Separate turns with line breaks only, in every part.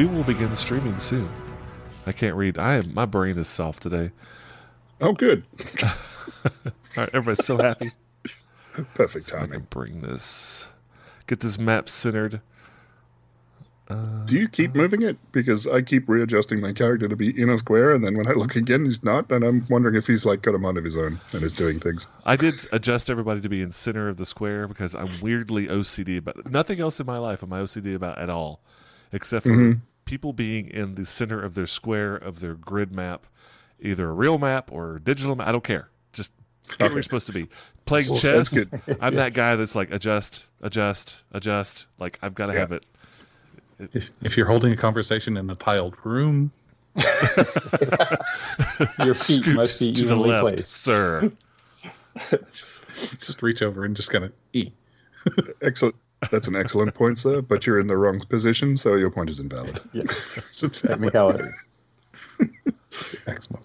we will begin streaming soon. I can't read. I am my brain is soft today.
Oh, good.
All right, everybody's so happy.
Perfect
I can
timing.
bring this, get this map centered.
Do you keep uh, moving it? Because I keep readjusting my character to be in a square, and then when I look again, he's not. And I'm wondering if he's like got a mind of his own and is doing things.
I did adjust everybody to be in center of the square because I'm weirdly OCD about nothing else in my life. am I OCD about at all, except for mm-hmm. People being in the center of their square of their grid map, either a real map or a digital map. I don't care. Just get where you're supposed to be. Playing
Well,
chess, I'm that guy that's like adjust, adjust, adjust. Like I've got to
Yeah.
have it.
If, if you're holding a conversation in a tiled room,
Your feet
Scoot
must be
to the
evenly
left,
placed.
sir.
just reach over and just kind of E.
Excellent. That's an excellent point, sir. But you're in the wrong position, so your point is invalid.
Yes. Technicality.
Excellent.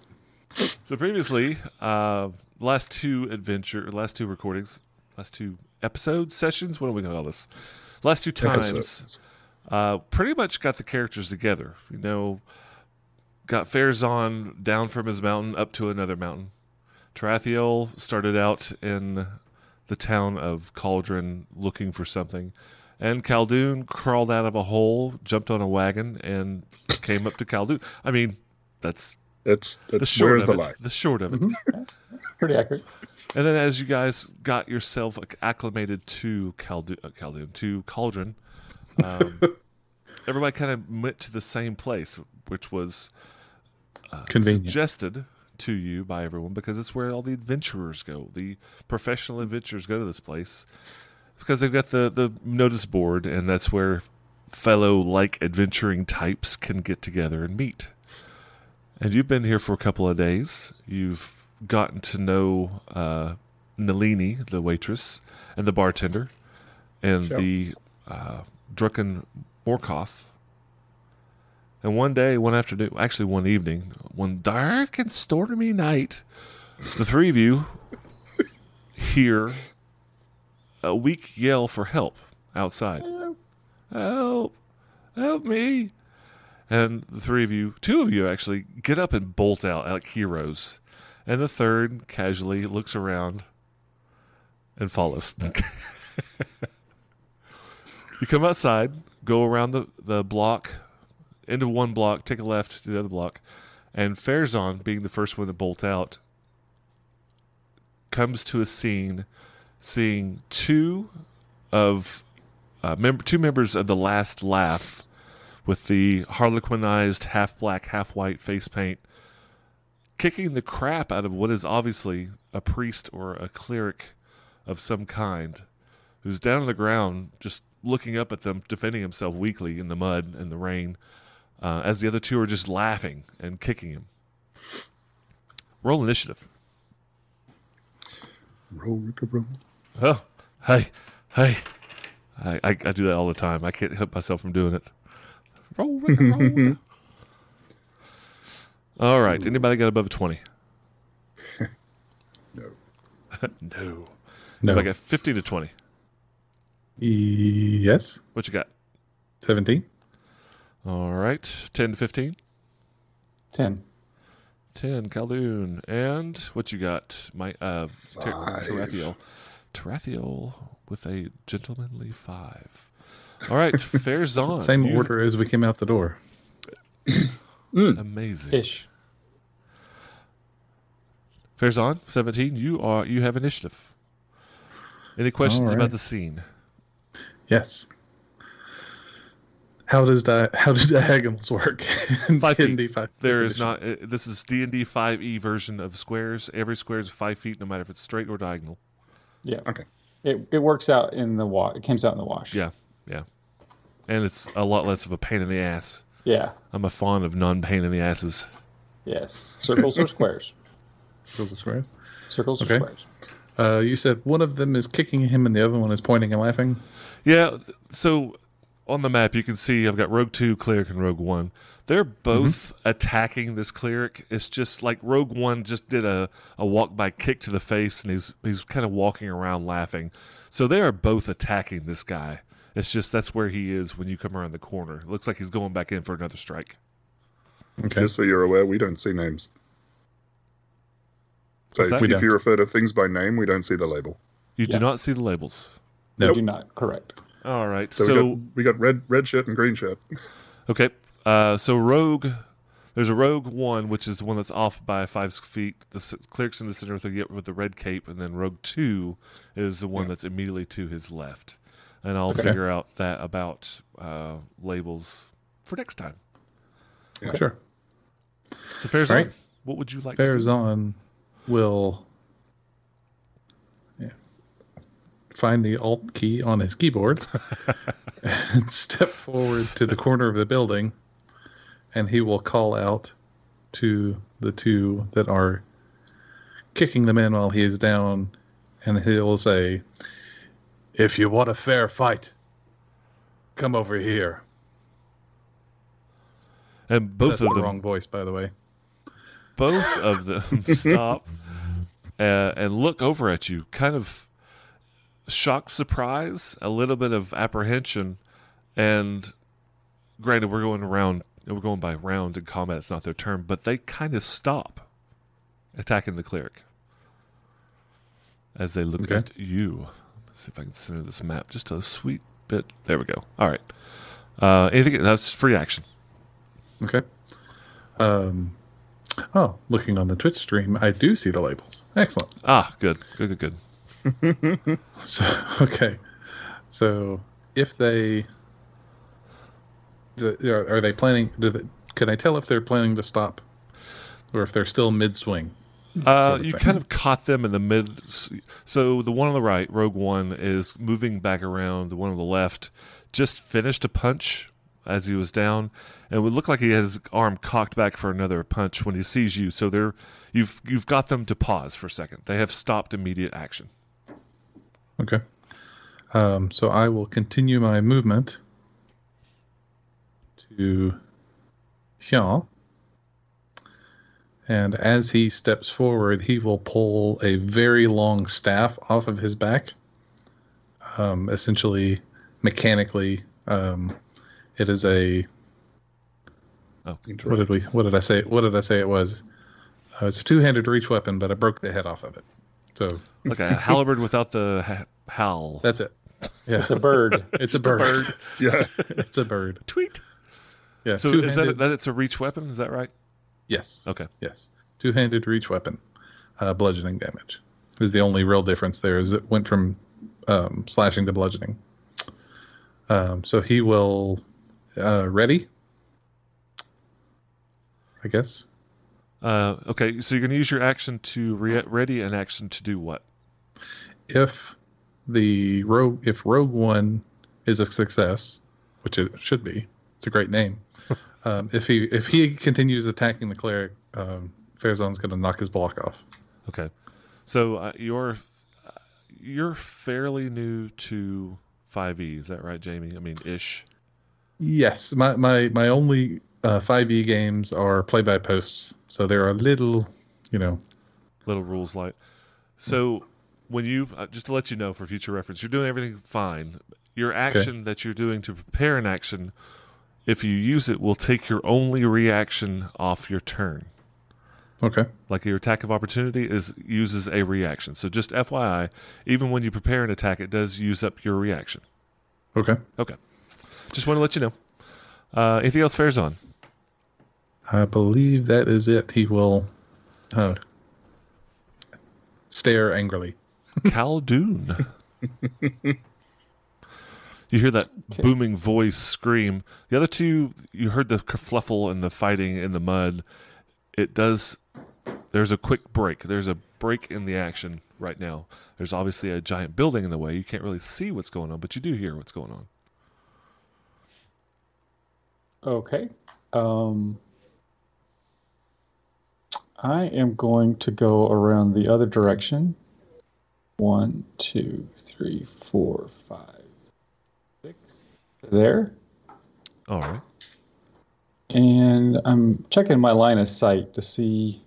So previously, uh, last two adventure, last two recordings, last two episodes, sessions. What are we going to call this? Last two times, uh, pretty much got the characters together. You know, got Farazan down from his mountain up to another mountain. Tarathiel started out in the town of Cauldron looking for something. And Khaldun crawled out of a hole, jumped on a wagon, and came up to Khaldun. I mean, that's
That's
the short of
the
it.
line?
The short of it.
Pretty accurate.
And then as you guys got yourself acclimated to Caldu- uh, Khaldun, to Cauldron, um, everybody kind of went to the same place, which was
Convenient.
suggested to you by everyone because it's where all the adventurers go. The professional adventurers go to this place because they've got the, the notice board, and that's where fellow like adventuring types can get together and meet. And you've been here for a couple of days. You've gotten to know uh, Nalini, the waitress, and the bartender, and
Sure.
the uh, Drunken Morkoth. And one day, one afternoon, actually one evening, one dark and stormy night, the three of you hear a weak yell for help outside. Help! Help me! And the three of you, two of you actually, get up and bolt out like heroes. And the third casually looks around and follows. you come outside, go around the, the block, into one block, take a left to the other block, and Farazan, being the first one to bolt out, comes to a scene seeing two of uh, mem- two members of the last laugh with the harlequinized half black half white face paint kicking the crap out of what is obviously a priest or a cleric of some kind who's down on the ground just looking up at them defending himself weakly in the mud and the rain uh, as the other two are just laughing and kicking him roll initiative
Roll, Ricker, roll.
Oh, hey, hey. I, I, I do that all the time. I can't help myself from doing it. Roll, Rick, roll. all right. Anybody got above a 20?
No.
no.
No.
I got 15 to 20.
Yes.
What you got?
17.
All right. 10 to 15?
Ten.
10, Khaldun. And what you got? My uh, Ter-. Tarathiel. Tarathiel with a gentlemanly five. All right. Farazan.
Same
You-
order as we came out the door.
Amazing.
Ish.
Farazan. 17. You are you have initiative. Any questions
All
about the scene?
Yes. How does di- how do diagonals work? in
Five feet.
D&D five-
There is
edition?
not. Uh, this is D and D five E version of squares. Every square is five feet, no matter if it's straight or diagonal.
Yeah.
Okay.
It, it works out in the wash. It comes out in the wash.
Yeah, yeah. And it's a lot less of a pain in the ass.
Yeah.
I'm a fan of non-pain in the asses.
Yes. Circles or squares.
circles or squares.
Circles
Okay.
or squares.
Uh, you said one of them is kicking him and the other one is pointing and laughing.
Yeah. So on the map, you can see I've got Rogue Two, Cleric, and Rogue One. They're mm-hmm. both attacking this cleric. It's just like Rogue One just did a, a walk by kick to the face, and he's he's kind of walking around laughing. So they are both attacking this guy, It's just that's where he is when you come around the corner. It looks like he's going back in for another strike.
Okay.
Just so you're aware, we don't see names. So if.
We
if you refer to things by name, we don't see the label.
You
Yeah.
do not see the labels.
No,
Nope.
do not. Correct.
All right.
So,
So,
we, got, we got red red shirt and green shirt.
okay. Uh, so Rogue, there's a Rogue one, which is the one that's off by five feet. The s- cleric's in the center with the with the red cape, and then Rogue two is the one that's immediately to his left. And I'll
Okay.
figure out that about uh, labels for next time.
Yeah, Sure.
So Farazan,
All right.
what would you like to do?
Farazan will yeah, find the Alt key on his keyboard and step forward to the corner of the building, and he will call out to the two that are kicking the man while he is down, and he will say, "If you want a fair fight, come over here."
And both
That's
of
the
them
wrong voice, by the way.
both of them stop uh, and look over at you, kind of shocked surprise, a little bit of apprehension, and granted, we're going around, we're going by round in combat. It's not their turn, but they kind of stop attacking the cleric as they look
Okay.
at you. Let's see if I can center this map just a sweet bit. There we go. All right. Uh, anything? That's free action.
Okay. Um, oh, looking on the Twitch stream, I do see the labels. Excellent.
Ah, good, good, good, good.
So, okay. So, if they are they planning? Do they, can I tell if they're planning to stop, or if they're still mid swing?
Uh,
sort of
you
thing.
kind of caught them in the mid. So the one on the right, Rogue One, is moving back around. The one on the left just finished a punch as he was down, and it would look like he had his arm cocked back for another punch when he sees you. So they're you've you've got them to pause for a second. They have stopped immediate action.
Okay. Um, so I will continue my movement to here. And as he steps forward, he will pull a very long staff off of his back. Um, essentially, mechanically, um, it is a
Oh,
what did we? What did I say? What did I say it was? Uh, it's a two-handed reach weapon, but I broke the head off of it. So
like a halberd without the ha- howl.
that's it. Yeah,
It's a bird.
It's a bird. bird.
Yeah.
it's a bird.
Tweet.
Yeah.
So is that that it's a reach weapon? Is that right?
yes.
Okay.
Yes. Two-handed reach weapon, uh, bludgeoning damage is the only real difference. There is it went from um, slashing to bludgeoning. Um, so he will uh, ready. I guess.
Uh, okay. So you're going to use your action to re- ready an action to do what?
if the rogue if rogue one is a success which it should be it's a great name um, if he if he continues attacking the cleric um, Farazan's going to knock his block off
Okay, so uh, you're uh, you're fairly new to Five E, is that right, Jamie? I mean, ish.
yes my my my only uh, 5e games are play by posts so there are little you know
Little rules like. So when you uh, just to let you know for future reference, you're doing everything fine. Your action that you're doing to prepare an action, if you use it, will take your only reaction off your turn.
okay
Like your attack of opportunity is uses a reaction. So just FYI, even when you prepare an attack, it does use up your reaction.
okay
Okay. Just want to let you know. Uh, anything else Farazan?
I believe that is it he will uh, stare angrily
Khaldun. you hear that
Okay.
booming voice scream. The other two, you heard the kerfluffle and the fighting in the mud. It does. There's a quick break. There's a break in the action right now. There's obviously a giant building in the way. You can't really see what's going on, but you do hear what's going on.
Okay. Um, I am going to go around the other direction. One, two, three, four, five, six. There.
All right.
And I'm checking my line of sight to see.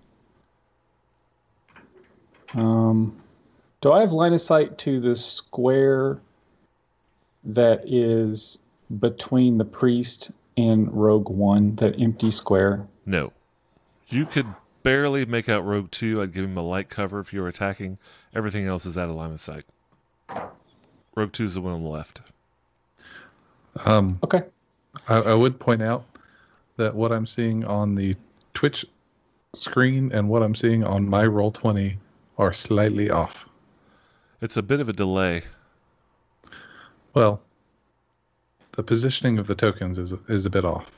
Um, do I have line of sight to the square that is between the priest and Rogue One, that empty square?
No. You could barely make out Rogue 2. I'd give him a light cover if you were attacking. Everything else is out of line of sight. Rogue 2 is the one on the left.
Um,
Okay.
I, I would point out that what I'm seeing on the Twitch screen and what I'm seeing on my Roll20 are slightly off.
It's a bit of a delay.
Well, the positioning of the tokens is is a bit off.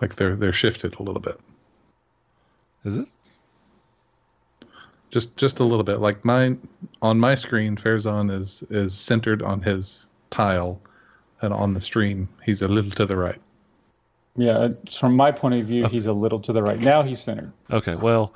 Like they're they're shifted a little bit.
Is it?
Just just a little bit. Like mine on my screen, Farazan is is centered on his tile, and on the stream, he's a little to the right.
Yeah, it's from my point of view, he's a little to the right. Now he's centered.
Okay, well,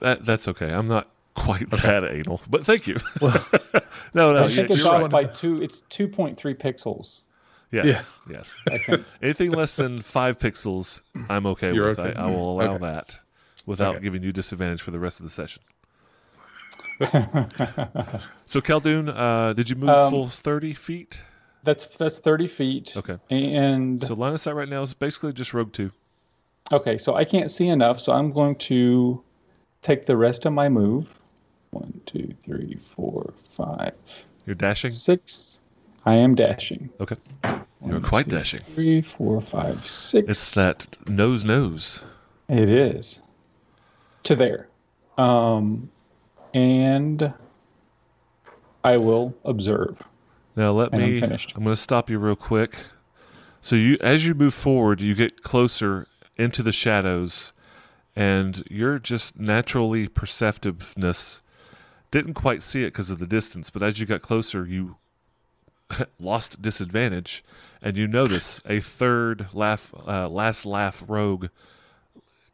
that that's okay. I'm not quite that anal, but thank you.
Well,
no, no,
I
you-
think it's
you're
off
right.
by two. It's two point three pixels.
Yes, yes.
I.
Anything less than five pixels, I'm okay
You're
with.
okay?
I, I will allow
Okay.
that without
Okay.
giving you disadvantage for the rest of the session. So, Khaldun, uh, did you move
Um,
full 30 feet?
that's that's thirty feet.
Okay.
And
So, line of sight right now is basically just Rogue 2.
okay, so I can't see enough, so I'm going to take the rest of my move. One, two, three, four, five,
You're dashing?
six. I am dashing.
Okay. You're quite dashing.
Three, four, five, six.
It's that nose nose.
It is. To there. Um, and I will observe.
Now let
And I'm
me.
finished.
I'm going to stop you real quick. So you, as you move forward, you get closer into the shadows, and your just naturally perceptiveness didn't quite see it because of the distance. But as you got closer, you lost disadvantage, and you notice a third laugh, uh, last laugh rogue,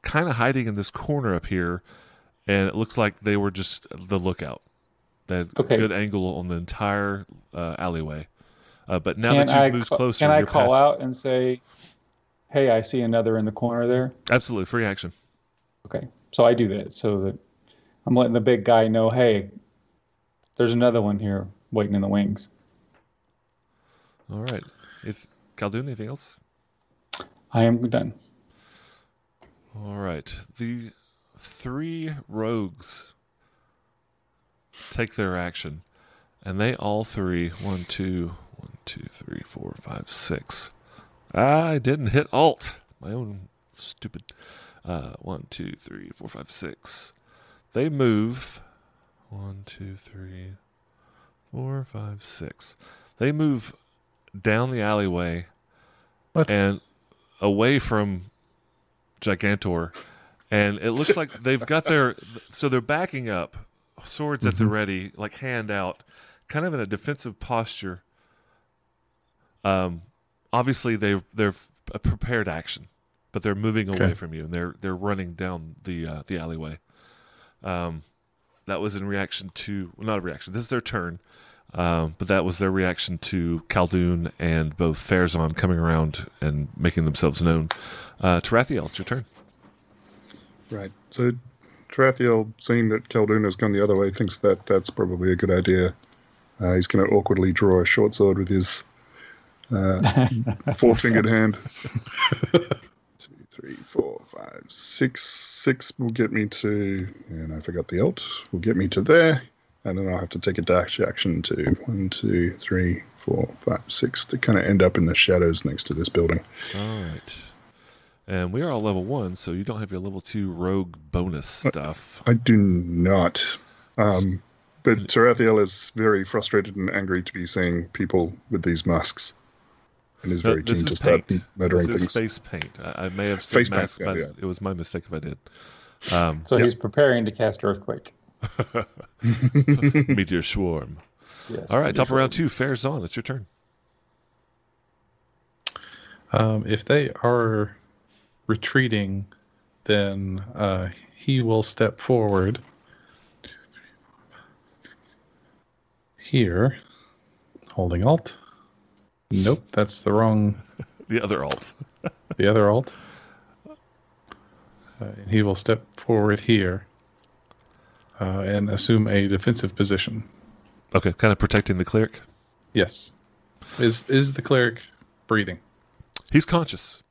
kind of hiding in this corner up here, and it looks like they were just the lookout. That
Okay.
good angle on the entire uh, alleyway. Uh, but now
can
that you've
I
moved
ca-
closer,
can I call
past-
out and say, "Hey, I see another in the corner there"?
Absolutely free action.
Okay, so I do that so that I'm letting the big guy know, "Hey, there's another one here waiting in the wings."
All right. If Khaldun, anything else?
I am done.
All right. The three rogues take their action, and they all three one, two, one, two, three, four, five, six. I didn't hit Alt. My own stupid. Uh, one, two, three, four, five, six. They move. One, two, three, four, five, six. They move down the alleyway
What?
and away from Gigantor, and it looks like they've got their so they're backing up, swords at the ready, like hand out, kind of in a defensive posture. Um, obviously they they're a prepared action, but they're moving away from you and they're they're running down the uh, the alleyway. Um, that was in reaction to well, not a reaction. This is their turn. Um, but that was their reaction to Khaldun and both Farazan coming around and making themselves known. Uh, Tarathiel, it's your turn.
Right. So Tarathiel, seeing that Khaldun has gone the other way, thinks that that's probably a good idea. Uh, he's going to awkwardly draw a short sword with his uh, four-fingered hand. Two, three, four, five, six. Six will get me to, and I forgot the alt. Will get me to there, and then I'll have to take a dash action to one, two, three, four, five, six to kind of end up in the shadows next to this building.
All right. And we are all level one, so you don't have your level two rogue bonus stuff.
I do not. Um, but Tarathiel is very frustrated and angry to be seeing people with these masks, and is
No,
very
this
keen
is
to start
paint.
murdering
this is
things.
face paint. I, I may have said
Face paint,
mask,
yeah,
but
yeah.
it was my mistake if I did. Um,
So
Yep.
he's preparing to cast Earthquake.
meteor swarm.
Yes.
All right, top of round two. Farazan. It's your turn.
Um, if they are retreating, then uh, he will step forward here, holding Alt. Nope, that's the wrong.
The other alt.
The other Alt. Uh, he will step forward here uh, and assume a defensive position.
Okay, kind of protecting the cleric.
Yes. Is is the cleric breathing?
He's conscious.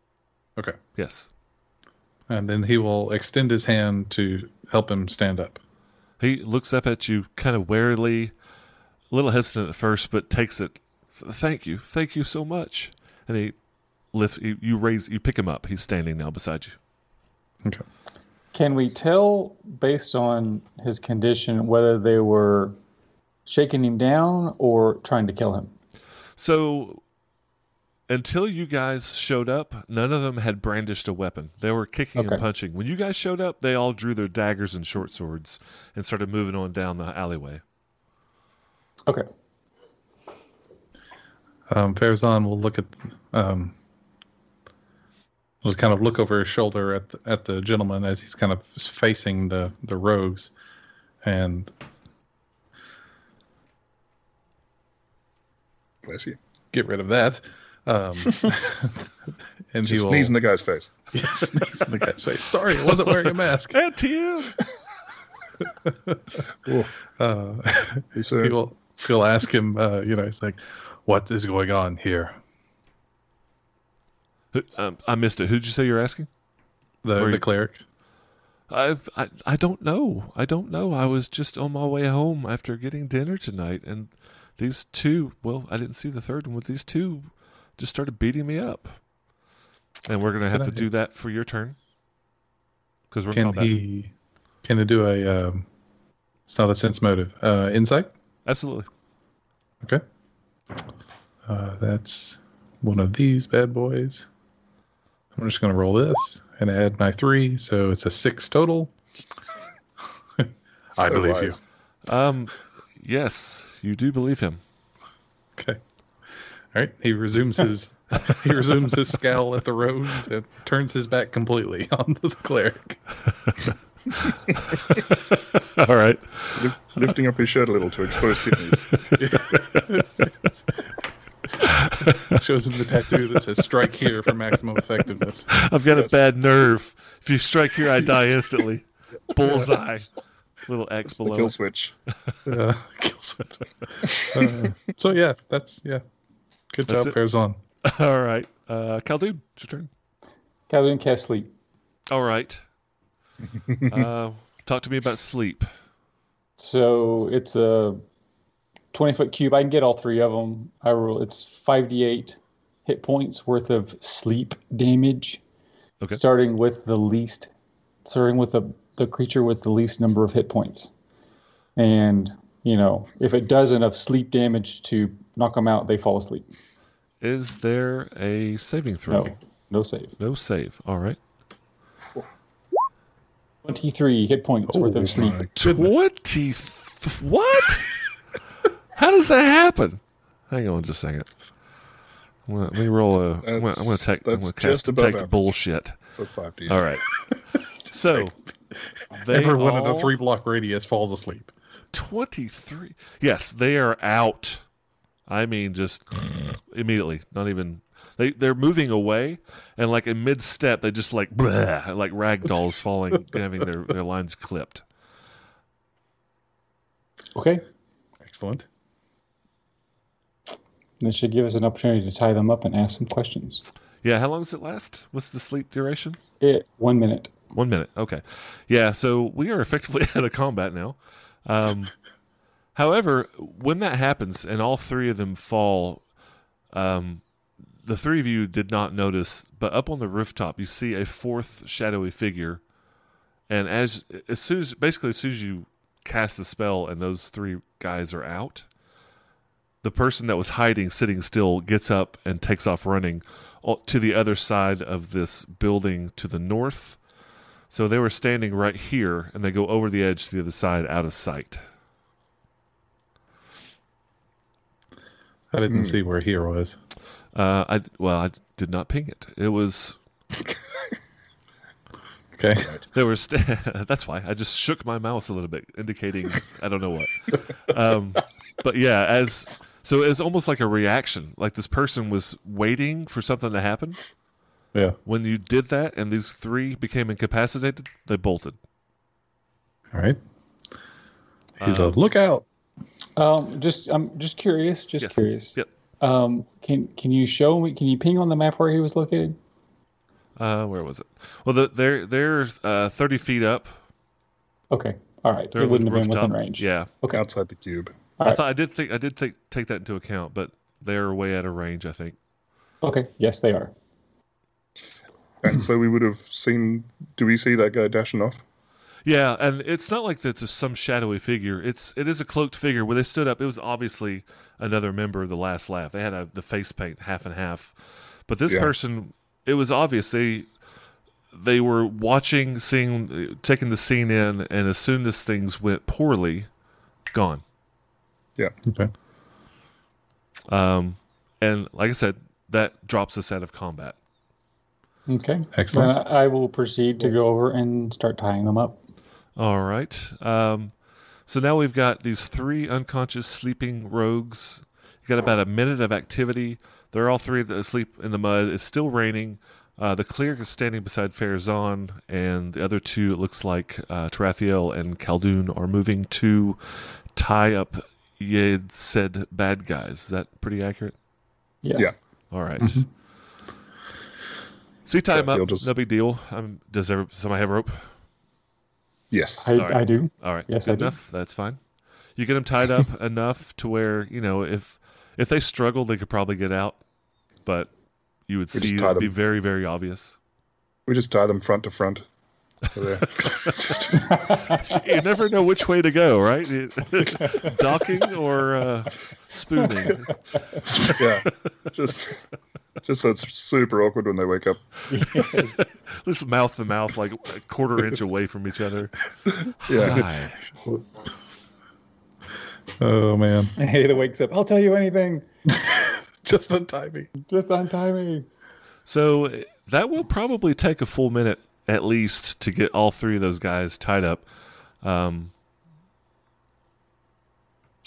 Okay.
Yes.
And then he will extend his hand to help him stand up.
He looks up at you kind of warily, a little hesitant at first, but takes it. Thank you, thank you so much. And he lift you, you raise you pick him up. He's standing now beside you.
Okay.
Can we tell based on his condition whether they were shaking him down or trying to kill him?
So until you guys showed up, none of them had brandished a weapon. They were kicking and punching. When you guys showed up, they all drew their daggers and short swords and started moving on down the alleyway.
Okay.
Um, Farazan will look at, um, will kind of look over his shoulder at the, at the gentleman as he's kind of facing the the rogues, and
Bless you.
get rid of that. Um, and he
Just
will
sneeze in the guy's face.
Yeah, sneeze in the guy's face. Sorry, I wasn't wearing a mask.
ATM.
Uh,
He's, uh,
he will he'll ask him. Uh, you know, he's like, "What is going on here?"
Who- um, I missed it. Who'd you say you're asking?
The the
you-
cleric.
I've I, I don't know. I don't know. I was just on my way home after getting dinner tonight and these two well, I didn't see the third one, but these two just started beating me up. And we're gonna have
Can
to
I-
do that for your turn. Because we're
Can he? Can he do a? Um, it's not a sense motive. Uh, insight.
Absolutely.
Okay. Uh, that's one of these bad boys. I'm just going to roll this and add my three, so it's a six total. I
so
believe
wise.
Um yes, you do believe him.
Okay. All right. He resumes his he resumes his scowl at the rose and turns his back completely on the cleric.
All right.
Lif- lifting up his shirt a little to expose kidneys.
Shows him the tattoo that says "Strike here for maximum effectiveness."
I've got a bad nerve. If you strike here, I die instantly. Bullseye. Little X
The
below.
kill switch.
Uh, kill switch. Uh, so yeah, that's yeah. Good
That's
job,
it.
Farazan.
All right. Uh Khaldun, it's your turn.
Calvin cast sleep.
All right. uh, talk to me about sleep.
So it's a 20 foot cube. I can get all three of them. I roll. It's 5d8 hit points worth of sleep damage.
Okay.
Starting with the least, starting with the, the creature with the least number of hit points. And, you know, if it does enough sleep damage to knock them out, they fall asleep.
Is there a saving throw?
No, no save.
No save. All right.
23 hit points worth
Oh
of sleep.
Twenty. What? How does that happen? Hang on just a second. I'm gonna, let me roll a. I'm gonna, I'm gonna
That's-
take. I'm gonna cast
just above
detect bullshit.
For 5D.
All right. So they
Everyone in a
all-
three block radius falls asleep.
23. Yes, they are out. I mean, just immediately. Not even. They they're moving away, and like in mid step, they just like bleh, like rag dolls falling, having their their lines clipped.
Okay.
Excellent.
This should give us an opportunity to tie them up and ask some questions.
Yeah, how long does it last? What's the sleep duration?
It, one minute.
One minute. Okay. Yeah, so we are effectively out of combat now. Um, however, when that happens and all three of them fall, um, the three of you did not notice, but up on the rooftop, you see a fourth shadowy figure. And as as soon as basically as soon as you cast the spell and those three guys are out, the person that was hiding, sitting still, gets up and takes off running to the other side of this building to the north. So they were standing right here, and they go over the edge to the other side, out of sight.
I didn't see where here was.
Uh, I well, I did not ping it. It was
Okay.
There was that's why I just shook my mouse a little bit, indicating I don't know what. Um, but yeah, as so it's almost like a reaction. Like this person was waiting for something to happen.
Yeah.
When you did that, and these three became incapacitated, they bolted.
All right. He's a
Um,
lookout.
Um, just I'm just curious. Just
Yes.
curious.
Yep.
Um, can can you show me? Can you ping on the map where he was located?
Uh, where was it? Well, the, they're they're uh, thirty feet up.
Okay, all right.
They're
it wouldn't have been within range.
Yeah,
Okay.
outside the cube.
All
I
right.
thought I did think I did think take that into account, but they're way out of range. I think.
Okay. Yes, they are.
And so we would have seen. Do we see that guy dashing off?
Yeah, and it's not like that's a, some shadowy figure. It's it is a cloaked figure. When they stood up, it was obviously another member of the last laugh. They had a, the face paint half and half, but this
Yeah.
person, it was obvious they they were watching, seeing, taking the scene in, and as soon as things went poorly, gone.
Okay.
Um, and like I said, that drops us out of combat.
Okay.
Excellent.
Then I I will proceed to go over and start tying them up.
All right. Um, so now we've got these three unconscious sleeping rogues. You got about a minute of activity. They're all three asleep in the mud. It's still raining. Uh, the cleric is standing beside Farazan, and the other two, it looks like uh, Tarathiel and Khaldun, are moving to tie up Yed said bad guys. Is that pretty accurate?
Yes.
Yeah.
All right.
Mhm.
So you tie
Yeah,
them up.
they'll just-
No big deal. Um, does ever, somebody have a rope?
Yes.
I,
All right.
I do.
All right,
Yes,
good
I do.
enough. That's fine. You get them tied up enough to where you know if if they struggle, they could probably get out, but you would
We
see it would be
them.
very very obvious.
we just tie them front to front. So they're-
you never know which way to go, right? Docking or uh, spooning.
yeah. Just. Just so it's super awkward when they wake up.
Yes.
This mouth to mouth, like a quarter inch away from each other.
Yeah.
Hi.
Oh man.
Ada wakes up. I'll tell you anything.
Just on timing.
Just untie me.
So that will probably take a full minute at least to get all three of those guys tied up. Um,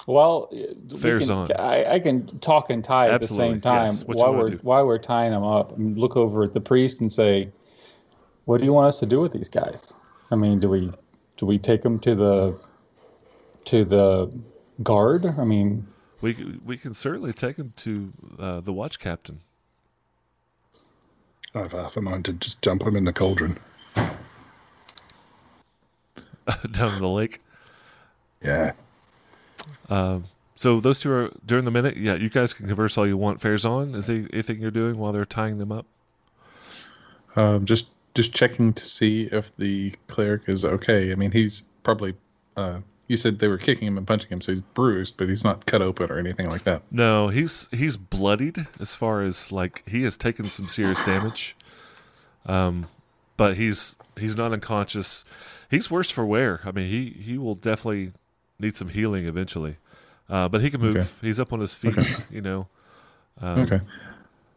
Well, we
Fair's
can-
on.
I, I can talk and tie at the same time
yes.
While we're
do?
while we're tying them up. And look over at the priest and say, "What do you want us to do with these guys? I mean, do we do we take them to the to the guard? I mean,
we we can certainly take them to uh, the watch captain.
I've half a mind to just jump them in the cauldron.
down in the lake.
Yeah.
Um, so those two are during the minute. Yeah, you guys can converse all you want. Farazan. Is there anything you're doing while they're tying them up?
Um, just just checking to see if the cleric is okay. I mean, he's probably. Uh, you said they were kicking him and punching him, so he's bruised, but he's not cut open or anything like that.
No, he's he's bloodied as far as like he has taken some serious damage. Um, but he's he's not unconscious. He's worse for wear. I mean, he he will definitely need some healing eventually. Uh, but he can move.
Okay.
He's up on his feet. You know. Um,
Okay.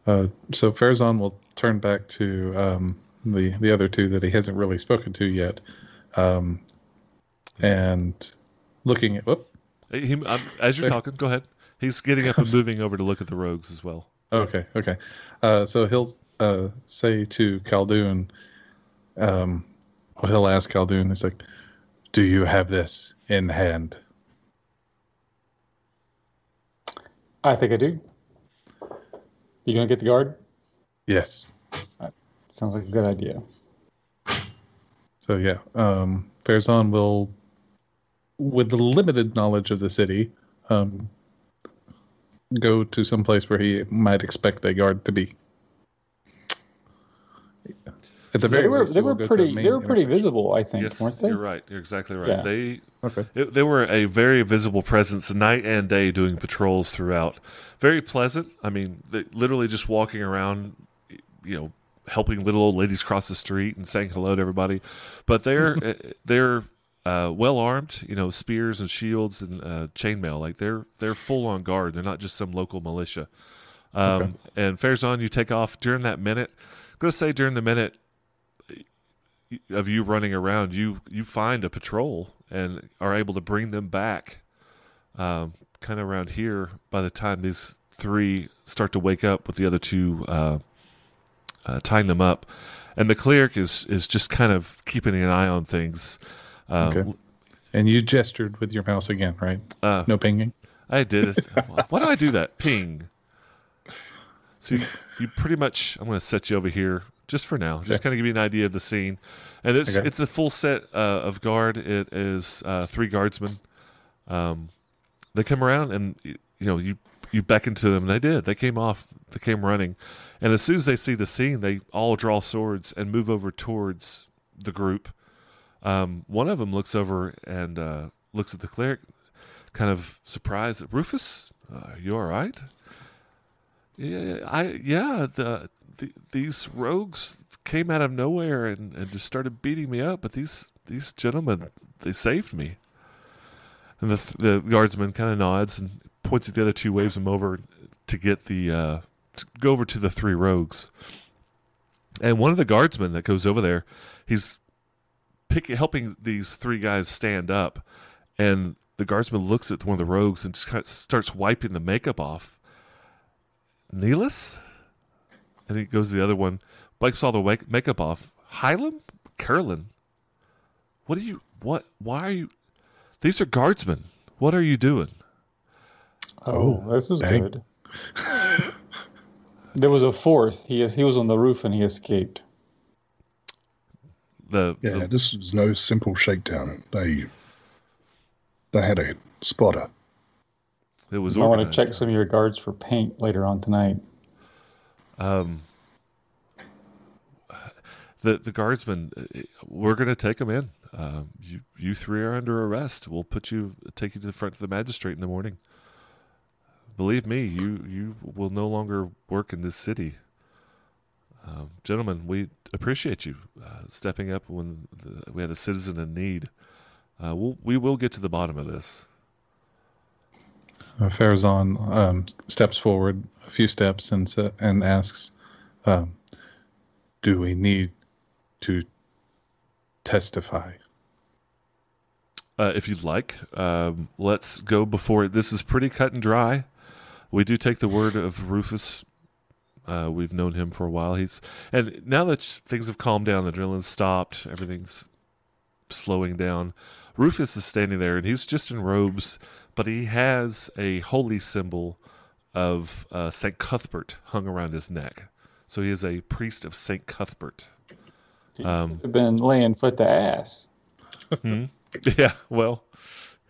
Uh, so Farazan will turn back to um, the the other two that he hasn't really spoken to yet, um, and looking at. Whoop.
He, um, as you're talking, go ahead. He's getting up and moving over to look at the rogues as well.
Okay. Okay. Uh, so he'll uh, say to Khaldun, um, well, he'll ask Khaldun, he's like, "Do you have this in hand?"
I think I do. You gonna get the guard?
Yes.
Sounds like a good idea.
So yeah, um, Farazan will, with the limited knowledge of the city, um, go to some place where he might expect a guard to be. At the
they
very
were
least,
they were
go to
pretty they were pretty visible. I think,
Yes,
weren't they?
you're right. You're exactly right.
Yeah.
They
Okay.
it, they were a very visible presence night and day doing patrols throughout. Very pleasant. I mean, they, literally just walking around, you know, helping little old ladies cross the street and saying hello to everybody. But they're uh, they're uh, well armed, you know, spears and shields and uh, chainmail. Like they're they're full on guard. They're not just some local militia. Um,
Okay.
And Farazan, you take off during that minute. I'm gonna say during the minute of you running around, you you find a patrol and are able to bring them back, um, kind of around here. By the time these three start to wake up, with the other two uh, uh, tying them up, and the cleric is is just kind of keeping an eye on things. Uh,
Okay. And you gestured with your mouse again, right?
uh,
No pinging.
I did it. Why do I do that? Ping. So you, you pretty much, I'm going to set you over here just for now, just kind of give you an idea of the scene. And it's
Okay.
it's a full set uh, of guard. It is uh, three guardsmen. Um, they come around and you know you you beckon to them. And they did. They came off. They came running, and as soon as they see the scene, they all draw swords and move over towards the group. Um, one of them looks over and uh, looks at the cleric, kind of surprised. Rufus, uh, you all right? Yeah, I yeah. The, the these rogues came out of nowhere and, and just started beating me up. But these these gentlemen, they saved me. And the the guardsman kind of nods and points at the other two, waves them over to get the uh, to go over to the three rogues. And one of the guardsmen that goes over there, he's pick, helping these three guys stand up, and the guardsman looks at one of the rogues and just kind of starts wiping the makeup off. Neelis? And he goes to the other one, wipes all the wake- makeup off. Hylam? Carolyn? What are you, what, why are you, these are guardsmen. What are you doing?
Oh, this is
dang.
good. there was a fourth. He he was on the roof and he escaped.
The,
Yeah,
the
this was no simple shakedown. They they had a spotter.
it was
I want to check some of your guards for paint later on tonight.
Um, the the guardsmen, uh, we're going to take them in. Um, you you three are under arrest. We'll put you, take you to the front of the magistrate in the morning. Believe me, you you will no longer work in this city. Um, gentlemen, we appreciate you uh, stepping up when the, we had a citizen in need. Uh, we'll, we will get to the bottom of this.
Uh, Farazan um, steps forward a few steps and and asks, um, "Do we need to testify?"
Uh, if you'd like, um, let's go before this is pretty cut and dry. We do take the word of Rufus. Uh, we've known him for a while. He's and now that things have calmed down, the drilling's stopped, everything's slowing down. Rufus is standing there, and he's just in robes, but he has a holy symbol of uh, Saint Cuthbert hung around his neck. So he is a priest of Saint Cuthbert. Um,
Have been laying foot to ass.
yeah, well,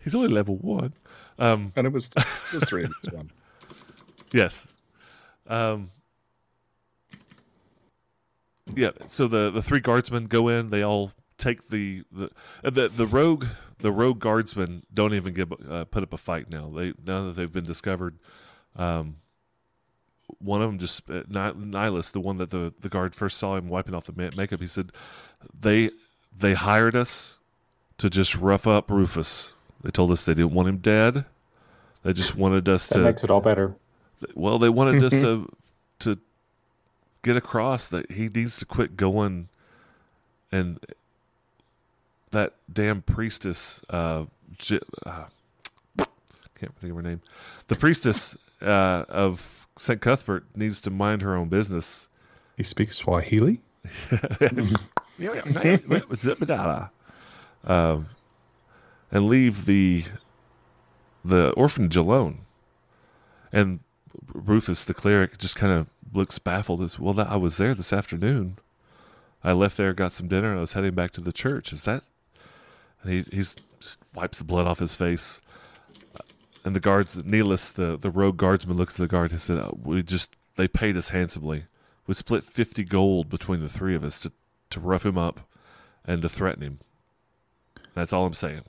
he's only level one. Um,
And it was it was three in this one.
Yes. Um, yeah. So the, the three guardsmen go in. They all take the the uh, the, the rogue the rogue guardsmen don't even give uh, put up a fight now. They now that they've been discovered. Um, one of them just uh, Nihilus, the one that the the guard first saw him wiping off the ma- makeup. He said, "They they hired us to just rough up Rufus. They told us they didn't want him dead. They just wanted us
That
to."
makes it all better.
well they wanted us to to get across that he needs to quit going and that damn priestess uh, J- uh can't think of her name the priestess uh, of St. Cuthbert needs to mind her own business
He speaks Swahili.
um, and leave the the orphanage alone. And Rufus, the cleric, just kind of looks baffled. As well, that I was there this afternoon. I left there, got some dinner, and I was heading back to the church. Is that? And he he's just wipes the blood off his face. And the guards, Neelis, the the rogue guardsman, looks at the guard and said, "Oh, "We just they paid us handsomely. We split fifty gold between the three of us to to rough him up and to threaten him. That's all I'm saying.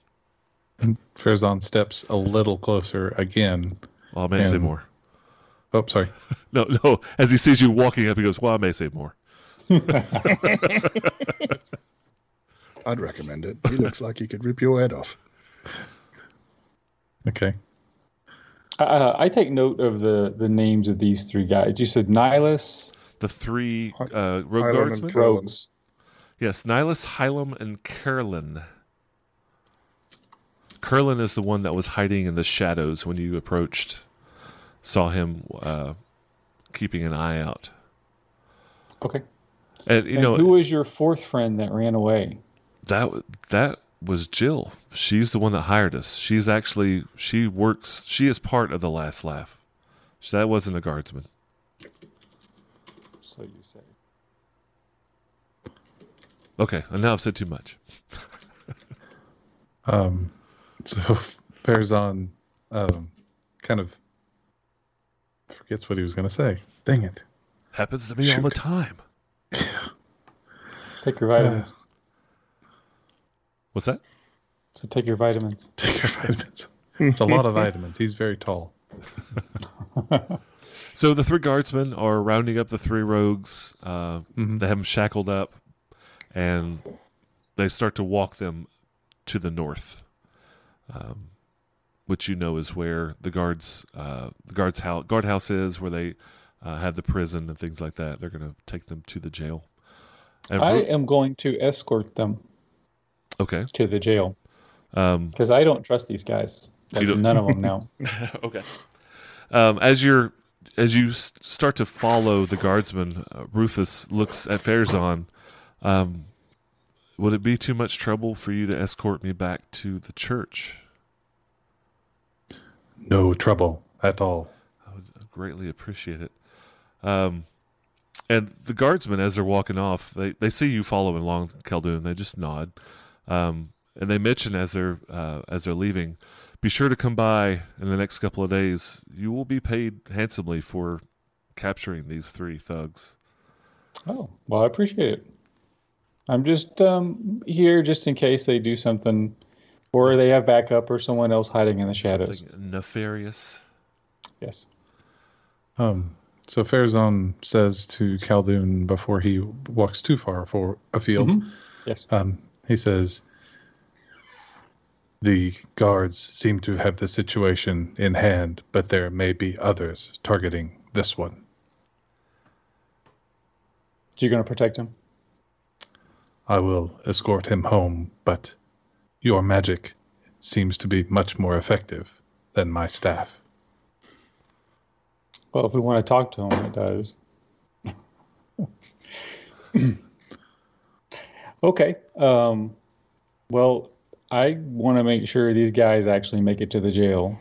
And Farazan steps a little closer again.
Well, I may say more.
Oh, sorry.
No, no. As he sees you walking up, he goes, "Well, I may say more."
I'd recommend it. He looks like he could rip your head off.
Okay.
Uh, I take note of the, the names of these three guys. You said Nihilus,
The three uh, rogue
Hylam
guardsmen.
Rogues.
Yes, Nihilus, Hylam, and Curlin. Curlin is the one that was hiding in the shadows when you approached. Saw him uh, keeping an eye out.
Okay.
And you
and
know
who was your fourth friend that ran away?
that that was Jill. She's the one that hired us. She's actually she works. She is part of the last laugh. So that wasn't a guardsman.
so you say.
Okay, and now I've said too much.
Um, so Farazan um, kind of forgets what he was going to say. Dang it.
Happens to me all the time.
Take your vitamins.
What's that?
So take your vitamins.
Take your vitamins. It's a lot of vitamins. He's very tall.
So the three guardsmen are rounding up the three rogues. Uh,
Mhm.
They have them shackled up, and they start to walk them to the north, um, which you know is where the guards, uh, the guards house, guardhouse is, where they uh, have the prison and things like that. They're going to take them to the jail. And
I
Ru-
am going to escort them
okay.
to the jail
Um,
because I don't trust these guys.
So you
Like,
don't-
none of them now.
okay. Um, as you're as you start to follow the guardsman, uh, Rufus looks at Farazan. Um, would it be too much trouble for you to escort me back to the church?
No trouble at all.
I would greatly appreciate it. Um, and the guardsmen, as they're walking off, they, they see you following along Khaldun. They just nod, um, and they mention as they're uh, as they're leaving, be sure to come by in the next couple of days. You will be paid handsomely for capturing these three thugs.
Oh, well, I appreciate it. I'm just um, here just in case they do something, or they have backup, or someone else hiding in the shadows.
Something nefarious.
Yes.
Um, so Farazan says to Khaldun before he walks too far for afield,
Mhm. Yes.
um, he says, The guards seem to have the situation in hand, but there may be others targeting this one.
So you're going to protect him?
I will escort him home, but your magic seems to be much more effective than my staff.
Well, if we want to talk to him, it does. okay. Um, well, I want to make sure these guys actually make it to the jail.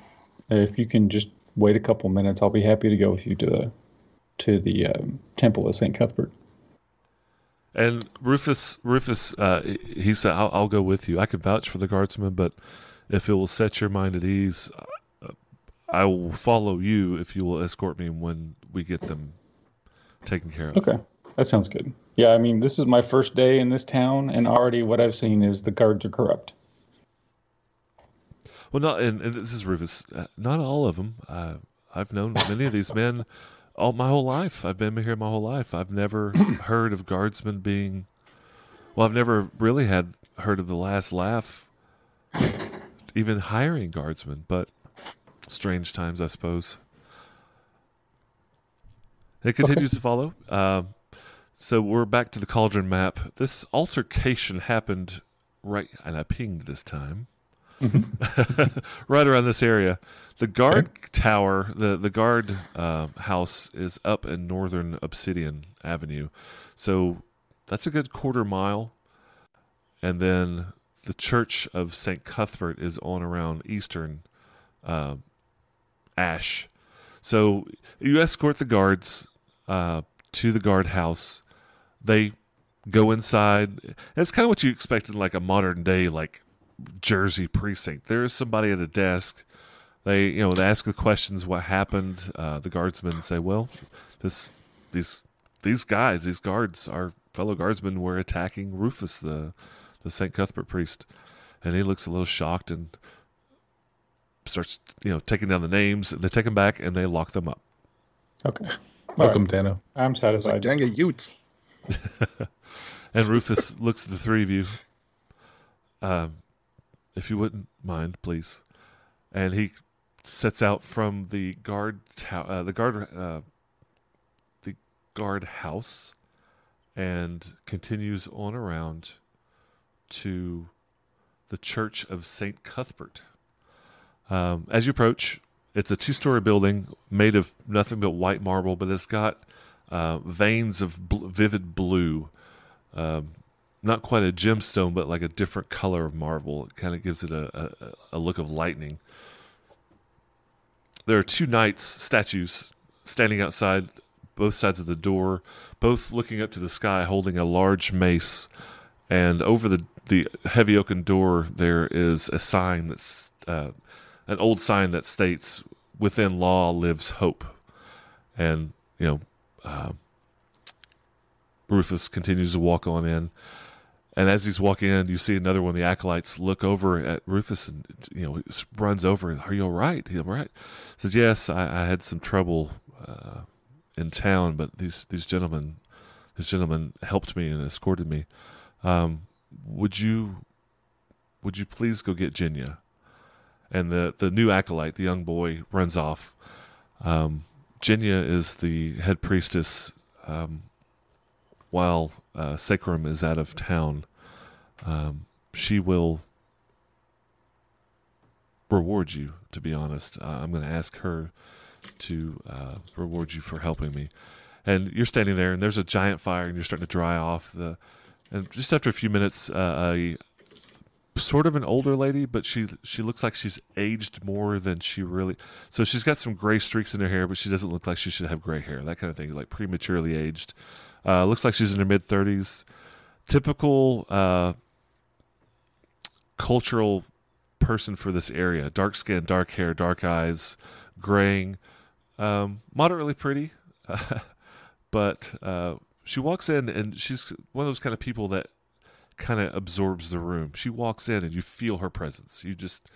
If you can just wait a couple minutes, I'll be happy to go with you to the to the um, temple of Saint Cuthbert.
And Rufus, Rufus, uh, he said, I'll, "I'll go with you. I can vouch for the guardsmen, but if it will set your mind at ease, uh, I will follow you if you will escort me when we get them taken care of."
Okay, that sounds good. Yeah, I mean, this is my first day in this town, and already what I've seen is the guards are corrupt.
Well, not and, and this is Rufus. Uh, not all of them. Uh, I've known many of these men all my whole life. I've been here my whole life. I've never heard of guardsmen being. Well, I've never really had heard of the last laugh, even hiring guardsmen. But strange times, I suppose. It continues to follow. Um, so we're back to the cauldron map. This altercation happened right, and I pinged this time right around this area. The guard tower, the the guard uh, house, is up in northern Obsidian Avenue, so that's a good quarter mile. And then the Church of Saint Cuthbert is on around eastern uh, Ash. So you escort the guards uh, to the guard house. They go inside. And it's kind of what you expect in like a modern day like Jersey precinct. There is somebody at a desk. They, you know, they ask the questions. What happened? Uh, the guardsmen say, "Well, this, these, these guys, these guards, our fellow guardsmen, were attacking Rufus, the, the Saint Cuthbert priest," and he looks a little shocked and starts, you know, taking down the names. They take them back and they lock them up.
Okay.
Welcome,
right.
Dano.
I'm
It's like
satisfied.
gang of Utes.
And Rufus looks at the three of you. Um, if you wouldn't mind, please. And he sets out from the guard uh, the guard, uh, the guard house, and continues on around to the Church of Saint Cuthbert. Um, as you approach, it's a two-story building made of nothing but white marble, but it's got uh, veins of bl- vivid blue um, not quite a gemstone, but like a different color of marble. It kind of gives it a, a, a look of lightning. There are two knights statues standing outside, both sides of the door, both looking up to the sky, holding a large mace. And over the the heavy oaken door, there is a sign that's uh, an old sign that states, "Within law lives hope." And you know, uh, Rufus continues to walk on in. And as he's walking in, you see another one of the acolytes look over at Rufus and you know runs over. Are you all right? He's all right. Says, "Yes, I, I had some trouble uh, in town, but these these gentlemen, this gentleman helped me and escorted me. Um, would you would you please go get Jenya?" And the the new acolyte, the young boy, runs off. Um, Jenya is the head priestess um, while uh, Sarcem is out of town, um, she will reward you. To be honest, uh, I'm going to ask her to uh, reward you for helping me. And you're standing there, and there's a giant fire, and you're starting to dry off. The and just after a few minutes, uh, a sort of an older lady, but she she looks like she's aged more than she really. So she's got some gray streaks in her hair, but she doesn't look like she should have gray hair. That kind of thing, like prematurely aged. Uh, looks like she's in her mid thirties. Typical uh, cultural person for this area: dark skin, dark hair, dark eyes, graying, um, moderately pretty. but uh, she walks in, and she's one of those kind of people that kind of absorbs the room. She walks in, and you feel her presence. You just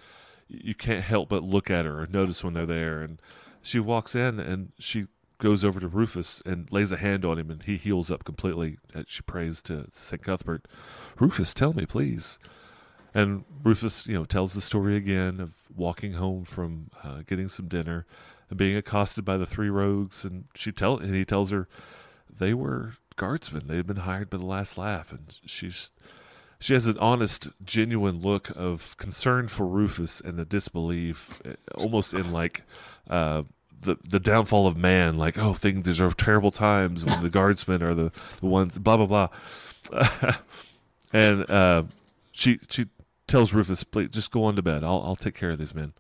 you can't help but look at her or notice when they're there. And she walks in, and she goes over to Rufus and lays a hand on him, and he heals up completely. And she prays to St. Cuthbert, Rufus, tell me, please. And Rufus, you know, tells the story again of walking home from uh, getting some dinner and being accosted by the three rogues. And she tell and he tells her they were guardsmen. They had been hired by the last laugh, and she's she has an honest, genuine look of concern for Rufus and a disbelief, eh, almost in like. Uh, the the downfall of man, like oh, things these are terrible times when the guardsmen are the, the ones, blah blah blah, and uh, she she tells Rufus, please just go on to bed. I'll I'll take care of these men.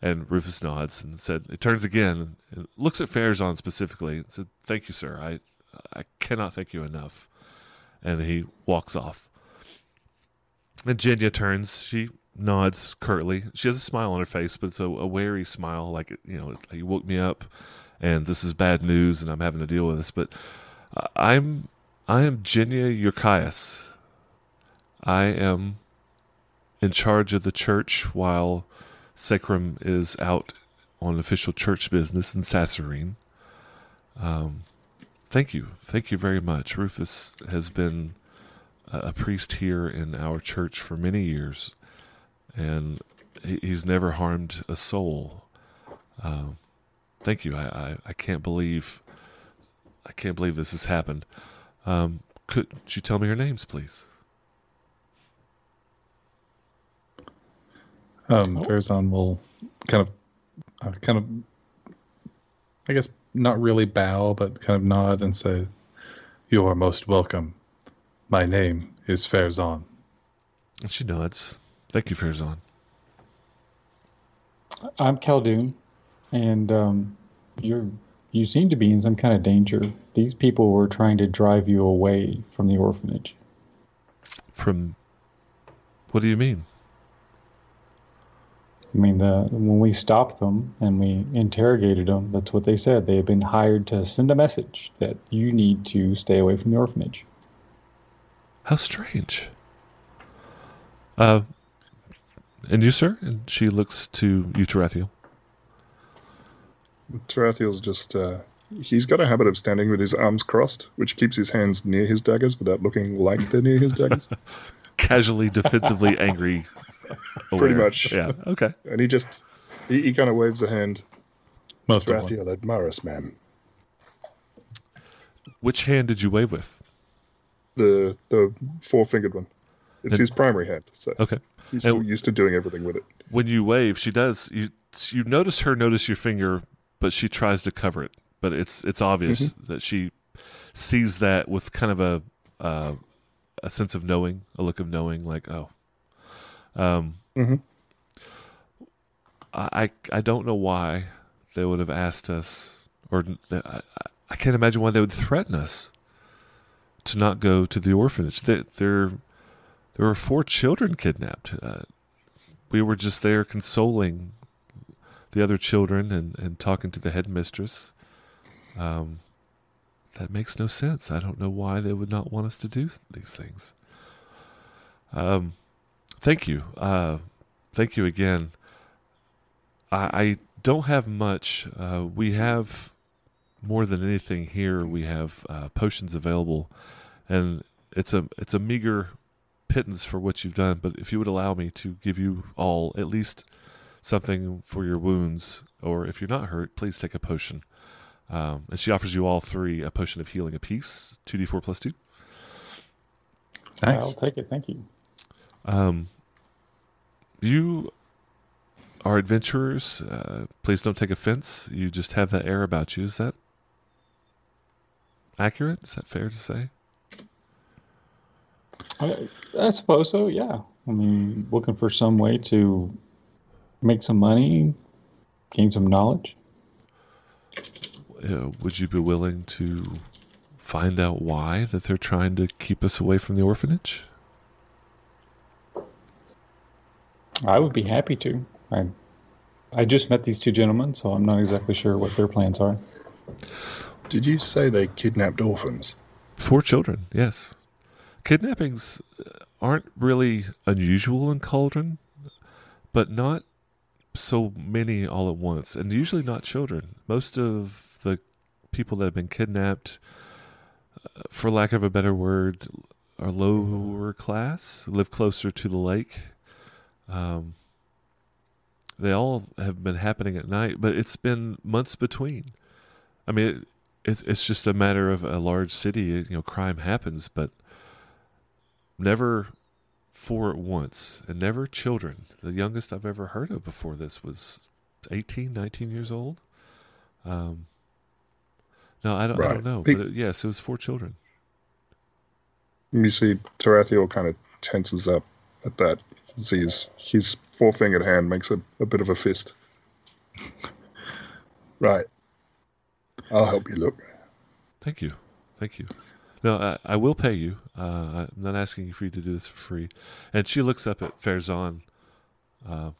And Rufus nods and said, it turns again and looks at Farazan specifically and said, "Thank you, sir. I I cannot thank you enough." And he walks off. And Jenya turns. She nods curtly. She has a smile on her face, but it's a, a wary smile, like you know, you woke me up, and this is bad news, and I'm having to deal with this. But I'm I am Jenya Urikas. I am in charge of the church while Sarcem is out on official church business in Sasserine. Um, thank you, thank you very much. Rufus has been a priest here in our church for many years and he's never harmed a soul. Uh, thank you. I, I, I, can't believe I can't believe this has happened. Um, could you tell me your names, please?
Um, will kind of, uh, kind of, I guess, not really bow, but kind of nod and say, "You are most welcome. My name is Farazan."
And she nods. Thank you, Farazan.
I'm Khaldun, and um, you're you seem to be in some kind of danger. These people were trying to drive you away from the orphanage.
From what do you mean?
I mean, the, when we stopped them and we interrogated them, that's what they said. They had been hired to send a message that you need to stay away from the orphanage.
How strange. Uh, and you, sir? And she looks to you, Tarathiel.
Tarathiel's just, uh, he's got a habit of standing with his arms crossed, which keeps his hands near his daggers without looking like they're near his daggers.
Casually, defensively angry.
Aware. Pretty much.
Yeah, okay.
And he just, he, he kind of waves a hand.
Most Tarathiel Admaris, ma'am.
Which hand did you wave with?
The the four fingered one. It's and, his primary hand. So.
Okay.
He's and used to doing everything with it.
When you wave, she does. You you notice her notice your finger, but she tries to cover it. But it's it's obvious mm-hmm. that she sees that with kind of a uh, a sense of knowing, a look of knowing, like oh. Um,
mm-hmm.
I I don't know why they would have asked us, or I, I can't imagine why they would threaten us to not go to the orphanage. There, there, there were four children kidnapped. Uh, we were just there consoling the other children and, and talking to the headmistress. Um, that makes no sense. I don't know why they would not want us to do these things. Um, thank you. Uh, thank you again. I, I don't have much. Uh, we have more than anything here. We have uh, potions available, and it's a it's a meager pittance for what you've done. But if you would allow me to give you all at least something for your wounds, or if you're not hurt, please take a potion. Um, and she offers you all three a potion of healing apiece, two d four plus two.
Nice. I'll take it. Thank you.
Um, you are adventurers. Uh, please don't take offense. You just have that air about you. Is that accurate? Is that fair to say?
I, I suppose so. Yeah. I mean, looking for some way to make some money, gain some knowledge.
Uh, would you be willing to find out why that they're trying to keep us away from the orphanage?
I would be happy to. I I just met these two gentlemen, so I'm not exactly sure what their plans are.
Did you say they kidnapped orphans?
Four children, yes. Kidnappings aren't really unusual in Cauldron, but not so many all at once, and usually not children. Most of the people that have been kidnapped, uh, for lack of a better word, are lower class, live closer to the lake. Um, they all have been happening at night, but it's been months between. I mean, it, it, it's just a matter of a large city. You know, crime happens, but never four at once, and never children. The youngest I've ever heard of before this was 18, 19 years old. Um, no, I don't, right. I don't know, but it, yes, it was four children.
You see, Tarathiel kind of tenses up at that. Sees his four-fingered hand makes a, a bit of a fist.
right. I'll help you look.
Thank you. Thank you. No, I, I will pay you. Uh, I'm not asking you for you to do this for free. And she looks up at Farazan. Uh,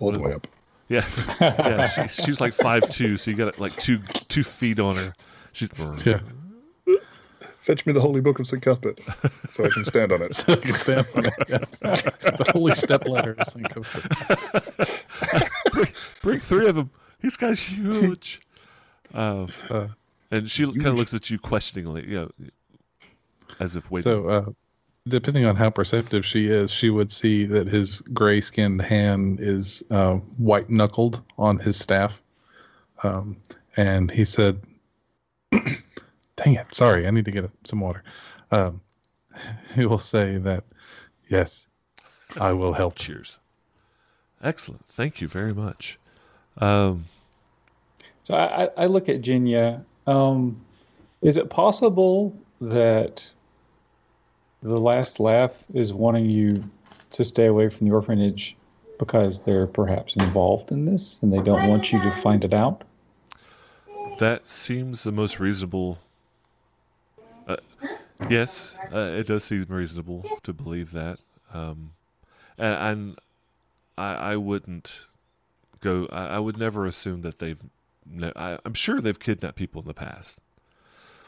All the way up.
Yeah, yeah. She, she's like five two, so you got like two two feet on her. She's
yeah. Fetch me the holy book of St. Cuthbert so I can stand on it.
so I can stand on it. Yeah. the holy step ladder of St.
Cuthbert. bring, bring, three of them. This guy's huge. Uh, uh, and she kind of looks at you questioningly, you know, as if waiting.
So, uh, depending on how perceptive she is, she would see that his gray skinned hand is uh, white knuckled on his staff. Um, and he said, Dang it, sorry, I need to get some water. Um, he will say that, Yes, I will help.
Cheers. Excellent. Thank you very much. Um,
so I, I look at Jenya um, is it possible that the last laugh is wanting you to stay away from the orphanage because they're perhaps involved in this and they don't want you to find it out?
That seems the most reasonable. Uh, yes, uh, it does seem reasonable to believe that. Um, and, and I, I wouldn't go. I, I would never assume that they've I, am sure they've kidnapped people in the past,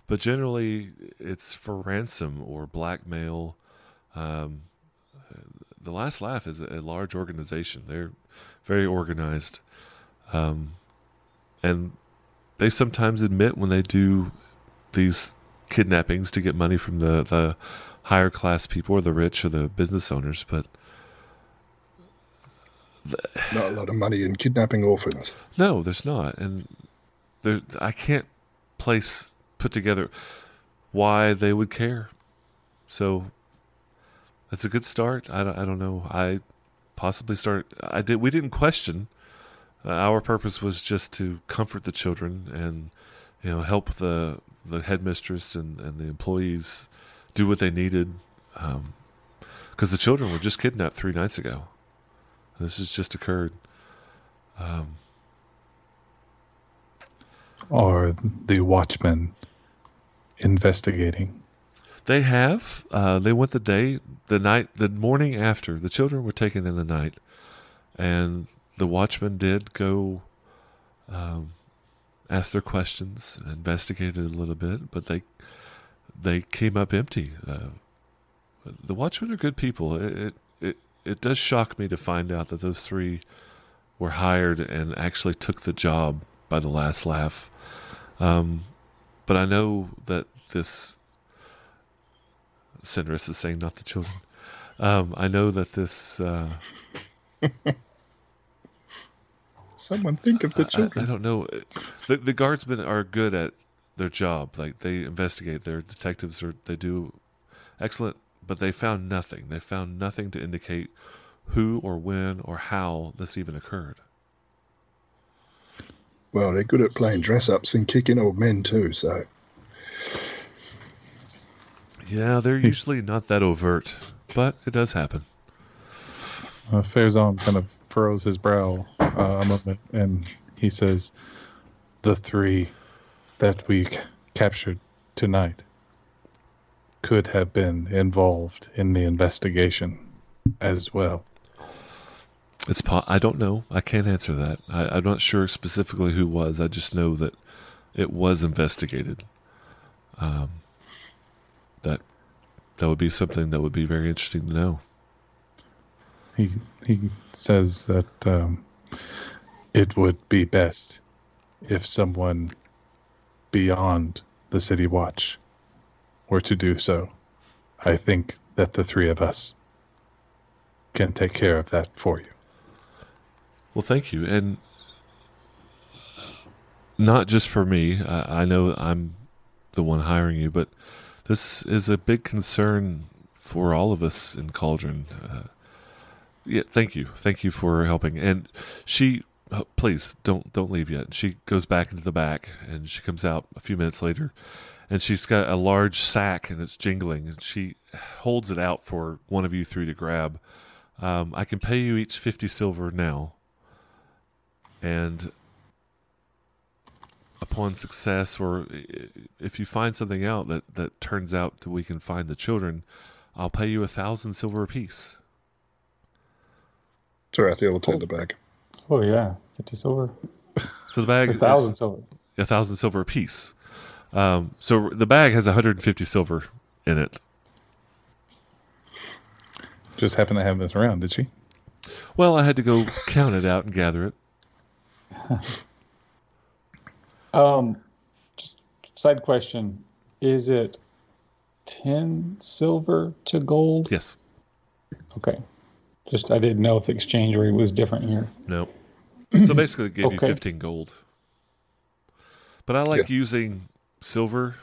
but generally it's for ransom or blackmail. Um, the Last Laugh is a large organization. They're very organized, um, and they sometimes admit when they do these kidnappings to get money from the the higher class people or the rich or the business owners, but
not a lot of money in kidnapping orphans.
No, there's not, and there I can't place put together why they would care. So that's a good start. I don't, I don't know. I possibly start. I did. We didn't question. Uh, our purpose was just to comfort the children and you know help the the headmistress and, and the employees do what they needed because um, the children were just kidnapped three nights ago. This has just occurred. Um,
are the watchmen investigating?
They have. Uh, they went the day, the night, the morning after. The children were taken in the night, and the watchmen did go um, ask their questions, investigated a little bit, but they they came up empty. Uh, the watchmen are good people. It, it it it does shock me to find out that those three were hired and actually took the job by the last laugh. Um, but I know that this Cinderus is saying, not the children. Um, I know that this. Uh,
Someone think of the
I- I,
children.
I don't know. The, the guardsmen are good at their job. Like they investigate. Their detectives are. They do excellent, but they found nothing. They found nothing to indicate who or when or how this even occurred.
Well, they're good at playing dress ups and kicking old men too, so
Yeah, they're usually not that overt, but it does happen.
Uh, Farazan kind of furrows his brow uh, a moment and he says, The three that we c- captured tonight could have been involved in the investigation as well.
It's po- I don't know. I can't answer that. I, I'm not sure specifically who was. I just know that it was investigated. Um, that that would be something that would be very interesting to know.
He he says that um, it would be best if someone beyond the city watch were to do so. I think that the three of us can take care of that for you.
Well, thank you, and not just for me. I, I know I'm the one hiring you, but this is a big concern for all of us in Cauldron. Uh, yeah, thank you, thank you for helping. And she, oh, please don't don't leave yet. And She goes back into the back, and she comes out a few minutes later, and she's got a large sack, and it's jingling, and she holds it out for one of you three to grab. Um, I can pay you each fifty silver now and upon success or if you find something out that that turns out that we can find the children i'll pay you a thousand silver apiece
Tarathiel will take the bag.
Oh yeah, fifty silver,
so the bag
a thousand silver.
a thousand silver apiece um, so the bag has 150 silver in it
Just happened to have this around, did she?
well i had to go count it out and gather it
Um, just side question: Is it ten silver to gold?
yes
Okay. Just I didn't know if the exchange rate was different here.
no so basically it gave you 15 gold. But i like using silver.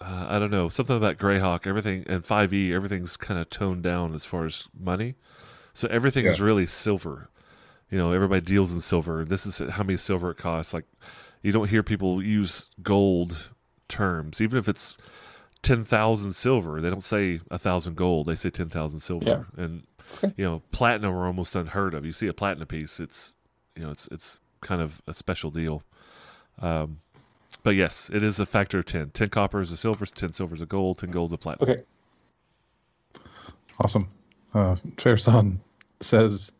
Uh, i don't know something about greyhawk everything and 5e everything's kind of toned down as far as money. So everything is really silver. You know everybody deals in silver. This is how many silver it costs. Like you don't hear people use gold terms. Even if it's 10,000 silver they don't say a thousand gold they say 10,000 silver. And
Okay.
you know platinum are almost unheard of. You see a platinum piece it's you know it's it's kind of a special deal um but yes it is a factor of 10 10 copper is a silver 10 silver is a gold 10 gold is a platinum
Okay.
Awesome. Uh, Farazan says,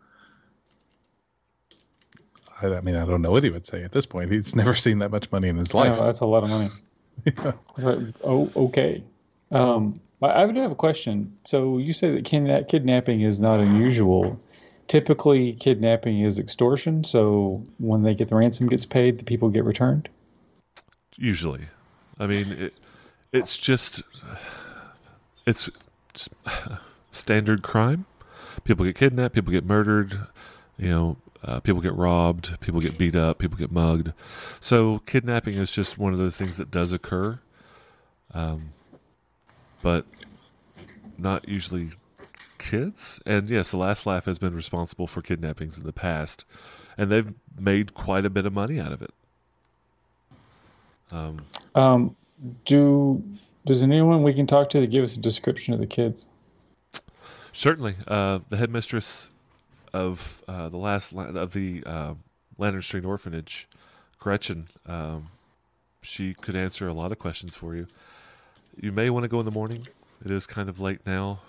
I, I mean, I don't know what he would say at this point. He's never seen that much money in his life.
know, that's a lot of money. But, oh, okay. Um, I I would have a question. So you say that kidnapping is not unusual. Typically, kidnapping is extortion. So when they get the ransom gets paid, the people get returned.
usually i mean it, it's just it's, it's standard crime people get kidnapped people get murdered you know uh, people get robbed people get beat up people get mugged so kidnapping is just one of those things that does occur um, but not usually kids and yes the last laugh has been responsible for kidnappings in the past and they've made quite a bit of money out of it um,
Um, do does anyone we can talk to to give us a description of the kids?
Certainly, uh, the headmistress of uh, the last la- of the uh, Lantern Street Orphanage, Gretchen, um, she could answer a lot of questions for you. You may want to go in the morning. It is kind of late now.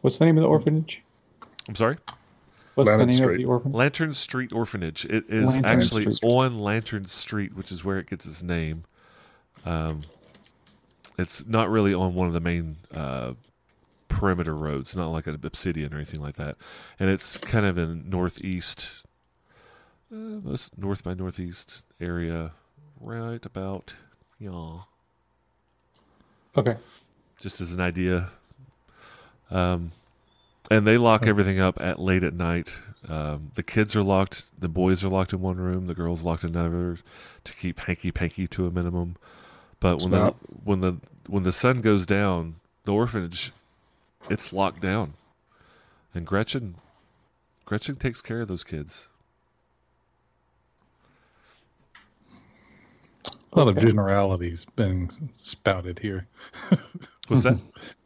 What's the name of the orphanage?
I'm sorry.
What's
Lantern
the name
Street.
of the orphanage?
Lantern Street Orphanage. It is
Lantern
actually
Street.
on Lantern Street, which is where it gets its name. Um, it's not really on one of the main uh, perimeter roads, It's not like an Obsidian or anything like that. And it's kind of in northeast, uh, most north by northeast area, right about, yeah,
Okay.
just as an idea. Um, and they lock everything up at late at night. Um, the kids are locked. The boys are locked in one room. The girls locked in another to keep hanky panky to a minimum. But when
Stop.
the when the when the sun goes down, the orphanage it's locked down, and Gretchen Gretchen takes care of those kids.
A lot of generalities being spouted here.
What's that?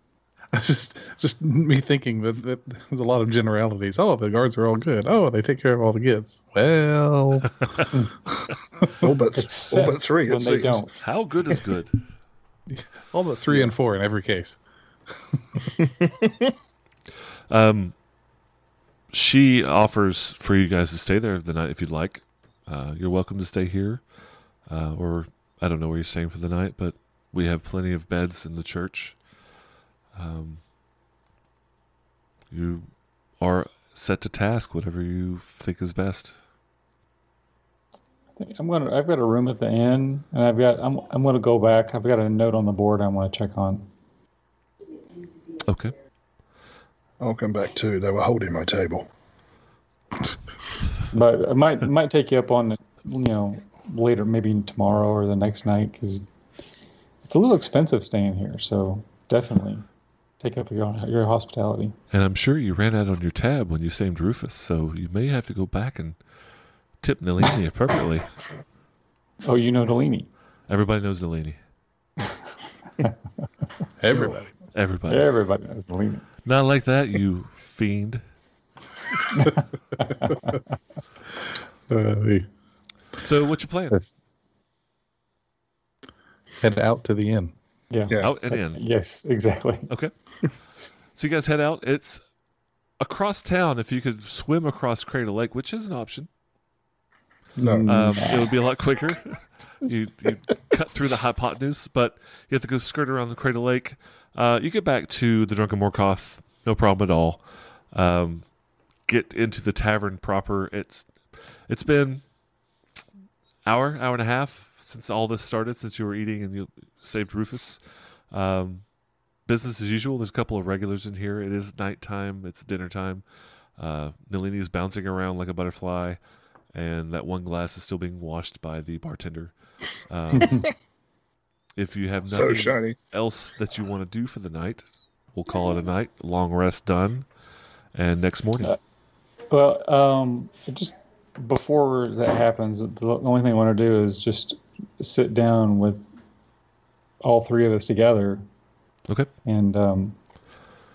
It's just just me thinking that, that there's a lot of generalities. Oh, the guards are all good. Oh, they take care of all the kids. Well,
All but,
Except
all but three,
when
it
they
seems.
don't.
How good is good?
all but three and four in every case.
Um, she offers for you guys to stay there the night if you'd like. Uh, you're welcome to stay here, uh, or I don't know where you're staying for the night, but we have plenty of beds in the church. Um, you are set to task, whatever you think is best.
I think I'm gonna. I've got a room at the inn, and I've got. I'm. I'm gonna go back. I've got a note on the board. I want to check on.
Okay.
I'll come back too. They were holding my table.
But I might might take you up on it. You know, later, maybe tomorrow or the next night, because it's a little expensive staying here. So definitely take up your your hospitality.
And I'm sure you ran out on your tab when you saved Rufus, so you may have to go back and tip Nalini appropriately.
Oh, you know Delaney.
Everybody knows Nalini.
Everybody.
Everybody.
Everybody knows Delaney.
Not like that, you fiend.
Uh,
So what you playing?
Yes. head out to the inn.
Yeah.
Yeah.
Out and in.
Yes, exactly.
Okay. so you guys head out. It's across town. If you could swim across Crater Lake, which is an option,
No.
um, it would be a lot quicker. you, you cut through the hypotenuse, but you have to go skirt around the Crater Lake. Uh, you get back to the Drunken Morkoth, no problem at all. Um, get into the tavern proper. It's it's been hour, hour and a half since all this started, since you were eating and you saved Rufus. Um, business as usual. There's a couple of regulars in here. It is nighttime. It's dinner time. Uh, Nalini is bouncing around like a butterfly, and that one glass is still being washed by the bartender. Um, if you have
so
nothing
shiny.
else that you want to do for the night, we'll call it a night. Long rest done, and next morning.
Uh, Well, um, just before that happens, the only thing I want to do is just sit down with all three of us together
okay.
and um,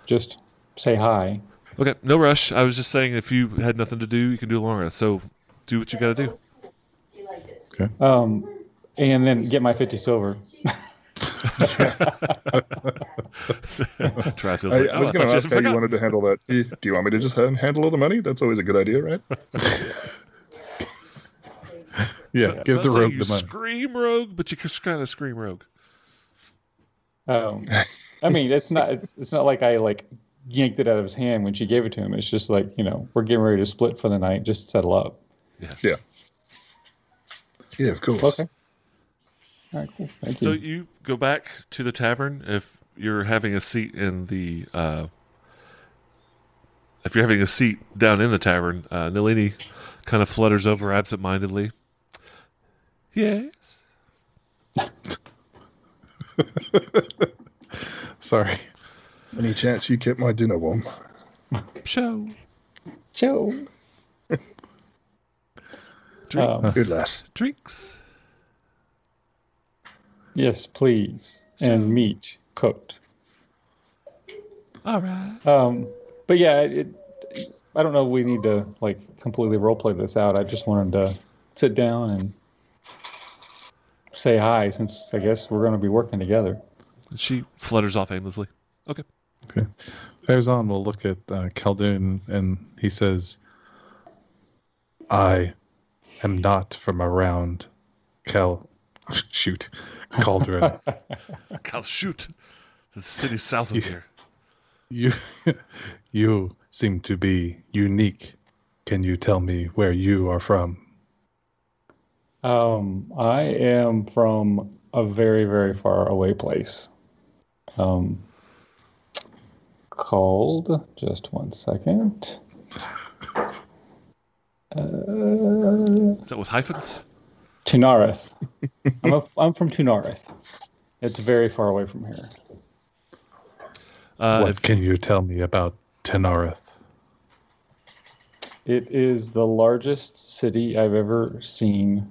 just say hi.
Okay. No rush. I was just saying if you had nothing to do, you can do a long rest. So do what you got to do.
Um, and then get my 50 silver.
Try feels
I,
like,
I
oh,
was
I
going to ask how you wanted to handle that. Do you, do you want me to just handle all the money? That's always a good idea, right?
Yeah, give the rogue the money.
Scream rogue, but you can kind of scream rogue.
Um, I mean, it's not it's not like I like yanked it out of his hand when she gave it to him. It's just like you know we're getting ready to split for the night. Just settle up.
Yeah.
Yeah, of course.
Okay. All right. Cool. Thank
So
you.
you go back to the tavern if you're having a seat in the uh, if you're having a seat down in the tavern. Uh, Nalini kind of flutters over absentmindedly. Yes.
Sorry.
Any chance you kept my dinner warm?
Show.
Joe.
Drinks.
Um,
lass.
Drinks.
Yes, please. And meat cooked.
All right.
Um, but yeah, it, I don't know. We need to like completely role play this out. I just wanted to sit down and say hi since I guess we're going to be working together.
She flutters off aimlessly. Okay.
Okay. Farazan will look at uh, Khaldun and he says, I am not from around Cal. Shoot. Cauldron.
I'll shoot. The city south of here.
you, you seem to be unique. Can you tell me where you are from?
Um, I am from a very, very far away place. Um, called, just one second. Uh,
Is that with hyphens?
Tunareth. I'm, a, I'm from Tunareth. It's very far away from here.
Uh,
what
if-
can you tell me about Tenareth?
It is the largest city I've ever seen,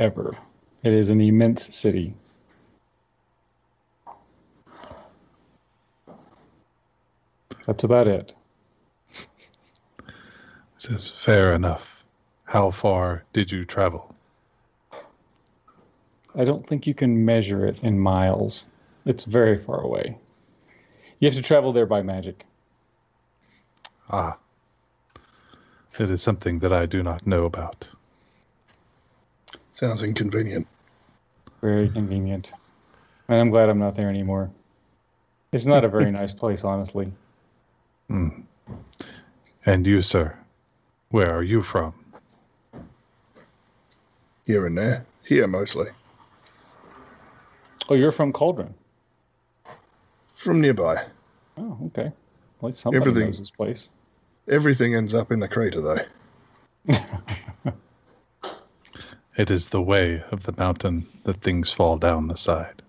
ever. It is an immense city. That's about it.
Says, fair enough. How far did you travel?
I don't think you can measure it in miles. It's very far away. You have to travel there by magic.
Ah. It is something that I do not know about.
Sounds inconvenient.
Very convenient. And I'm glad I'm not there anymore. It's not a very nice place, honestly.
Hmm. And you, sir, where are you from?
Here and there. Here mostly.
Oh, you're from Cauldron.
From nearby.
Oh, okay. Well, somebody
Everything.
knows this place.
Everything ends up in the crater, though.
It is the way of the mountain that things fall down the side.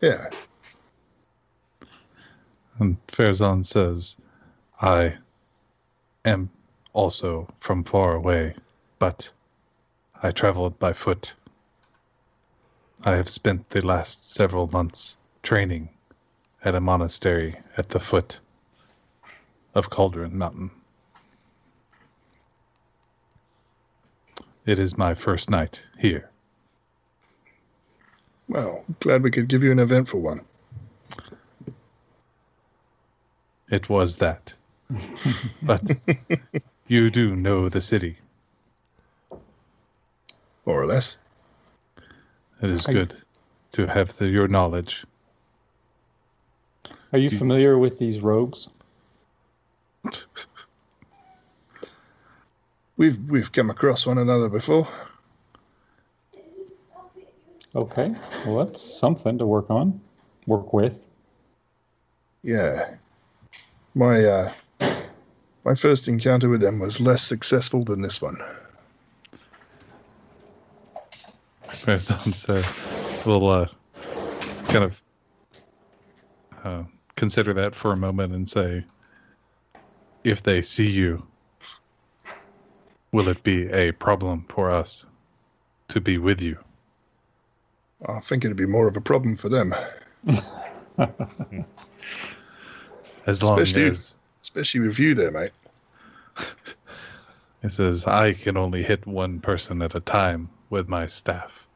Yeah.
And Farazan says, I am also from far away, but I traveled by foot. I have spent the last several months training at a monastery at the foot of Cauldron Mountain. It is my first night here.
Well, glad we could give you an eventful one.
It was that. but you do know the city.
More or less.
It is
I-
good to have the, your knowledge.
Are you
Do-
familiar with these rogues?
We've we've come across one another before.
Okay. Well, that's something to work on, work with.
Yeah. My uh my first encounter with them was less successful than this one.
Farazan said, we'll uh, kind of uh, consider that for a moment and say, if they see you, will it be a problem for us to be with you?
I think it'd be more of a problem for them,
As long
Especially-
as
especially with you there, mate.
it says, I can only hit one person at a time with my staff.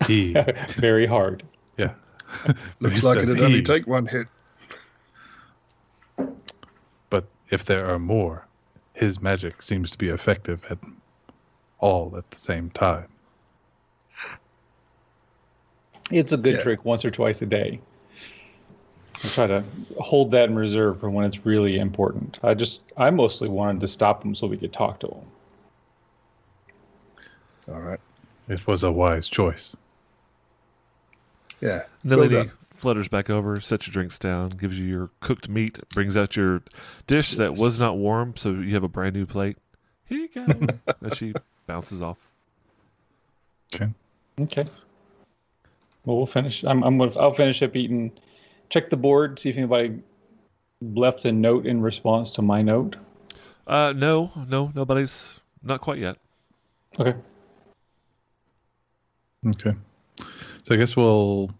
He,
Very hard.
yeah.
Looks like it'd only take one hit.
But if there are more, his magic seems to be effective at all at the same time.
It's a good
Yeah.
trick once or twice a day. I try to hold that in reserve for when it's really important. I just, I mostly wanted to stop him so we could talk to him.
All right.
It was a wise choice.
Yeah. Well
Nalini
done.
Flutters back over, sets your drinks down, gives you your cooked meat, brings out your dish that was not warm, so you have a brand new plate. Here you go. that she bounces off.
Okay.
Okay. Well, we'll finish. I'm, I'm gonna, I'll finish up eating. Check the board, see if anybody left a note in response to my note.
Uh, no, no, nobody's not quite yet.
Okay.
Okay. So I guess we'll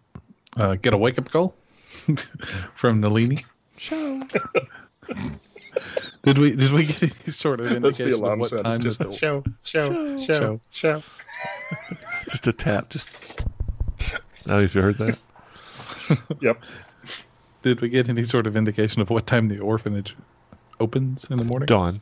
uh, get a wake up call from Nalini.
Show.
Did we did we get any sort of indication
That's the
of
alarm
what time
It's just the
show show
Show.
show show
just a tap. Just. Now, if you heard that,
Yep.
Did we get any sort of indication of what time the orphanage opens in the morning?
dawn,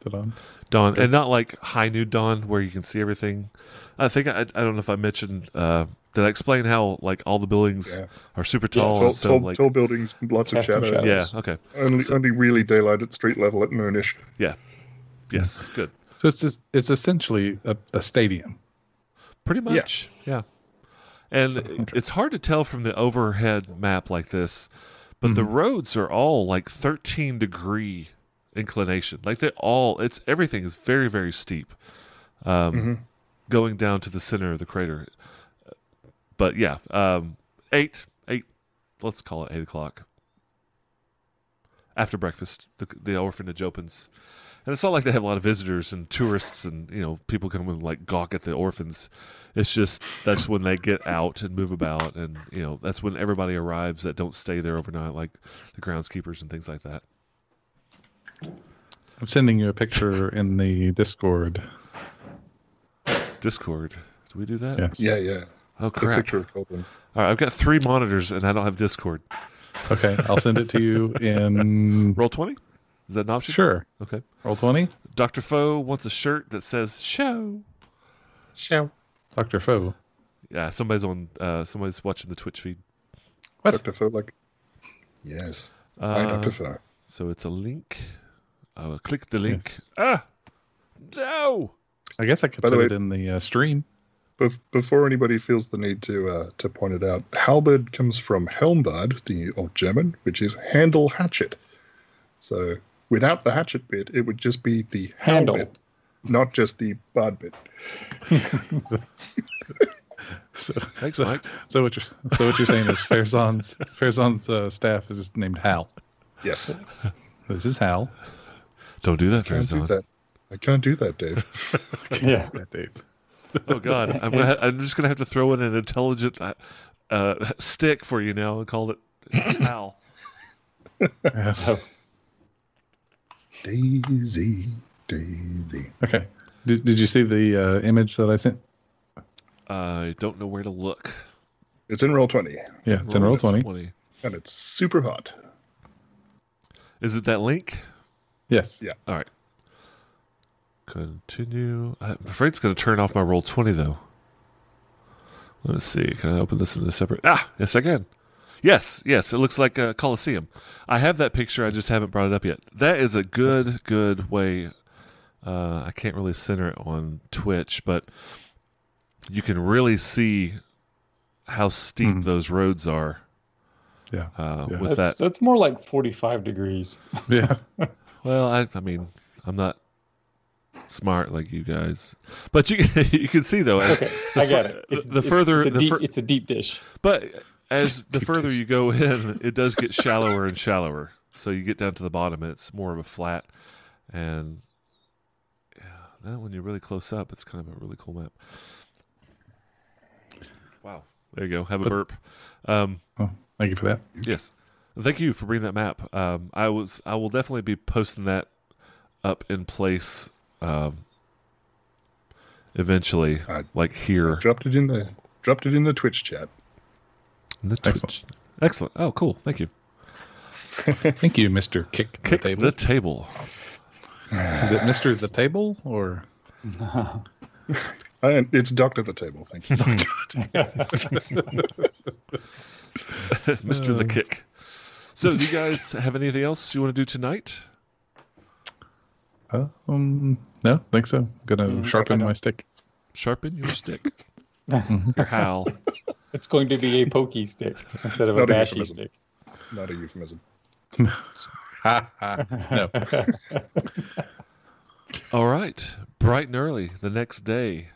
Is it on?
dawn, and not like high noon dawn where you can see everything. I think I, I don't know if I mentioned. Uh, did I explain how like all the buildings
Yeah.
are super tall?
Tall,
so
tall,
like
tall buildings, lots of
Casting
shadow.
shadows.
yeah, okay,
Only,
So-
only really daylight at street level at noonish.
yeah, yes, good.
So it's just, it's essentially a, a stadium.
Pretty much, yeah. And it's hard to tell from the overhead map like this, but the roads are all like 13 degree inclination. Like they all, it's everything is very very steep, um, going down to the center of the crater. But yeah, um, eight eight. Let's call it eight o'clock. After breakfast, the, the orphanage opens. And it's not like they have a lot of visitors and tourists and you know people come and like gawk at the orphans. It's just that's when they get out and move about, and you know that's when everybody arrives that don't stay there overnight, like the groundskeepers and things like that.
I'm sending you a picture in the Discord.
Discord, do we do that?
Yes.
Yeah, yeah.
Oh
The picture of Goblin.
All right, I've got three monitors and I don't have Discord.
Okay. I'll send it to you in.
Roll twenty. Is that an option?
Sure.
Okay.
Roll 20.
Doctor Foe wants a shirt that says "Show."
Show.
Dr. Foe.
Yeah, somebody's on. Uh, somebody's watching the Twitch feed.
What?
Dr. Foe, like, yes. Hi,
Uh,
Dr. Foe.
So it's a link. I will click the link. Ah, no.
I guess I could
By
put
way-
it in the uh, stream.
Bef- before anybody feels the need to uh, to point it out, halberd comes from Helmbard, the old German, which is handle hatchet. So without the hatchet bit, it would just be the
Handle.
bit, not just the bard bit.
So,
Thanks,
so,
Mike.
so what you're so what you're saying is Farazan's Farazan's uh, staff is named Hal.
Yes,
This is Hal.
Don't do that,
can't do
Farazan.
that. I can't do that, Dave.
Yeah.
Yeah, Dave.
Oh God, I'm gonna. Ha- I'm just gonna have to throw in an intelligent uh, uh, stick for you now and call it Al.
Daisy, Daisy.
Okay. Did, did you see the uh, image that I sent?
I don't know where to look.
It's in roll twenty,
Yeah, it's in roll twenty.
and it's super hot.
Is it that link?
Yes.
Yeah.
All right. Continue. I'm afraid it's going to turn off my roll 20, though. Let's see. Can I open this in a separate? Ah, yes, I can. Yes, yes. It looks like a Coliseum. I have that picture. I just haven't brought it up yet. That is a good, good way. Uh, I can't really center it on Twitch, but you can really see how steep
Mhm.
those roads are
Yeah.
uh,
Yeah.
with
That's,
that.
that's more like 45 degrees.
Yeah.
Well, I, I mean, I'm not smart like you guys, but you you can see though.
Okay,
the
I get it. It's,
the
it's-
further-
it's a,
the
deep,
fur-
it's a deep dish.
But as the further
dish.
you go in, it does get shallower and shallower. So you get down to the bottom, and it's more of a flat. And yeah, now when you're really close up, it's kind of a really cool map. Wow, there you go. Have a burp. Um,
Oh, thank you for that.
Yes. Thank you for bringing that map. Um, I was I will definitely be posting that up in place um, eventually,
I-
like here
Dropped it in the dropped it in the Twitch chat.
in the Twitch.
Excellent.
Excellent. Oh, cool. Thank you.
Thank you, Mister Kick, the table.
the table.
Is it Mister the Table or?
I, it's Doctor the table. Thank you.
Mr. the
Um,
Kick. So, do you guys have anything else you want to do tonight?
Um, no, think so. I'm gonna
Mm,
sharpen my stick.
Sharpen your stick. your howl.
It's going to be a pokey stick instead of a
Not a
bashy
euphemism.
stick.
Not a euphemism.
Ha ha. No.
All right. Bright and early the next day,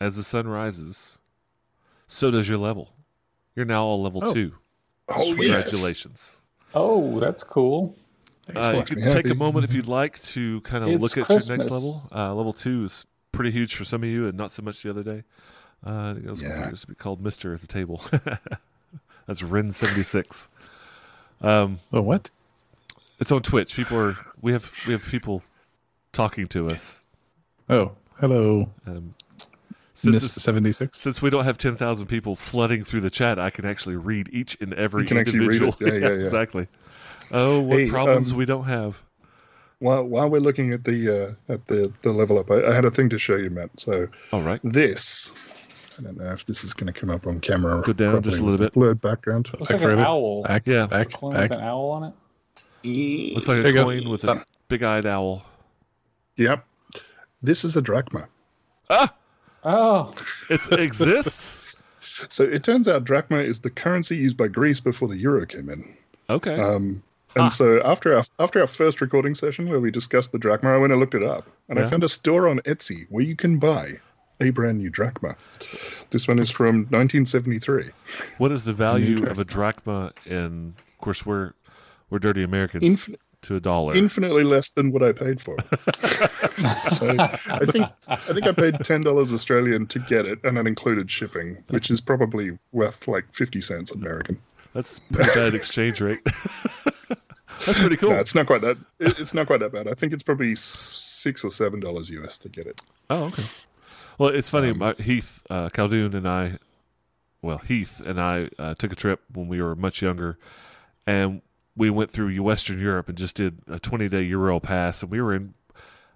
as the sun rises, so does your level. You're now all level
Oh.
two.
Oh
Congratulations.
Oh, that's cool.
Uh, you
Makes
can
me
take a moment if you'd like to kind of
It's
look at your next level. Uh, level two is pretty huge for some of you, and not so much the other day. Uh, it was
Yeah.
used to be called Mister at the table. That's Ren seventy six. Um,
Oh, what?
it's on Twitch. People are we have we have people talking to us.
Oh, hello.
Um, Since,
76.
since we don't have 10,000 people flooding through the chat, I can actually read each and every
You can actually read
individual.
it. Yeah, yeah, yeah.
exactly. Oh, what
Hey,
problems
um,
we don't have.
While while we're looking at the uh, at the, the level up, I, I had a thing to show you, Matt. So
All right.
this, I don't know if this is going to come up on camera.
Go down just a little bit.
Blurred background.
Looks
Back
like an owl.
Back,
Yeah.
back,
Coin
back.
with an owl on it.
Looks like
There
a
you go.
coin with a big-eyed owl.
Yep. This is a drachma.
Ah,
Oh,
it exists.
So it turns out drachma is the currency used by Greece before the euro came in.
Okay.
Um, and
Ah.
so after our after our first recording session where we discussed the drachma, I went and looked it up, and
Yeah.
I found a store on Etsy where you can buy a brand new drachma. This one is from 1973.
what is the value of a drachma And Of course, we're we're dirty Americans
Inf-
to a dollar.
Infinitely less than what I paid for it. so I think I think I paid ten dollars Australian to get it, and that included shipping, which is probably worth like fifty cents American.
That's pretty bad exchange rate. That's pretty cool.
No, it's not quite that. it- It's not quite that bad. I think it's probably six or seven dollars US to get it.
Oh, okay. Well, it's funny.
Um,
Heath uh, Khaldun and I, well, Heath and I uh, took a trip when we were much younger, and we went through Western Europe and just did a 20 day Euro pass, and we were in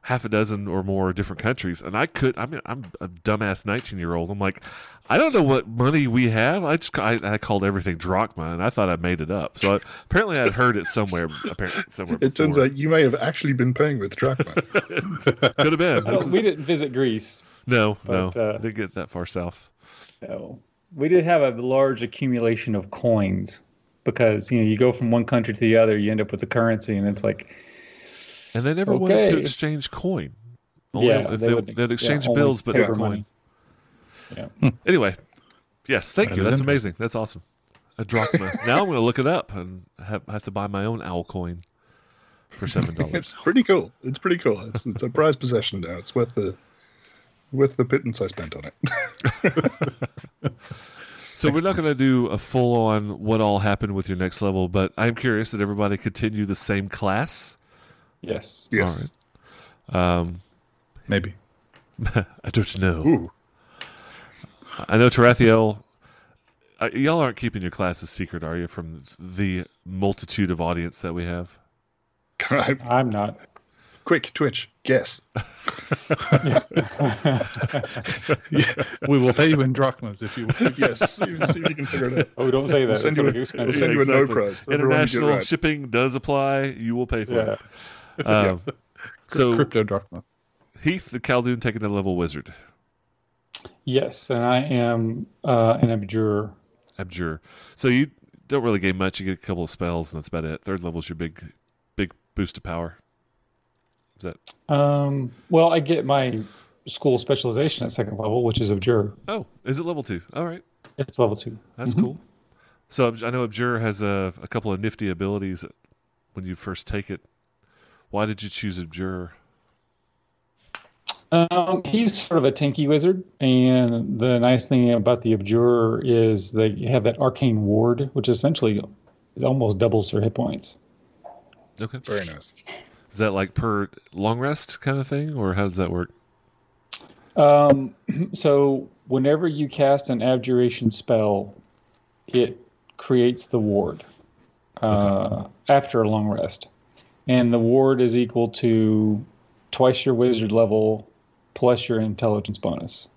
half a dozen or more different countries. And I could, I mean, I'm a dumbass 19 year old. I'm like, I don't know what money we have. I just, I, I called everything drachma, and I thought I made it up. So I, apparently, I'd heard it somewhere. Apparently, somewhere.
It turns out you may have actually been paying with drachma.
could have been.
Well,
This
we didn't visit Greece.
no,
but,
no,
uh,
didn't get that far south.
No. We did have a large accumulation of coins because you know you go from one country to the other, you end up with the currency, and it's like
And they never wanted to exchange coin. Only
yeah,
if
they
they,
would
would exchange
yeah,
bills, but
paper
not coin.
money. Yeah. Hmm.
Anyway, yes, thank
That
you. That's amazing. That's awesome. A drachma. now I'm going to look it up and have, have to buy my own owl coin for seven dollars.
it's
dollars.
pretty cool. It's pretty cool. It's, it's a prized possession now. It's worth the worth the pittance I spent on it.
so we're not going to do a full on what all happened with your next level, but I'm curious that everybody continue the same class.
Yes.
Yes.
Um,
Maybe.
I don't know.
Ooh.
I know Tarathiel. Uh, y'all aren't keeping your classes secret, are you? From the multitude of audience that we have.
I'm not.
Quick, Twitch, guess.
We will pay you in drachmas if you.
Yes, see, see if you can figure it out.
Oh, don't say that.
We'll send you a- we'll
meant.
send you a no prize for everyone to get
International
right.
shipping does apply. You will pay for
Yeah.
it. Um, so
Crypto drachma.
Heath the Khaldun taking a level wizard.
Yes, and I am uh, an abjurer.
Abjure. So you don't really gain much. You get a couple of spells, and that's about it. Third level's is your big, big boost of power. Is that?
Um, well, I get my school specialization at second level, which is abjurer.
Oh, is it level two? All right,
It's level two.
that's cool. So I know Abjure has a, a couple of nifty abilities when you first take it. Why did you choose Abjure?
Um, he's sort of a tanky wizard, and the nice thing about the abjurer is they have that arcane ward, which essentially it almost doubles their hit points.
Okay,
Very nice.
is that like per long rest kind of thing, or how does that work?
Um, so whenever you cast an abjuration spell, it creates the ward uh, after a long rest, and the ward is equal to twice your wizard level plus your intelligence bonus.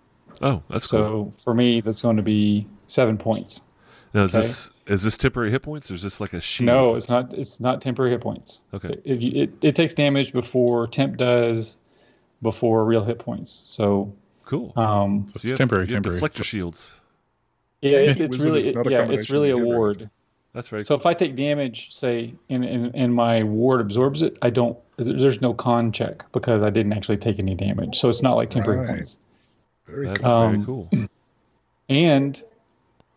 Oh, that's cool.
So for me, that's going to be seven points.
Now is
okay.
this is this temporary hit points, or is this like a shield?
No, it's not. It's not temporary hit points.
Okay.
If you, it, it takes damage before temp does, before real hit points. So
Cool.
um,
So you have,
temporary,
you have
temporary.
deflector shields.
yeah, it's, it's really
is not a
yeah, it's really a
of hit
ward.
That's very
So if I take damage, say, and, and, and my ward absorbs it, I don't. There's no con check because I didn't actually take any damage. So it's not like temporary
Right.
points.
Very
That's
cool.
very
Um,
cool.
And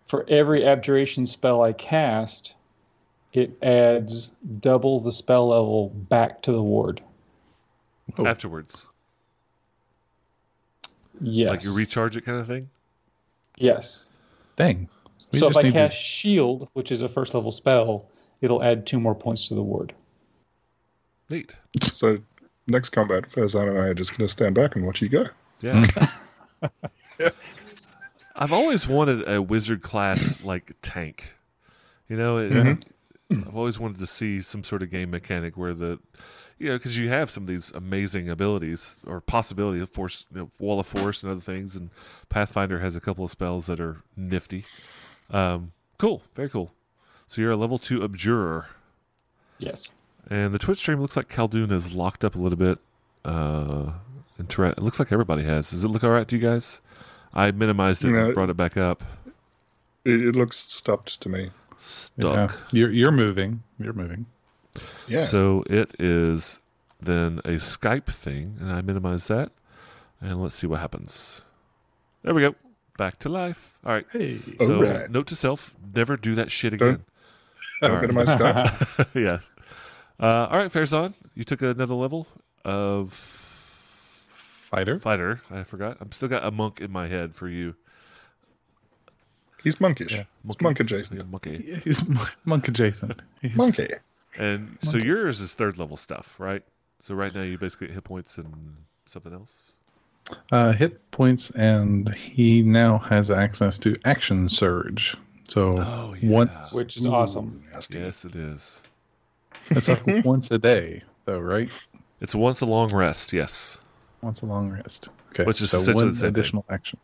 for every abjuration spell I cast, it adds double the spell level back to the ward.
Oh.
Afterwards,
Yes.
like you recharge it, kind of thing.
Yes.
Dang. We
so if I
need to-
cast Shield, which is a first level spell, it'll add two more points to the ward.
Neat.
So next combat, Farazan and I are just going to stand back and watch you go.
Yeah. I've always wanted a wizard class like tank. You know, it,
Mhm.
I've always wanted to see some sort of game mechanic where the, you know, because you have some of these amazing abilities or possibility of force, you know, wall of force and other things, and Pathfinder has a couple of spells that are nifty. Um, cool, very cool. So you're a level two abjurer.
Yes.
And the Twitch stream looks like Khaldun is locked up a little bit. Uh, and Tourette, it looks like everybody has. Does it look all right to you guys? I minimized it
No.
and brought it back up.
It, it looks stopped to me.
Stuck.
Yeah. You're you're moving. You're moving.
Yeah.
So it is then a Skype thing, and I minimize that. And let's see what happens. There we go. Back to life. All right.
Hey.
So,
Alright.
note to self: never do that shit again.
Don't
All right.
minimize Skype.
yes. Uh, all right, Farazan, you took another level of
Fighter.
fighter. I forgot. I'm still got a monk in my head for you.
He's monkish.
Yeah.
It's monk adjacent.
Yeah, monkey.
He's monk adjacent. He's-
Monkey.
And so yours is third level stuff, right? So right now you basically hit points and something else.
Uh, hit points, and he now has access to action surge. So
Oh,
once
Which is awesome.
Nasty.
Yes, it is.
it's like once a day, though, right?
It's once a long rest. Yes.
Once a long rest. Okay,
Which is
so
essentially
one
the same thing.
additional action.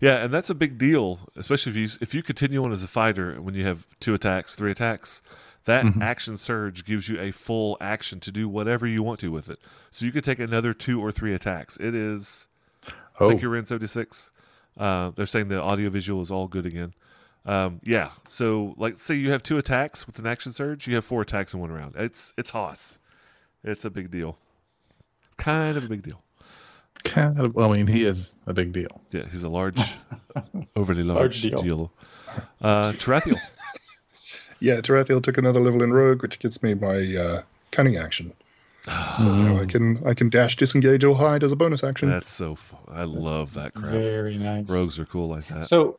Yeah, and that's a big deal, especially if you if you continue on as a fighter when you have two attacks, three attacks. That
Mhm.
action surge gives you a full action to do whatever you want to with it. So you could take another two or three attacks. It is. I
Oh,
think you're in 76. Uh, they're saying the audio visual is all good again. Um, yeah. So, like, say you have two attacks with an action surge, you have four attacks in one round. It's it's Hoss. It's a big deal. Kind of a big deal.
kind of. I mean, he is a big deal.
Yeah, he's a large, overly large,
Large deal.
deal. Uh, Tarathiel.
Yeah, Tarathiel took another level in Rogue, which gets me my uh, cunning action. So
Mm.
now I can I can dash, disengage, or hide as a bonus action.
That's so fun. I love that crap.
Very nice.
Rogues are cool like that.
So,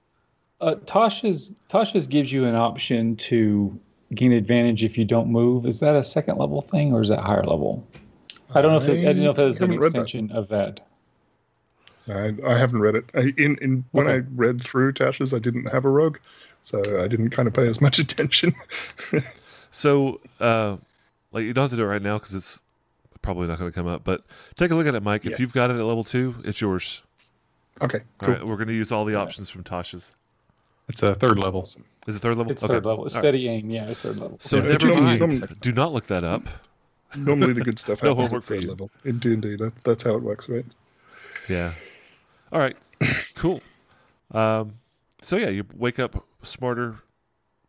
uh, Tasha's Tasha's gives you an option to gain advantage if you don't move. Is that a second level thing or is that higher level? I don't know if it, I don't know if it's an
haven't that.
extension of that.
I, I haven't read it. I, in in when I read through Tasha's, I didn't have a rogue, so I didn't kind of pay as much attention.
So, uh, like, you don't have to do it right now because it's probably not going to come up. But take a look at it, Mike.
Yeah.
If you've got it at level two, it's yours.
okay,
All
cool.
right, we're going to use all the options from Tasha's.
It's a third level.
Is it third level?
It's
Okay.
third level. It's
All right.
steady aim. Yeah, it's third level.
So
Yeah,
never mind.
normally-
Do not look that up.
Normally, the good stuff
No
happens
homework
at third level in D and D. That, that's how it works, right?
Yeah. All right. Cool. Um, so yeah, you wake up smarter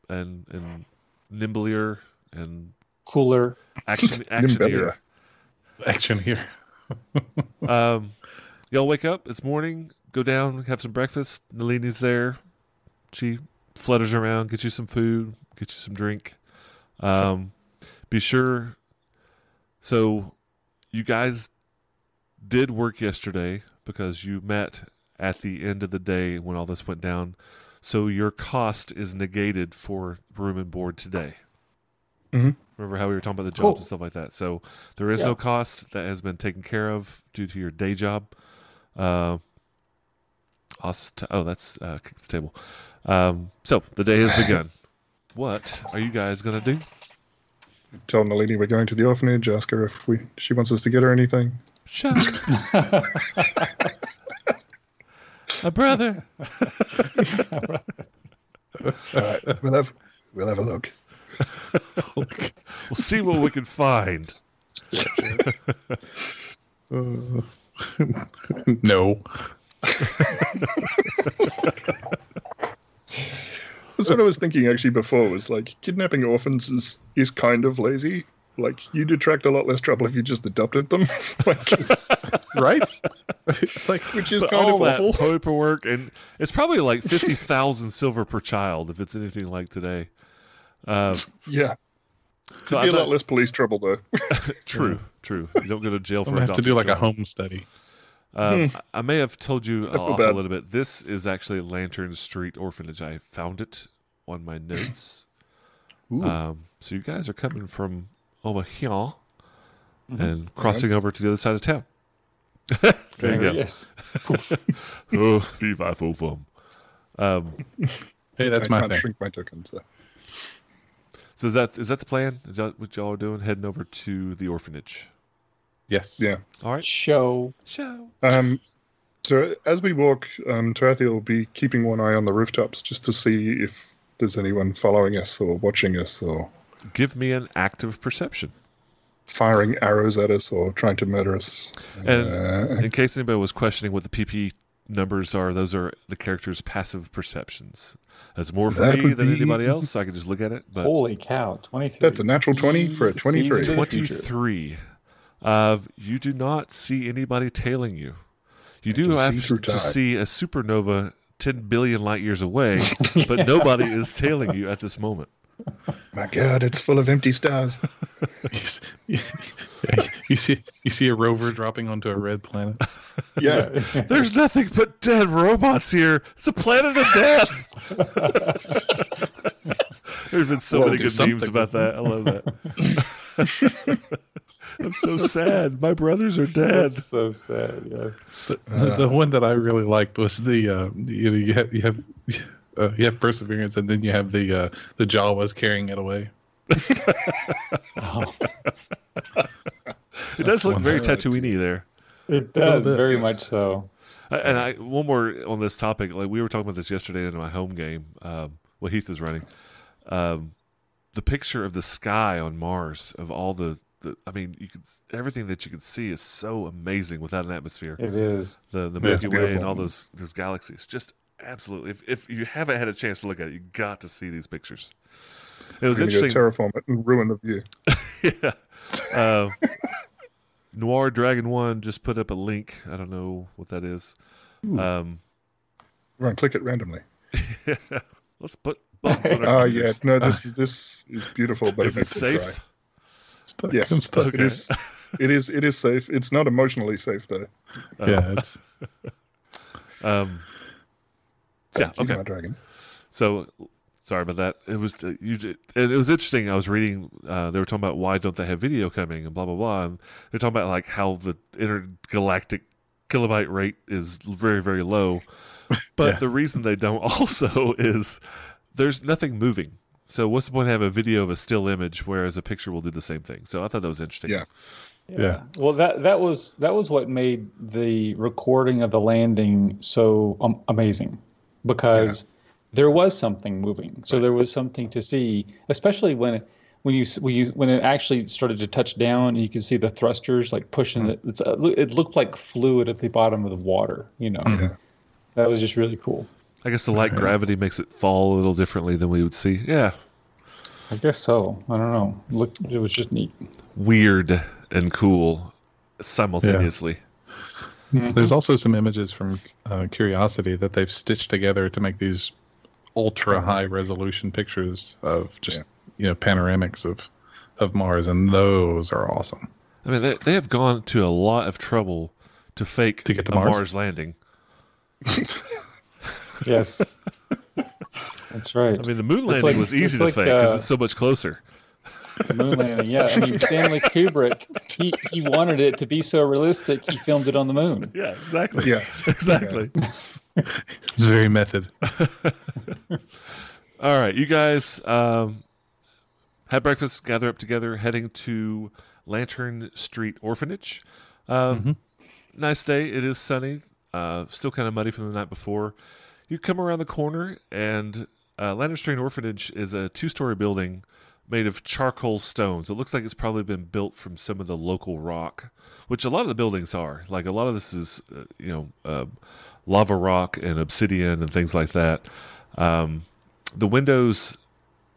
and and nimbler and
Cooler.
action actionier.
Nimbler.
Action here.
Um, y'all wake up. It's morning. Go down, have some breakfast. Nalini's there. She flutters around, get you some food, get you some drink. Um, be sure. So, you guys did work yesterday because you met at the end of the day when all this went down. So your cost is negated for room and board today.
Mhm.
Remember how we were talking about the jobs
Cool.
and stuff like that. So there is
Yeah.
no cost that has been taken care of due to your day job. Uh, oh, that's uh, kick the table. Um, so the day has begun. what are you guys gonna do?
Tell Nalini we're going to the orphanage. Ask her if we she wants us to get her anything.
Shut. A brother.
All right, we'll have we'll have a look.
We'll see what we can find.
Uh, no.
That's what I was thinking actually before. Was like kidnapping orphans is is kind of lazy. Like you'd attract a lot less trouble if you just adopted them. like,
Right? it's like
which is
But
kind
all
of
that
awful.
paperwork, and it's probably like fifty thousand silver per child if it's anything like today. Uh,
Yeah,
so
be
I
a lot less police trouble though.
true, true. You don't go to jail for
gonna have to do like a
children.
home study.
Um, I may have told you
I feel
off a little bit. This is actually Lantern Street Orphanage. I found it on my notes. Um, so you guys are coming from over here
Mm-hmm.
and crossing over to the other side of town. There you go.
Yes.
oh, fee, fi, fo, fum. Um,
Hey, that's
I
my
can't
thing.
shrink my token. So
so is that is that the plan? Is that what y'all are doing? Heading over to the orphanage.
Yes.
yeah.
All right.
Show.
Show.
Um, so as we walk, um, Tarathiel will be keeping one eye on the rooftops just to see if there's anyone following us or watching us or
Give me an active perception.
firing arrows at us or trying to murder us.
And
Uh,
in case anybody was questioning what the PP numbers are, those are the character's passive perceptions. That's more for
That
me than
be-
anybody else, so I can just look at it. But
Holy cow! Twenty-three.
That's a natural 20 for a 23.
sees into the future.
23. Uh, you do not see anybody tailing you. You do have
see
to see a supernova 10 billion light years away, but nobody is tailing you at this moment.
My God, it's full of empty stars.
You s- you see, you see a rover dropping onto a red planet.
Yeah.
There's nothing but dead robots here. It's a planet of death. There's been so
Well,
many
do
good memes about that. I love that. I'm so sad. My brothers are dead.
That's so sad. Yeah.
The, the, the one that I really liked was the uh, you know you have you have uh, you have perseverance and then you have the uh, the Jawas carrying it away.
Oh,
It does look very
that-
Tatooine there.
it does
bit,
very much so.
And I one more on this topic. Like we were talking about this yesterday in my home game. Um, what Heath is running, um, the picture of the sky on Mars of all the, the. I mean, you could everything that you could see is so amazing without an atmosphere.
It is.
The the Milky Way and all those those galaxies. Just absolutely. If if you haven't had a chance to look at it, you got to see these pictures. It was
We're go terraform it and ruin the view.
yeah. Uh, Noir Dragon One just put up a link. I don't know what that is. Um,
We're gonna click it randomly.
let's put buttons on our
Oh yeah, no, this is this is beautiful, but
Is it
makes
safe?
Stuck,
Yes,
I'm stuck.
it is. It is. It is safe. It's not emotionally safe though.
Yeah, it's,
Um, yeah.
Thank you,
Okay.
my dragon.
So sorry about that. It was uh, you, j- and it was interesting. I was reading. Uh, they were talking about why don't they have video coming and blah blah blah. And they're talking about like how the intergalactic kilobyte rate is very very low. But
Yeah.
the reason they don't also is there's nothing moving. So what's the point of having a video of a still image, whereas a picture will do the same thing? So I thought that was interesting.
Yeah.
Yeah.
Well, that that was that was what made the recording of the landing so um, amazing, because there was something moving. So there was something to see, especially when it, when you when you when it actually started to touch down, and you could see the thrusters like pushing it. It's, uh, it looked like fluid at the bottom of the water. You know,
Yeah.
that was just really cool.
I guess the light gravity makes it fall a little differently than we would see. Yeah,
I guess so. I don't know. Look, it was just neat.
weird and cool simultaneously.
There's also some images from uh, Curiosity that they've stitched together to make these ultra high resolution pictures of just
Yeah.
you know panoramics of of Mars, and those are awesome.
I mean, they, they have gone to a lot of trouble to fake
To get to
a Mars?
Mars?
landing.
Yes, that's right.
I mean, the moon landing
like-
was easy to
like,
fake because
uh,
it's so much closer.
Moon landing. Yeah, I mean Stanley Kubrick, he he wanted it to be so realistic. He filmed it on the moon.
Yeah, exactly.
Yes.
exactly.
It's very method.
All right, you guys um, had breakfast, gather up together, heading to Lantern Street Orphanage. Um, Nice day. It is sunny. Uh, still kind of muddy from the night before. You come around the corner, and uh, Lantern Street Orphanage is a two-story building made of charcoal stones. It looks like it's probably been built from some of the local rock, which a lot of the buildings are. Like a lot of this is, uh, you know, uh, lava rock and obsidian and things like that. Um, the windows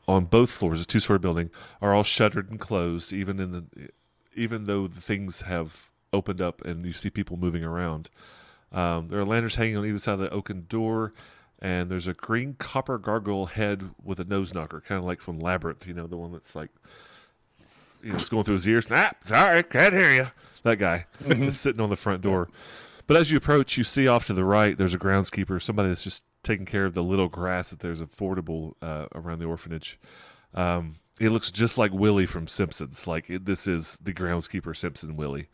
on both floors, a two-story building, are all shuttered and closed, even in the even though the things have opened up and you see people moving around. Um, there are lanterns hanging on either side of the oaken door, and there's a green copper gargoyle head with a nose knocker, kind of like from Labyrinth, you know, the one that's like, you know, it's going through his ears. Ah, sorry, can't hear you. That guy is sitting on the front door. But as you approach, you see off to the right, there's a groundskeeper, somebody that's just taking care of the little grass that there's affordable uh, around the orphanage. Um, he looks just like Willie from Simpsons. Like it, this is the groundskeeper Simpson Willie.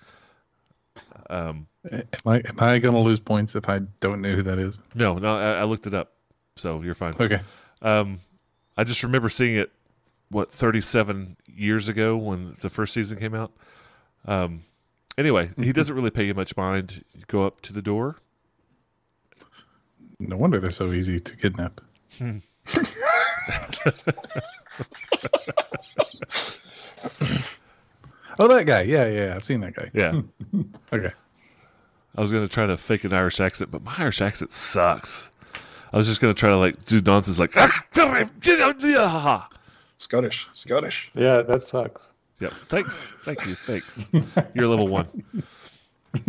Um,
Am I am I gonna lose points if I don't know who that is?
no, no, I, I looked it up, so you're fine.
Okay.
Um, I just remember seeing it, what, 37 years ago when the first season came out. Um, anyway, he doesn't really pay you much mind. You go up to the door.
No wonder they're so easy to kidnap. oh, that guy. Yeah, yeah. I've seen that guy.
Yeah.
Okay.
I was going to try to fake an Irish accent, but my Irish accent sucks. I was just going to try to like do nonsense like, ah,
Scottish, Scottish.
Yeah, that sucks.
Yep. Thanks. Thank you. Thanks. You're level one.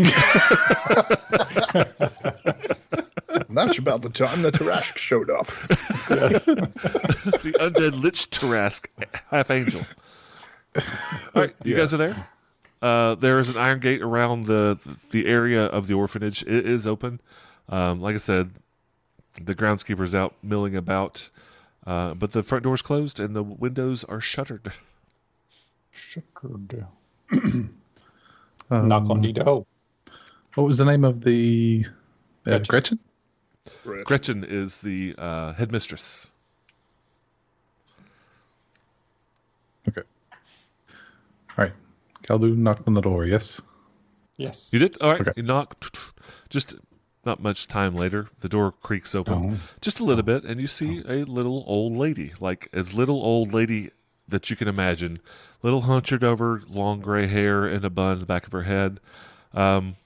That's about the time the Tarrasque showed up.
the undead Lich Tarrasque, half angel. All right, you guys are there. Uh, there is an iron gate around the the area of the orphanage. It is open. Um, like I said, the groundskeeper's out milling about, uh, but the front door's closed and the windows are shuttered.
Shuttered.
Um,
Knock on the door.
What was the name of the uh,
Gretchen.
Gretchen?
Right.
Gretchen is the uh, headmistress.
Okay. All right. Khaldun knocked on the door. Yes.
Yes.
You did all right.
Okay.
You knock. Just not much time later, the door creaks open
Oh.
just a little bit, and you see a little old lady, like as little old lady that you can imagine, little hunched over, long gray hair in a bun in the back of her head. Um,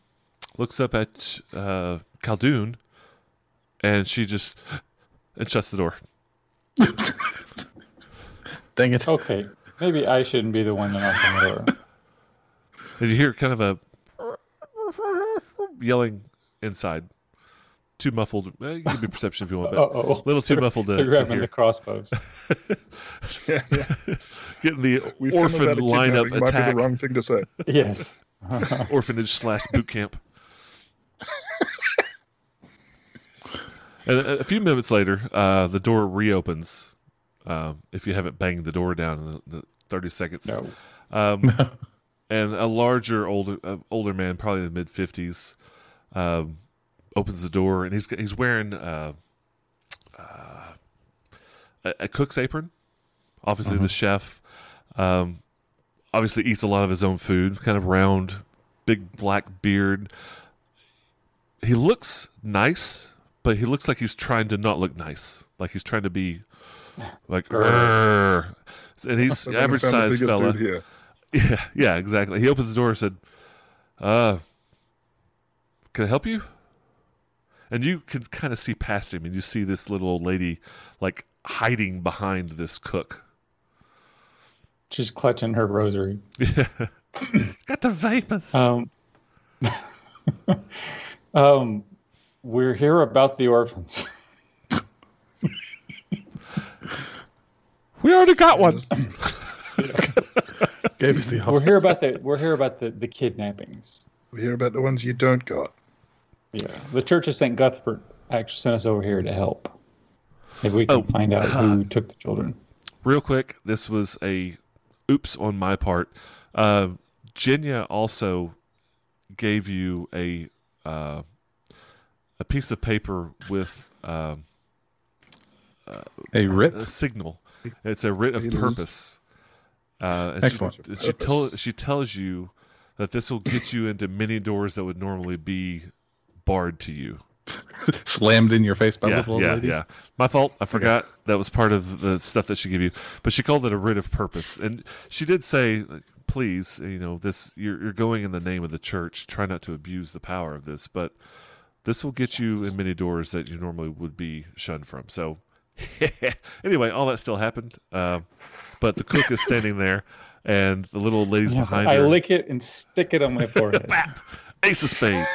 looks up at uh, Khaldun, and she just and shuts the door.
Dang it.
Okay. Maybe I shouldn't be the one to knock on the door.
And you hear kind of a yelling inside. Too muffled. Eh, you can be perception if you want,
Uh-oh.
a little too muffled to,
They're
to
grabbing
hear.
the crossbows.
Yeah, yeah.
Getting the
We've
orphan
about a
lineup
kidnapping, Might be the wrong thing to say.
yes.
orphanage slash boot camp. and a, a few minutes later, uh, the door reopens. Um, if you haven't banged the door down in the, the thirty seconds,
No.
um, and a larger older uh, older man, probably in the mid fifties, um, opens the door, and he's he's wearing uh, uh, a, a cook's apron. Obviously, the chef. Um, obviously, eats a lot of his own food. Kind of round, big black beard. He looks nice, but he looks like he's trying to not look nice. Like he's trying to be like, "Grr." and he's
I think I
average
found
size fella. Yeah, yeah, exactly. He opens the door and said, "Uh, can I help you?" And you can kind of see past him, and you see this little old lady like hiding behind this cook.
She's clutching her rosary.
Got the vapors.
Um, um, we're here about the orphans.
We already got one.
Gave it the
We're here about the we're here about the, the kidnappings.
We hear about the ones you don't got.
Yeah, the Church of Saint Cuthbert actually sent us over here to help. Maybe we can
Oh,
find out who took the children.
Real quick, this was a oops on my part. Uh, Jenya also gave you a uh, a piece of paper with. um
a writ.
a signal. It's a writ of purpose. Uh,
Excellent.
She, she, tell, she tells you that this will get you into many doors that would normally be barred to you.
Slammed in your face by
yeah,
little old
yeah,
ladies.
yeah. My fault. I forgot that was part of the stuff that she gave you. But she called it a writ of purpose, and she did say, "Please, you know, this you're, you're going in the name of the church. Try not to abuse the power of this, but this will get you in many doors that you normally would be shunned from." So, anyway, all that still happened, um, but the cook is standing there, and the little lady's behind
I
her.
lick it and stick it on my forehead.
Bap! Ace of spades.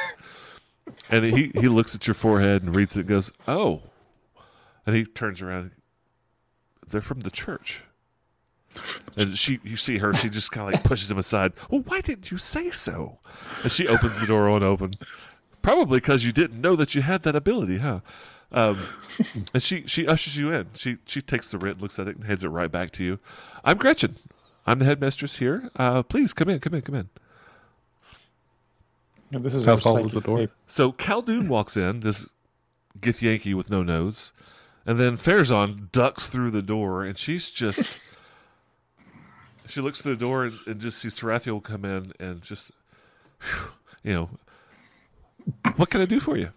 And he, he looks at your forehead and reads it and goes, Oh. And he turns around. They're from the church. And she, you see her, she just kind of like pushes him aside. Well, why didn't you say so? And she opens the door on open. Probably because you didn't know that you had that ability, huh? Um, and she, she ushers you in. She, she takes the writ, looks at it, and hands it right back to you. I'm Gretchen. I'm the headmistress here. Uh, please come in, come in, come in.
And this is
How
our
tall is
psychic
the door?
So Khaldun walks in, this Githyanki with no nose, and then Farazan ducks through the door, and she's just. she looks through the door and, and just sees Tarathiel come in and just, whew, you know, what can I do for you?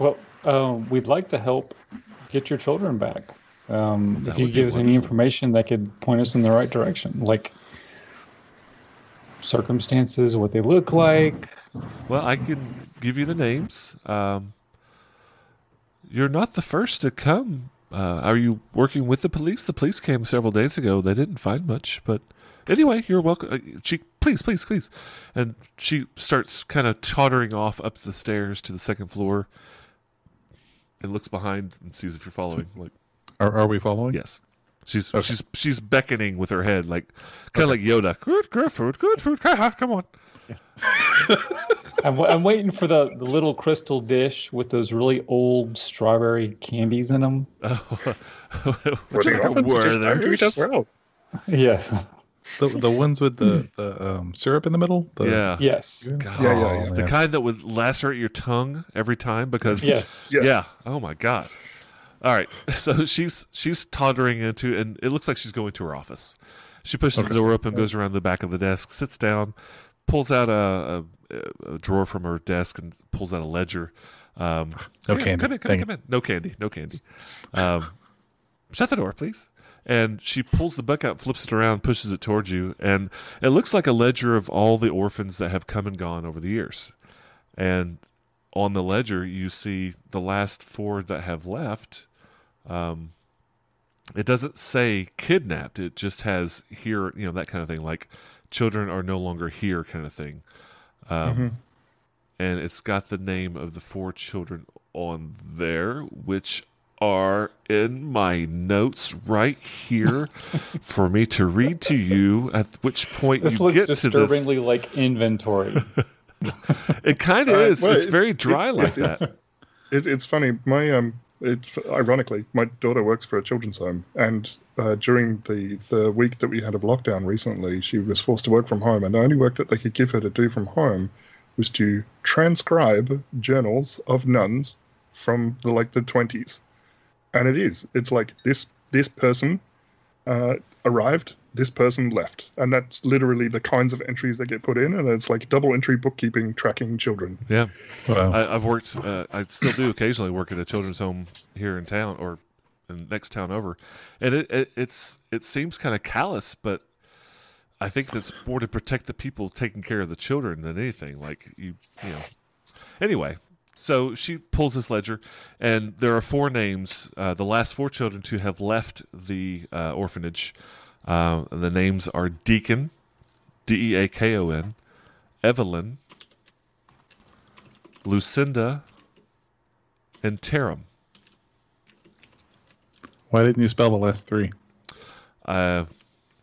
Well, um, we'd like to help get your children back. Um, if you give us any information that could point us in the right direction, like circumstances, what they look like.
Well, I can give you the names. Um, you're not the first to come. Uh, are you working with the police? The police came several days ago. They didn't find much, but anyway, you're welcome. Uh, she, please, please, please, and she starts kind of tottering off up the stairs to the second floor, and looks behind and sees if you're following. Like,
Are, are we following?
yes, she's she's she's beckoning with her head, like kind of like Yoda. Good, good food, good food. Come on.
I'm, I'm waiting for the, the little crystal dish with those really old strawberry candies in them. Oh.
For the orphans,
Were
just don't do
there?
Yes.
The, the ones with the, the um, syrup in the middle? The,
Yeah.
Yes.
God.
Yeah, yeah, yeah.
The
man.
kind that would lacerate your tongue every time because
Yes.
Yes.
yeah. Oh my god. All right. So she's she's tottering into and it looks like she's going to her office. She pushes the door open, goes around the back of the desk, sits down, pulls out a, a, a drawer from her desk and pulls out a ledger. Um,
No
come in,
candy.
Come in, come in, come in. No candy. No candy. Um, shut the door, please. And she pulls the book out, flips it around, pushes it towards you, and it looks like a ledger of all the orphans that have come and gone over the years. And on the ledger, you see the last four that have left. Um, it doesn't say kidnapped; it just has here, you know, that kind of thing, like children are no longer here, kind of thing. Um, And it's got the name of the four children on there, which are in my notes right here for me to read to you. At which point
This
you
looks
get to
disturbingly
this.
like inventory.
It kind of
Uh,
is.
well,
it's,
it's-
very
it-
dry like
it's-
that.
It, it's funny. My um, it ironically, my daughter works for a children's home, and uh, during the the week that we had of lockdown recently, she was forced to work from home, and the only work that they could give her to do from home was to transcribe journals of nuns from the like the twenties, and it is. It's like this this person uh, arrived, this person left, and that's literally the kinds of entries that get put in, and it's like double entry bookkeeping tracking children.
Yeah.
Wow.
I, I've worked. Uh, I still do occasionally work at a children's home here in town or in the next town over, and it, it it's it seems kind of callous, but I think that's more to protect the people taking care of the children than anything. Like you, you know. Anyway, so she pulls this ledger, and there are four names. Uh, the last four children to have left the uh, orphanage. Uh, the names are Deacon, D E A K O N, Evelyn, Lucinda, and Tarum.
Why didn't you spell the last three?
Uh,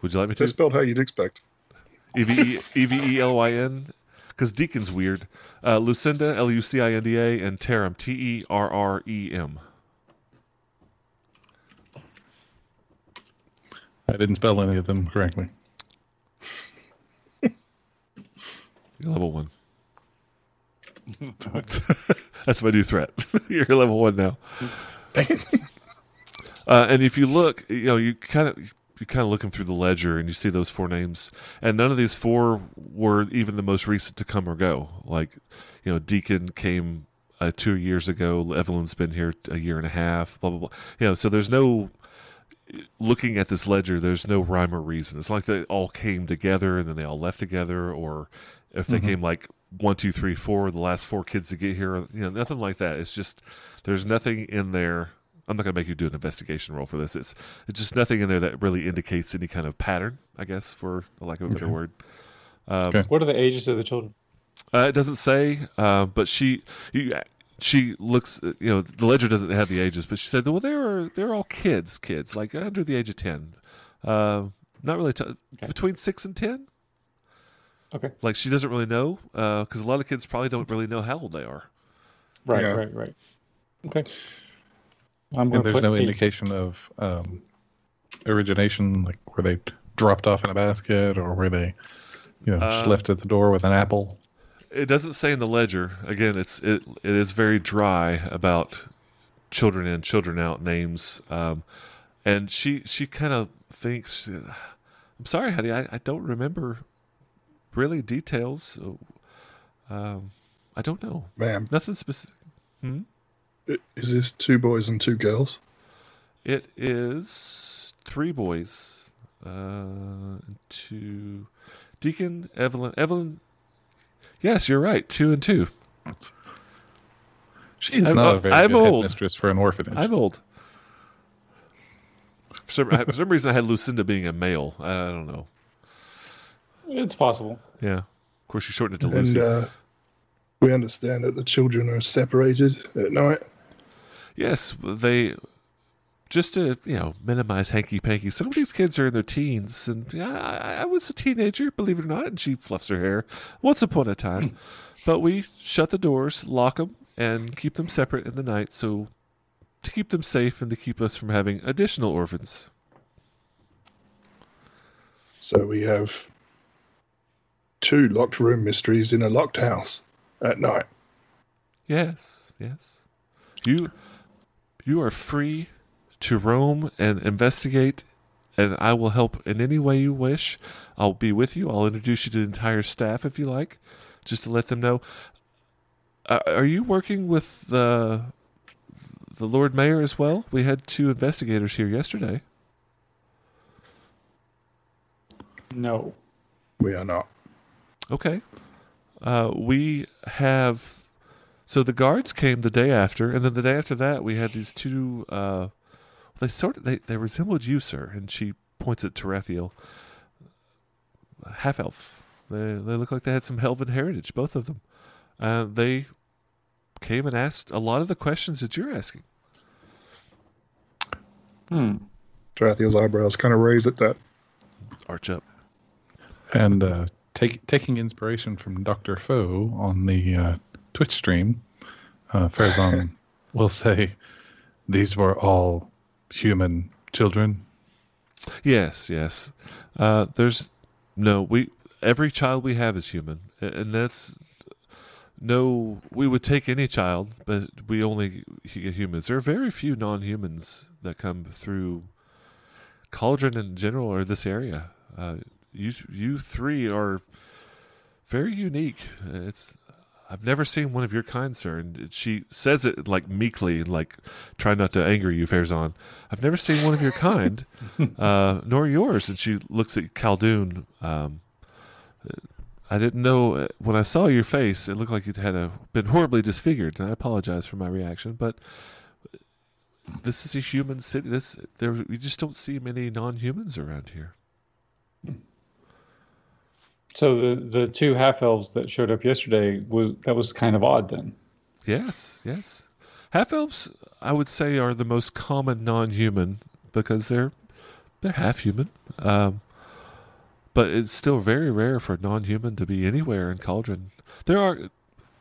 would you like me
They're
to?
spelled how you'd expect.
E V E E V E L Y N? Because Deacon's weird. Uh, Lucinda, L U C I N D A, and Tarum, T E R R E M.
I didn't spell any of them correctly.
You're level one. That's my new threat. You're level one now. Uh, and if you look, you know, you kind of you kind of looking through the ledger and you see those four names, and none of these four were even the most recent to come or go. Like, you know, Deacon came uh, two years ago. Evelyn's been here a year and a half. Blah blah blah. You know, so there's no looking at this ledger. There's no rhyme or reason. It's like they all came together and then they all left together, or if they came like one, two, three, four, the last four kids to get here. You know, nothing like that. It's just there's nothing in there. I'm not going to make you do an investigation roll for this. It's it's just nothing in there that really indicates any kind of pattern, I guess, for the lack of a better
Okay.
word. Um,
Okay.
what are the ages of the children?
uh, it doesn't say, uh, but she you, she looks. uh, You know, the ledger doesn't have the ages, but she said, well, they're they're all kids, kids like under the age of ten. Uh, not really t- between six and ten.
Okay.
Like she doesn't really know because a lot of kids probably don't really know how old they are.
Right,
Yeah.
right, right. Okay. I'm
And there's no
eight.
indication of um, origination, like where they dropped off in a basket, or were they, you know, just
Uh,
left at the door with an apple?
It doesn't say in the ledger. Again, it's it it is very dry about children in, children out names. Um, and she she kind of thinks, "I'm sorry, honey, I, I don't remember really details. Um, I don't know.
Ma'am,
Nothing specific. Hmm?
I- is this two boys and two girls?
It is three boys, uh, two. Deacon Evelyn Evelyn. Yes, you're right. Two and two.
She's
I'm-
not a very
I'm
good
old.
headmistress for an orphanage.
I'm old. For some, for some reason, I had Lucinda being a male. I don't know.
It's possible.
Yeah. Of course, you shortened it to Lucinda.
And
Lucy.
uh, we understand that the children are separated at night.
Yes, they. Just to you know minimize hanky panky. Some of these kids are in their teens, and yeah, I, I was a teenager, believe it or not, and she fluffs her hair once upon a time. but we shut the doors, lock them, and keep them separate in the night, so to keep them safe and to keep us from having additional orphans.
So we have two locked room mysteries in a locked house at night.
Yes, yes. You you are free to roam and investigate and I will help in any way you wish. I'll be with you. I'll introduce you to the entire staff if you like, just to let them know. Uh, are you working with the the Lord Mayor as well? We had two investigators here yesterday.
No.
We are not.
Okay. Uh, we have. So the guards came the day after, and then the day after that, we had these two. Uh, they sort of they, they resembled you, sir. And she points at Tarathiel. Half elf. They they look like they had some Helvan heritage, both of them. Uh, they came and asked a lot of the questions that you're asking.
Hmm.
Tarathiel's eyebrows kind of raise at that.
Arch up.
And uh, take, taking inspiration from Dr. Foe on the uh, Twitch stream, uh, Farazan will say these were all human children.
Yes, yes. Uh, there's no we. Every child we have is human, and that's no. We would take any child, but we only get humans. There are very few non-humans that come through Cauldron in general or this area. Uh, you you three are very unique. It's I've never seen one of your kind, sir. And she says it like meekly, like try not to anger you, Farazan. I've never seen one of your kind, uh, nor yours. And she looks at Khaldun. Um, I didn't know uh, when I saw your face, it looked like you'd had a, been horribly disfigured. And I apologize for my reaction, but this is a human city. This there we just don't see many non-humans around here.
So the the two half elves that showed up yesterday was that was kind of odd then.
Yes, yes. Half elves, I would say, are the most common non-human because they're they're half human. Um, but it's still very rare for non-human to be anywhere in Cauldron. There are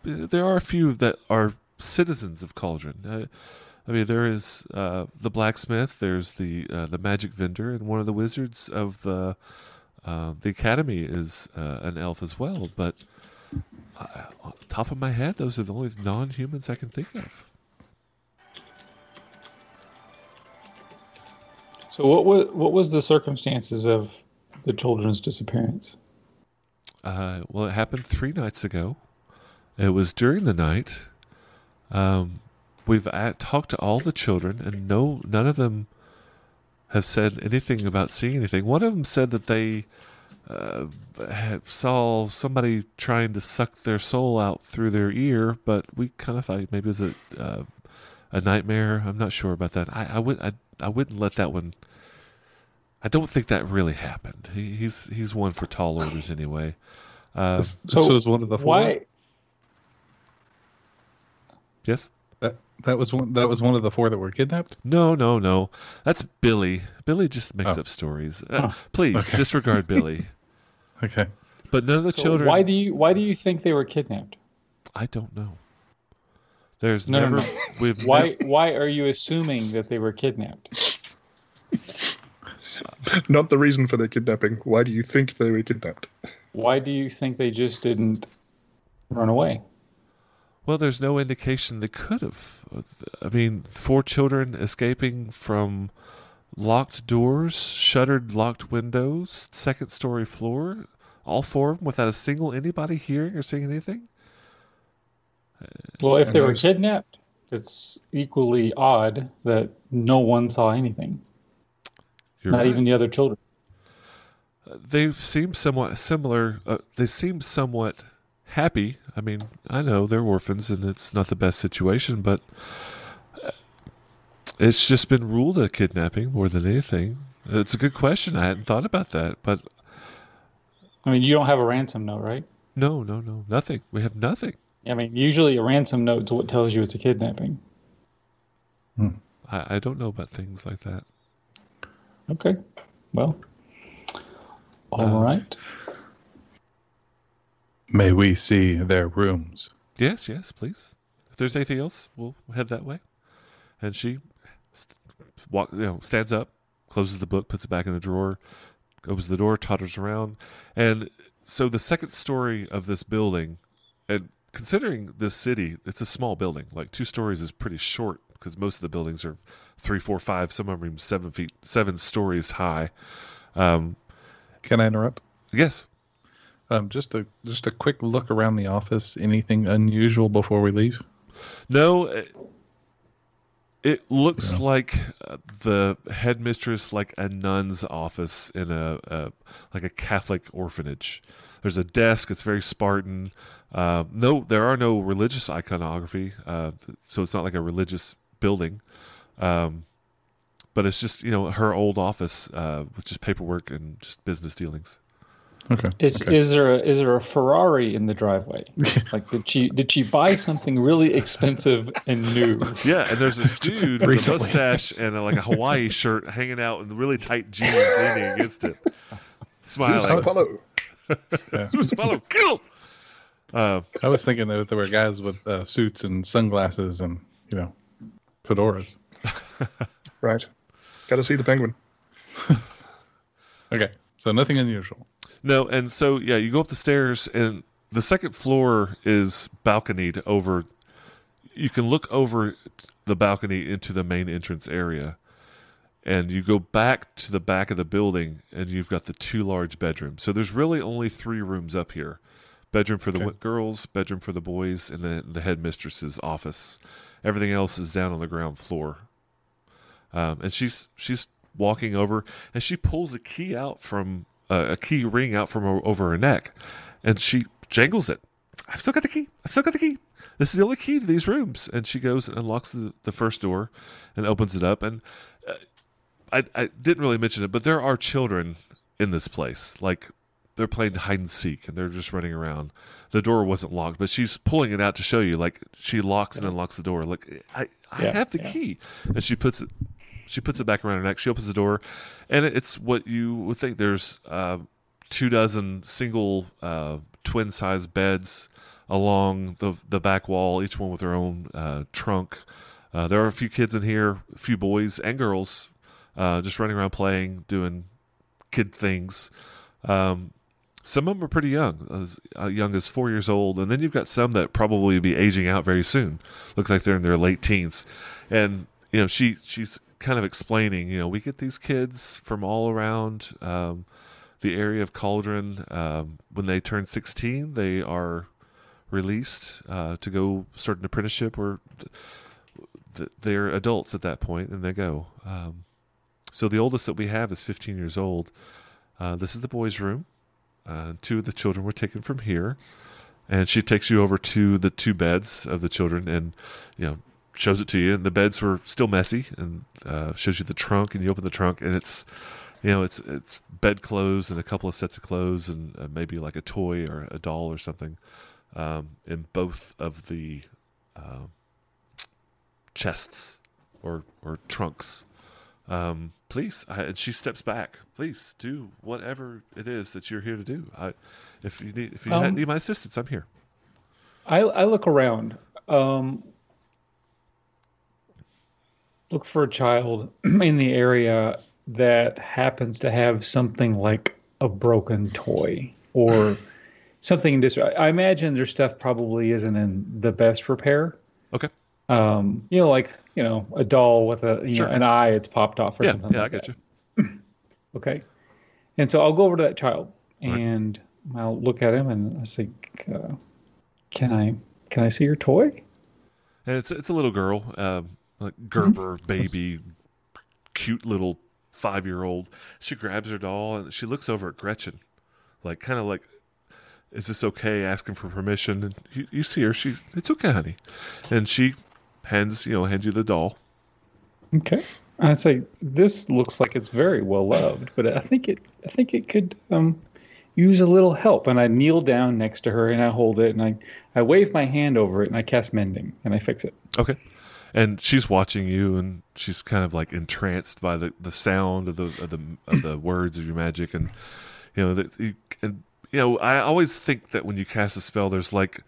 there are a few that are citizens of Cauldron. Uh, I mean, there is uh, the blacksmith. There's the uh, the magic vendor, and one of the wizards of the uh, the academy is uh, an elf as well. But uh, on top of my head, those are the only non-humans I can think of.
So what was what was the circumstances of the children's disappearance?
Uh, well, it happened three nights ago. It was during the night. Um, we've at, talked to all the children, and no, none of them have said anything about seeing anything. One of them said that they uh, saw somebody trying to suck their soul out through their ear, but we kind of thought maybe it was a uh, a nightmare. I'm not sure about that. I, I would I, I wouldn't let that one. I don't think that really happened. He, he's he's one for tall orders anyway. Uh,
This, this
So
was one of the four.
Why?
yes.
That, that was one. That was one of the four that were kidnapped.
No, no, no. That's Billy. Billy just makes
Oh.
up stories. Uh,
Oh.
Please
Okay.
disregard Billy.
Okay.
But none of the
So
children.
Why do you why do you think they were kidnapped?
I don't know. There's
No, no,
never.
no.
We've
Why
nev-
why are you assuming that they were kidnapped?
Not the reason for their kidnapping. Why do you think they were kidnapped?
Why do you think they just didn't run away?
Well, there's no indication they could have. I mean, four children escaping from locked doors, shuttered locked windows, second story floor, all four of them without a single anybody hearing or seeing anything.
Well, if they were kidnapped, it's equally odd that no one saw anything,
You're
not
right.
even the other children.
they seem somewhat similar. Uh, they seem somewhat happy. I mean, I know they're orphans and it's not the best situation, but uh, it's just been ruled a kidnapping more than anything. It's a good question. I hadn't thought about that, but
I mean, you don't have a ransom note, right?
no, no, no, nothing. We have nothing.
I mean, usually a ransom note is what tells you it's a kidnapping.
I, I don't know about things like that.
Okay. Well, all
Uh,
right.
May we see their rooms?
Yes, yes, please. If there's anything else, we'll head that way. And she st- walk, you know, stands up, closes the book, puts it back in the drawer, opens the door, totters around, and so the second story of this building, and considering this city, it's a small building. Like two stories is pretty short because most of the buildings are three, four, five, some of them even seven feet, seven stories high. Um,
Can I interrupt?
yes,
Um, just a just a quick look around the office. Anything unusual before we leave?
No, it, it looks
Yeah.
like uh, the headmistress, like a nun's office in a, a like a Catholic orphanage. There's a desk. It's very Spartan. Uh, no, there are no religious iconography, uh, so it's not like a religious building. Um, but it's just you know her old office uh, with just paperwork and just business dealings.
Okay.
Is
okay.
is there a, is there a Ferrari in the driveway? like did she did she buy something really expensive and new?
Yeah, and there's a dude with a
Recently.
mustache and a, like a Hawaii shirt hanging out in really tight jeans leaning against it, smiling.
Apollo.
Zeus Apollo, kill! Uh,
I was thinking that there were guys with uh, suits and sunglasses and you know fedoras.
Right. Got to see the penguin.
Okay, so nothing unusual.
No, and so yeah, you go up the stairs, and the second floor is balconied over. You can look over the balcony into the main entrance area, and you go back to the back of the building, and you've got the two large bedrooms. So there's really only three rooms up here: bedroom for the
Okay.
girls, bedroom for the boys, and then the headmistress's office. Everything else is down on the ground floor. Um, and she's she's walking over, and she pulls a key out from uh, a key ring out from over her neck, and she jangles it. I've still got the key. I've still got the key. This is the only key to these rooms. And she goes and unlocks the, the first door, and opens it up. And uh, I I didn't really mention it, but there are children in this place. Like they're playing hide and seek, and they're just running around. The door wasn't locked, but she's pulling it out to show you. Like she locks and unlocks the door. Like I I
Yeah,
have the
yeah.
key, and she puts it she puts it back around her neck. She opens the door, and it's what you would think. There's uh, two dozen single uh, twin size beds along the the back wall, each one with their own uh, trunk. Uh, there are a few kids in here, a few boys and girls, uh, just running around playing, doing kid things. Um, some of them are pretty young, as uh, young as four years old, and then you've got some that probably be aging out very soon. Looks like they're in their late teens, and you know she she's kind of explaining. You know, we get these kids from all around um, the area of Cauldron. Um, when they turn sixteen, they are released uh, to go start an apprenticeship, or th- they're adults at that point, and they go. Um, so the oldest that we have is 15 years old. Uh, this is the boys' room. Uh, two of the children were taken from here, and she takes you over to the two beds of the children, and you know shows it to you. And the beds were still messy, and uh, shows you the trunk, and you open the trunk, and it's you know it's it's bed clothes and a couple of sets of clothes, and uh, maybe like a toy or a doll or something um, in both of the uh, chests or or trunks. Um, please, I, and she steps back. Please do whatever it is that you're here to do. I, if you need if you
Um,
need my assistance, I'm here.
I I look around. Um, look for a child in the area. that happens to have something like a broken toy or something in dis- I imagine their stuff probably isn't in the best repair.
Okay.
Um, you know, like you know, a doll with a you
Sure.
know an eye it's popped off or
Yeah,
something.
yeah, I
like
get
that.
you.
Okay. And so I'll go over to that child and I'll look at him and I say, uh, "Can I can I see your toy?"
And it's it's a little girl, um, like Gerber baby, cute little five year old. She grabs her doll and she looks over at Gretchen, like kind of like, "Is this okay?" Asking for permission. And you, you see her. She, it's okay, honey. And she hands you know hands you the doll.
Okay. I'd say this looks like it's very well loved, but I think it I think it could um, use a little help. And I kneel down next to her and I hold it and I I wave my hand over it and I cast mending and I fix it.
Okay. And she's watching you, and she's kind of like entranced by the, the sound of the of the of the words of your magic, and you know that you, and you know I always think that when you cast a spell, there's like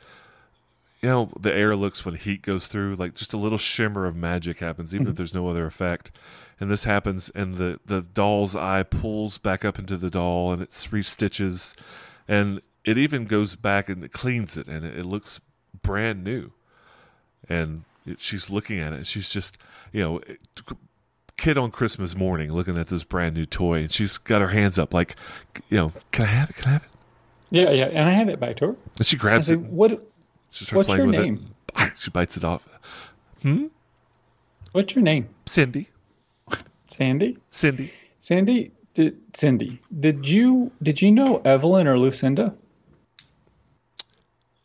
you know the air looks when heat goes through, like just a little shimmer of magic happens, even if mm-hmm. there's no other effect. And this happens, and the the doll's eye pulls back up into the doll, and it restitches, and it even goes back and it cleans it, and it, it looks brand new and she's looking at it. And she's just, you know, kid on Christmas morning looking at this brand new toy, and she's got her hands up, like, you know, can I have it? Can I have it?
Yeah, yeah. And I hand it back to her.
And she grabs
say,
it.
"What
She starts
what's
playing
your
with
name?
it. She bites it off. Hmm.
What's your name?"
Cindy,
Sandy?
Cindy.
Sandy, did Cindy, did you did you know Evelyn or Lucinda?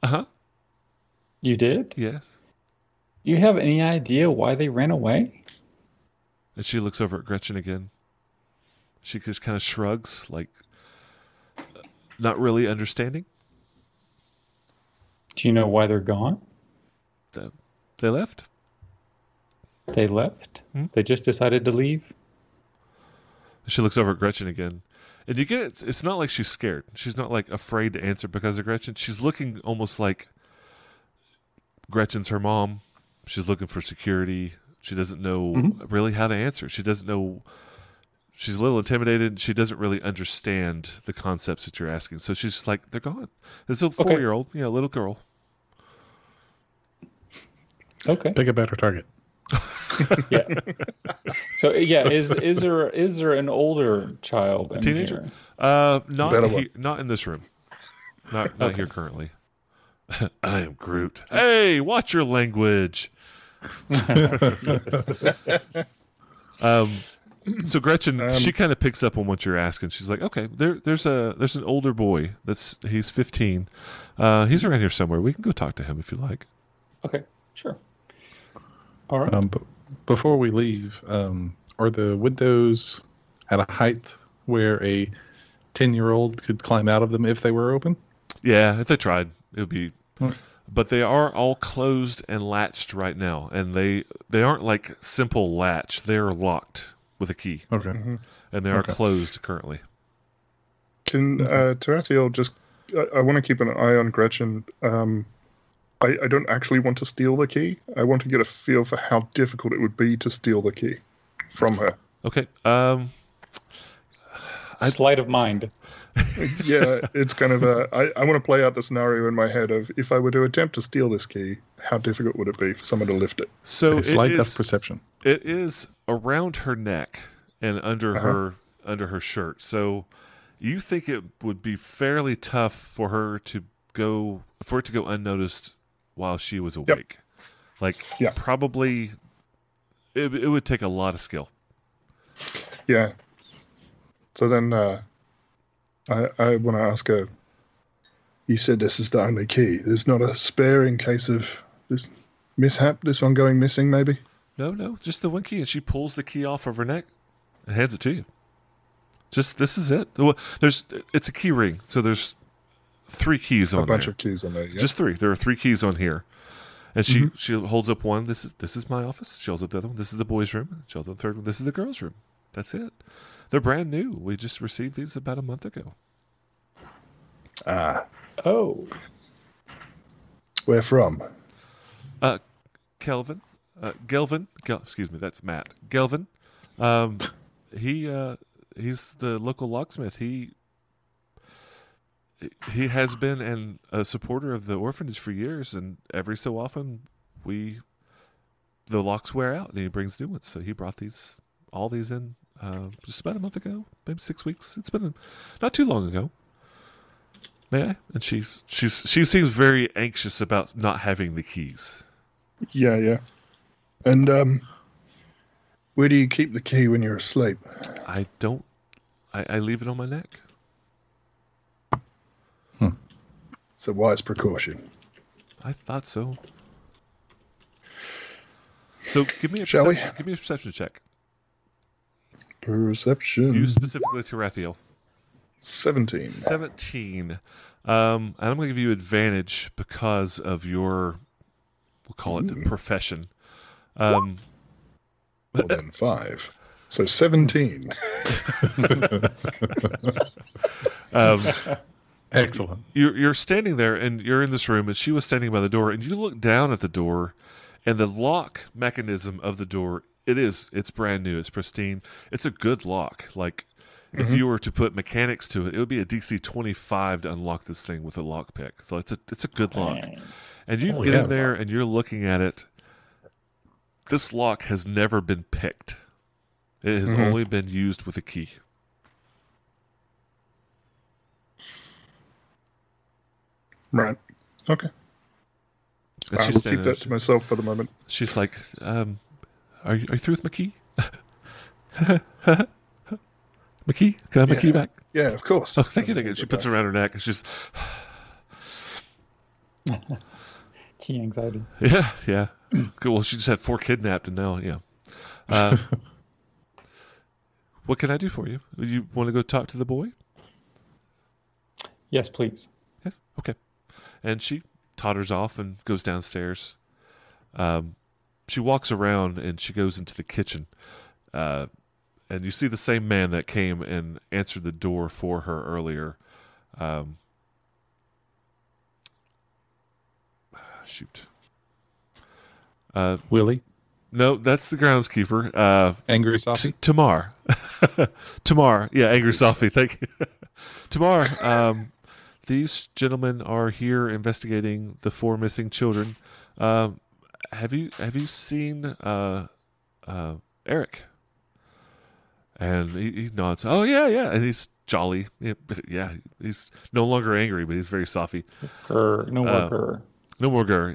Uh huh.
You did?
Yes.
Do you have any idea why they ran away?
And she looks over at Gretchen again. She just kind of shrugs, like, not really understanding.
Do you know why they're gone?
They- They left.
They left.
Hmm?
They just decided to leave.
She looks over at Gretchen again. And you get it, it's not like she's scared. She's not like afraid to answer because of Gretchen. She's looking almost like Gretchen's her mom. She's looking for security. She doesn't know really how to answer. She doesn't know. She's a little intimidated. She doesn't really understand the concepts that you're asking. So she's just like, they're gone. This a four year old, yeah, little girl.
Okay.
Pick a better target.
Yeah. so yeah, is is there is there an older child? In
teenager?
here?
Uh, not he, not in this room. Not not here currently. I am Groot. Hey, watch your language. um, so Gretchen, she kind of picks up on what you're asking. She's like, "Okay, there, there's a there's an older boy that's he's 15. Uh, he's around here somewhere. We can go talk to him if you like."
Okay. Sure. All right.
Um, but before we leave, um, are the windows at a height where a ten-year-old could climb out of them if they were open?
Yeah, if they tried, it would be.
Right.
But they are all closed and latched right now, and they they aren't like simple latch. They're locked with a key,
Okay.
and they are
Okay.
closed currently.
Can uh, Tarathiel just? I, I want to keep an eye on Gretchen. Um, I, I don't actually want to steal the key. I want to get a feel for how difficult it would be to steal the key from her.
Okay. Um.
Sleight of mind.
yeah, it's kind of a. I, I want to play out the scenario in my head of if I were to attempt to steal this key, how difficult would it be for someone to lift it?
So
A
it
sleight of
is,
perception.
it is around her neck and under uh-huh. her under her shirt. So you think it would be fairly tough for her to go for it to go unnoticed while she was awake. Like
Yeah.
probably it, it would take a lot of skill.
Yeah. So then, uh, I I want to ask her.
You said this is the only key. There's not a spare in case of this mishap, this one going missing, maybe?
No, no, just the one key, and she pulls the key off of her neck and hands it to you. Just this is it. Well, There's it's a key ring, so there's three keys on
A bunch
there.
of keys on there. Yeah.
Just three. There are three keys on here, and she she holds up one. This is this is my office. She holds up the other one. This is the boys' room. She holds up the third one. This is the girls' room. That's it. They're brand new. We just received these about a month ago.
Ah,
Oh.
where from?
Uh, Kelvin, uh, Gelvin, Gel, excuse me, that's Matt. Gelvin, um, he uh, he's the local locksmith. He he has been an, a supporter of the orphanage for years, and every so often we the locks wear out, and he brings new ones. So he brought these all these in uh, just about a month ago, maybe six weeks. It's been not too long ago. May I? And she she's she seems very anxious about not having the keys.
Yeah, yeah. And um, where do you keep the key when you're asleep?
I don't. I, I leave it on my neck.
It's a wise precaution.
I thought so. So give me a
Shall we?
give me a perception check.
Perception.
You specifically to Raphael.
17.
Seventeen. Um, and I'm going to give you advantage because of your, we'll call it the profession. Um,
Well, then five. So 17.
um,
Excellent.
you're you're standing there and you're in this room and she was standing by the door and you look down at the door and the lock mechanism of the door it is. It's brand new. It's pristine. It's a good lock. Like if you were to put mechanics to it it would be a dc 25 to unlock this thing with a lock pick. So it's a it's a good lock. And you
Holy
get in there and you're looking at it. This lock has never been picked. It has
Mhm.
only been used with a key.
Right. Okay.
I'll
keep that to myself for the moment.
She's like, um, are you, are you through with McKee? McKee? Can I have McKee
Yeah.
back?
Yeah, of course.
Oh, thank you, thank you. She puts it around her neck and she's,
Key anxiety.
yeah, yeah. Good. Well, she just had four kidnapped and now, yeah. Uh, what can I do for you? You want to go talk to the boy?
Yes, please.
Yes. Okay. And she totters off and goes downstairs. Um, she walks around and she goes into the kitchen. Uh, and you see the same man that came and answered the door for her earlier. Um, shoot. Uh,
Willie,
no, that's the groundskeeper. Uh,
angry
T- Tamar. Tamar. Yeah, Angry Sophie. Thank you. Tamar, um, these gentlemen are here investigating the four missing children. Um, have you have you seen uh, uh, Eric? And he, he nods. Oh yeah, yeah. And he's jolly. Yeah, yeah, he's no longer angry, but he's very softy.
Grr, no more
Uh,
grr.
No more Gurr.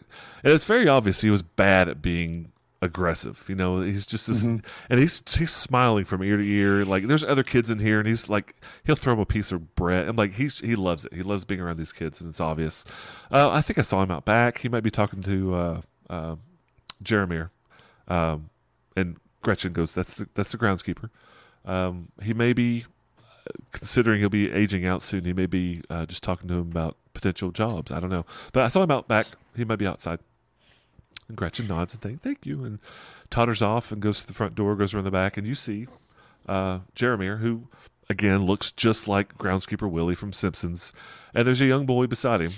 And it's very obvious he was bad at being aggressive. You know, he's just this,
Mhm.
and he's he's smiling from ear to ear. Like there's other kids in here, and he's like he'll throw him a piece of bread. I'm like he's he loves it. He loves being around these kids, and it's obvious. Uh, I think I saw him out back. He might be talking to uh, uh, Jeremiah, um, and Gretchen goes, "That's the that's the groundskeeper." Um, he may be considering he'll be aging out soon. He may be uh, just talking to him about potential jobs. I don't know, but I saw him out back. He might be outside. And Gretchen nods and thank thank you, and totters off and goes to the front door, goes around the back, and you see uh, Jeremiah, who again looks just like groundskeeper Willie from Simpsons, and there's a young boy beside him.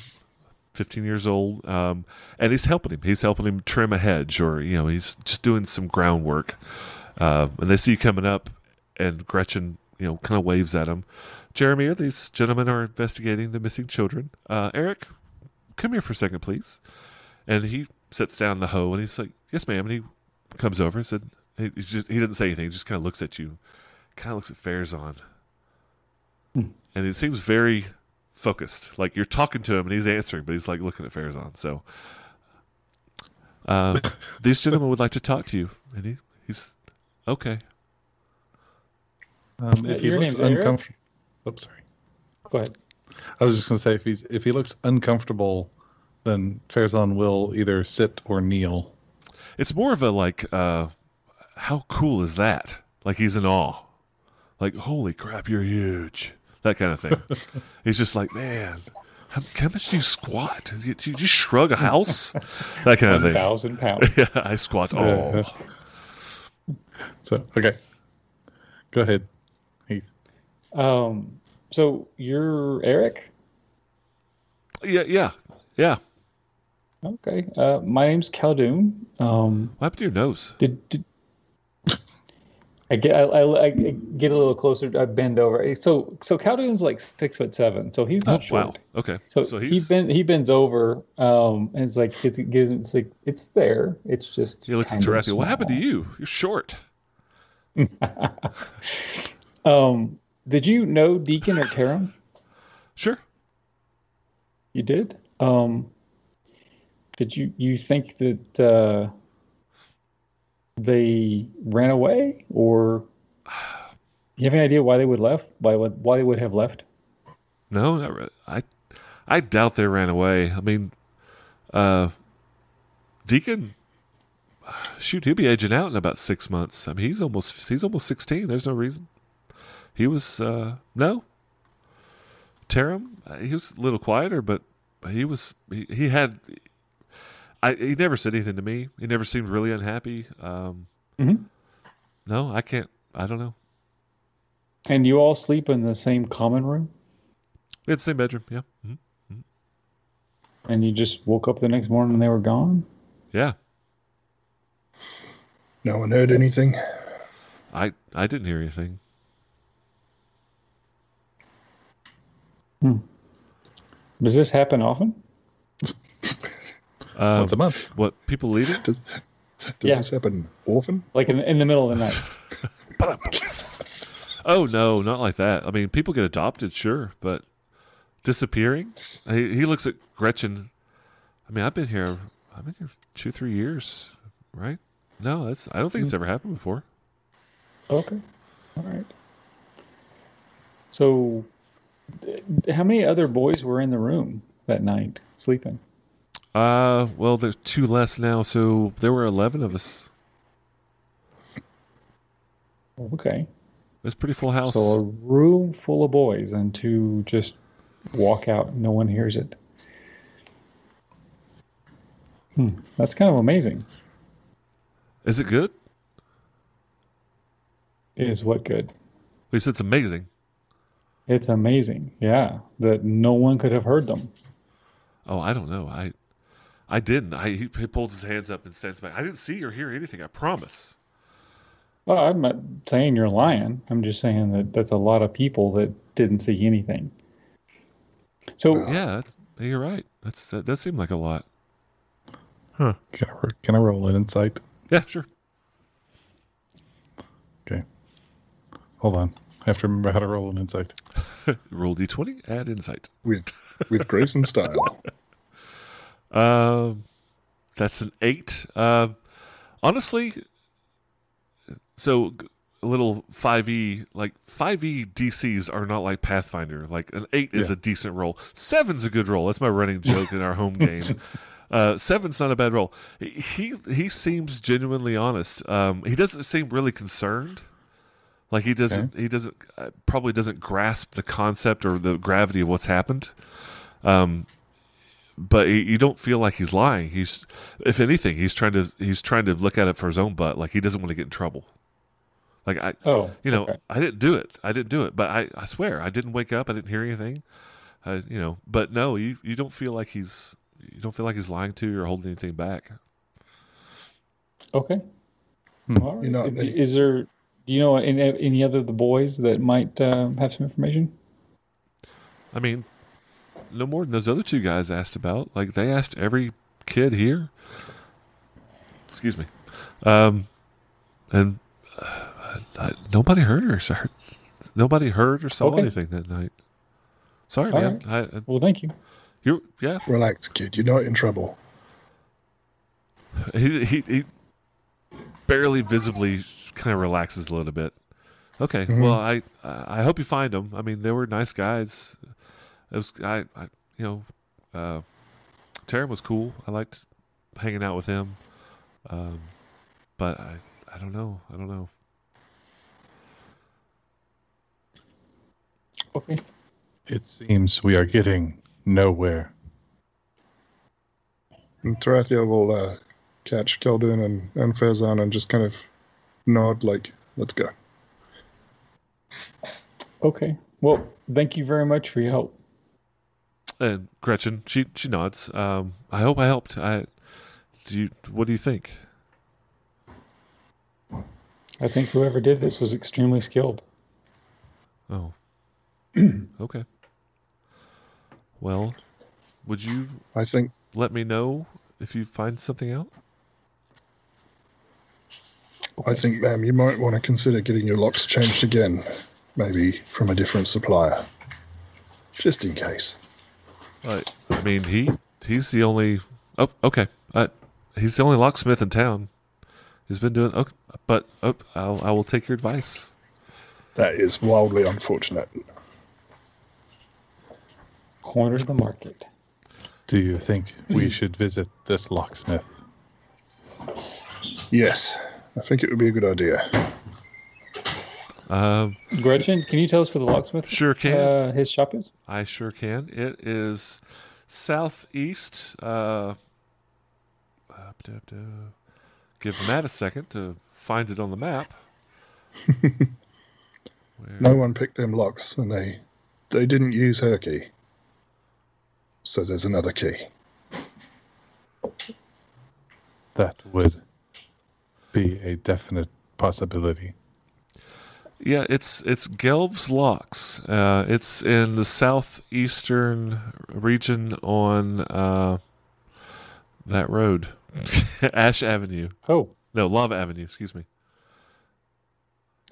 15 years old, um, and he's helping him. He's helping him trim a hedge, or you know, he's just doing some groundwork. Uh, and they see you coming up, and Gretchen, you know, kind of waves at him. Jeremy, these gentlemen are investigating the missing children. Uh, Eric, come here for a second, please. And he sits down the hoe, and he's like, "Yes, ma'am." And he comes over and said, he, he's just, he doesn't say anything. He just kind of looks at you, kind of looks at Farazan,
Hmm.
and it seems very focused. Like you're talking to him, and he's answering, but he's like looking at Farazan. So, uh, these gentlemen would like to talk to you, and he, he's okay.
Um,
Uh,
if he
your
looks uncomfortable, oops, sorry.
Go ahead.
I was just going to say if he's if he looks uncomfortable, then Farazan will either sit or kneel.
It's more of a like, uh, how cool is that? Like he's in awe. Like, holy crap, you're huge. That kind of thing. he's just like, man, how, how much do you squat? Do you, do you shrug a house? That kind of
One
thing.
thousand pounds.
Yeah, I squat. Oh,
So okay, go ahead. Heath.
Um. So you're Eric.
yeah, yeah, yeah.
Okay. Uh, my name's Khaldun. Um.
What happened to your nose?
Did, did I get I, I, I get a little closer. I bend over. So so Khaldun's like six foot seven, so he's not
Oh,
short.
wow. Okay.
So,
So
he
he's
bend he bends over, um, and it's like it's, it's like it's there. It's just
he looks at. What happened to you? You're short.
Um, did you know Deacon or Taram?
Sure.
You did. Um, did you you think that uh, they ran away, or you have any idea why they would left? Why would why they would have left?
No, not really. I I doubt they ran away. I mean, uh, Deacon, shoot, he'll be aging out in about six months. I mean, he's almost he's almost sixteen. There's no reason. He was uh, no. Taram, uh, he was a little quieter, but he was he, he had. I he never said anything to me. He never seemed really unhappy. Um,
Mhm.
No, I can't. I don't know.
And you all sleep in the same common room,
We had the same bedroom. Yeah. Mhm.
and you just woke up the next morning and they were gone.
Yeah.
No one heard anything.
I I didn't hear anything.
Does this happen often?
Uh,
Once a month.
what people leaving?
Does, does
Yeah.
this happen often?
Like in, in the middle of the night?
Oh no, not like that. I mean, people get adopted, sure, but disappearing. He, he looks at Gretchen. I mean, I've been here. I've been here two, three years, right? No, that's. I don't think it's ever happened before.
Okay. All right. So, how many other boys were in the room that night sleeping?
Uh, well, there's two less now, so there were eleven of us.
Okay.
It was a pretty full house.
So a room full of boys and to just walk out, no one hears it. Hmm. That's kind of amazing.
Is it good?
Is what good?
At said it's amazing.
It's amazing. Yeah, that no one could have heard them.
Oh, I don't know. I, I didn't. I he, he pulled his hands up and stands back. I didn't see or hear anything. I promise.
Well, I'm not saying you're lying. I'm just saying that that's a lot of people that didn't see anything. So uh,
Yeah, that's, you're right. That's that does seem like a lot.
Can I, ro- can I roll an insight?
Yeah, sure.
Okay. Hold on. I have to remember how to roll an insight.
Roll d20, add insight.
with with grace and style.
Um, that's an eight. Uh, honestly, so a little five e like five e DCs are not like Pathfinder. Like an eight is a decent roll. Seven's a good roll. That's my running joke in our home game. Uh, seven's not a bad roll. He he seems genuinely honest. Um, he doesn't seem really concerned. Like he doesn't he doesn't uh, probably doesn't grasp the concept or the gravity of what's happened. Um, but you- you don't feel like he's lying. He's, if anything, he's trying to he's trying to look at it for his own butt. Like he doesn't want to get in trouble. Like I,
oh,
you know,
okay.
I didn't do it. I didn't do it. But I, I swear, I didn't wake up. I didn't hear anything. Uh, you know, but no, you you don't feel like he's you don't feel like he's lying to you or holding anything back.
Okay.
Hmm.
All right.
You're not-
Is there? Do you know any, any other of the boys that might um, have some information?
I mean, no more than those other two guys asked about. Like they asked every kid here. Excuse me, um, and uh, I, nobody heard her. So nobody heard or saw
Okay.
anything that night. Sorry,
All
man. I, I,
Well, thank you.
you, yeah.
Relax, kid. You're not in trouble.
He he, he barely visibly kind of relaxes a little bit. Okay, well, I I hope you find them. I mean, they were nice guys. It was I, I you know, uh, Taran was cool. I liked hanging out with him. Um, but I I don't know. I don't know.
Okay.
It seems we are getting nowhere.
And Tarathiel will uh, catch Khaldun and, and Farazan and just kind of nod like, let's go.
Okay. Well, thank you very much for your help.
And Gretchen, she she nods. Um, I hope I helped. I do. You, what do you think?
I think whoever did this was extremely skilled.
Oh. okay. Well, would you
I think
let me know if you find something out?
I think, ma'am, you might want to consider getting your locks changed again, maybe from a different supplier, just in case.
I, I mean, he he's the only. Oh, okay. Uh, he's the only locksmith in town. He's been doing. Okay, but oh, I'll, I will take your advice.
That is wildly unfortunate.
Corner the market.
Do you think we should visit this locksmith?
Yes, I think it would be a good idea.
Um,
Gretchen, can you tell us where the locksmith
sure can.
uh, his shop is?
I sure can. It is southeast. Uh, duh, duh. give Matt a second to find it on the map. Where-
No one picked them locks, and they they didn't use her key. So there's another key.
That would be a definite possibility.
Yeah, it's it's Gelb's Locks. Uh, it's in the southeastern region on uh, that road, Ash Avenue.
Oh,
No, Lava Avenue. Excuse me.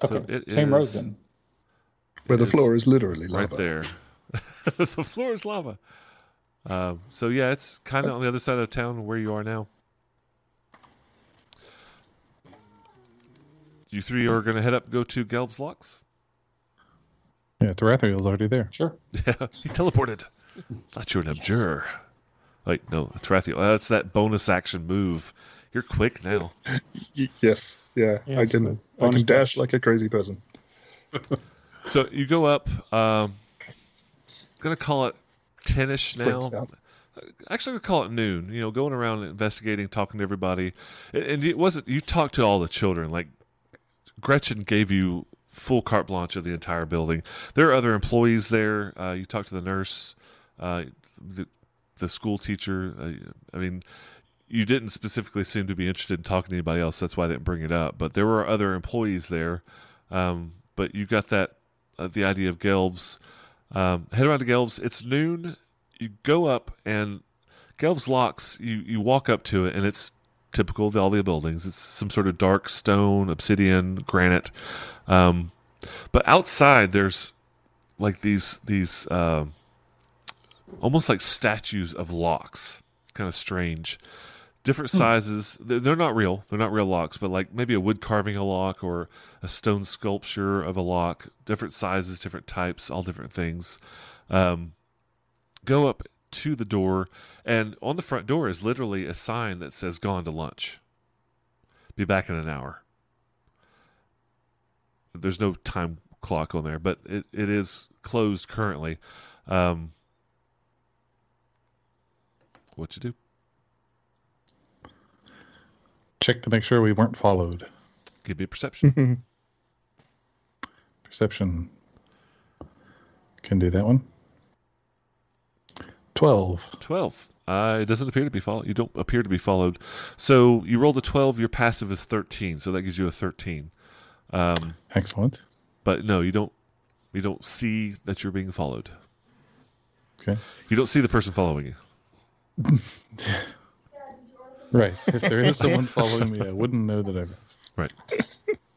So
okay.
it
Same road then.
Where the
is
floor is literally lava.
right there. the floor is lava. Um, so yeah, it's kind of on the other side of town where you are now. You three are going to head up, go to Gelb's Locks.
Yeah, Tarathiel's already there.
Sure.
Yeah, he teleported. Thought you were an abjurer. Wait, no, Tarathiel. That's that bonus action move. You're quick now.
Yes, yeah, I
Yes,
can I can dash like a crazy person.
So you go up. Um, gonna call it ten-ish now. Actually, gonna call it noon. You know, going around investigating, talking to everybody, and, and it wasn't. You talked to all the children. Like Gretchen gave you full carte blanche of the entire building. There are other employees there. Uh, you talked to the nurse, uh, the, the school teacher. Uh, I mean, you didn't specifically seem to be interested in talking to anybody else. That's why I didn't bring it up. But there were other employees there. Um, but you got that uh, the idea of Gelbs. Um, head around to Gelbs. It's noon. You go up and Gelbs locks. You you walk up to it and it's typical of all the buildings. It's some sort of dark stone, obsidian, granite. Um, but outside there's like these these um almost like statues of locks. Kind of strange. Different sizes. They're, they're not real. They're not real locks, but like maybe a wood carving a lock or a stone sculpture of a lock. Different sizes, different types, all different things. Um, go up to the door, and on the front door is literally a sign that says "Gone to lunch." Be back in an hour. There's no time clock on there, but it, it is closed currently. Um, what you do?
Check to make sure we weren't followed.
Give me a perception.
Perception. Can do that one. 12.
12. Uh, it doesn't appear to be followed. You don't appear to be followed. So you rolled a 12. Your passive is 13. So that gives you a 13. Um,
Excellent.
but no, you don't. You don't see that you're being followed.
Okay.
You don't see the person following you.
Right. If there is someone following me, I wouldn't know that I was.
Right.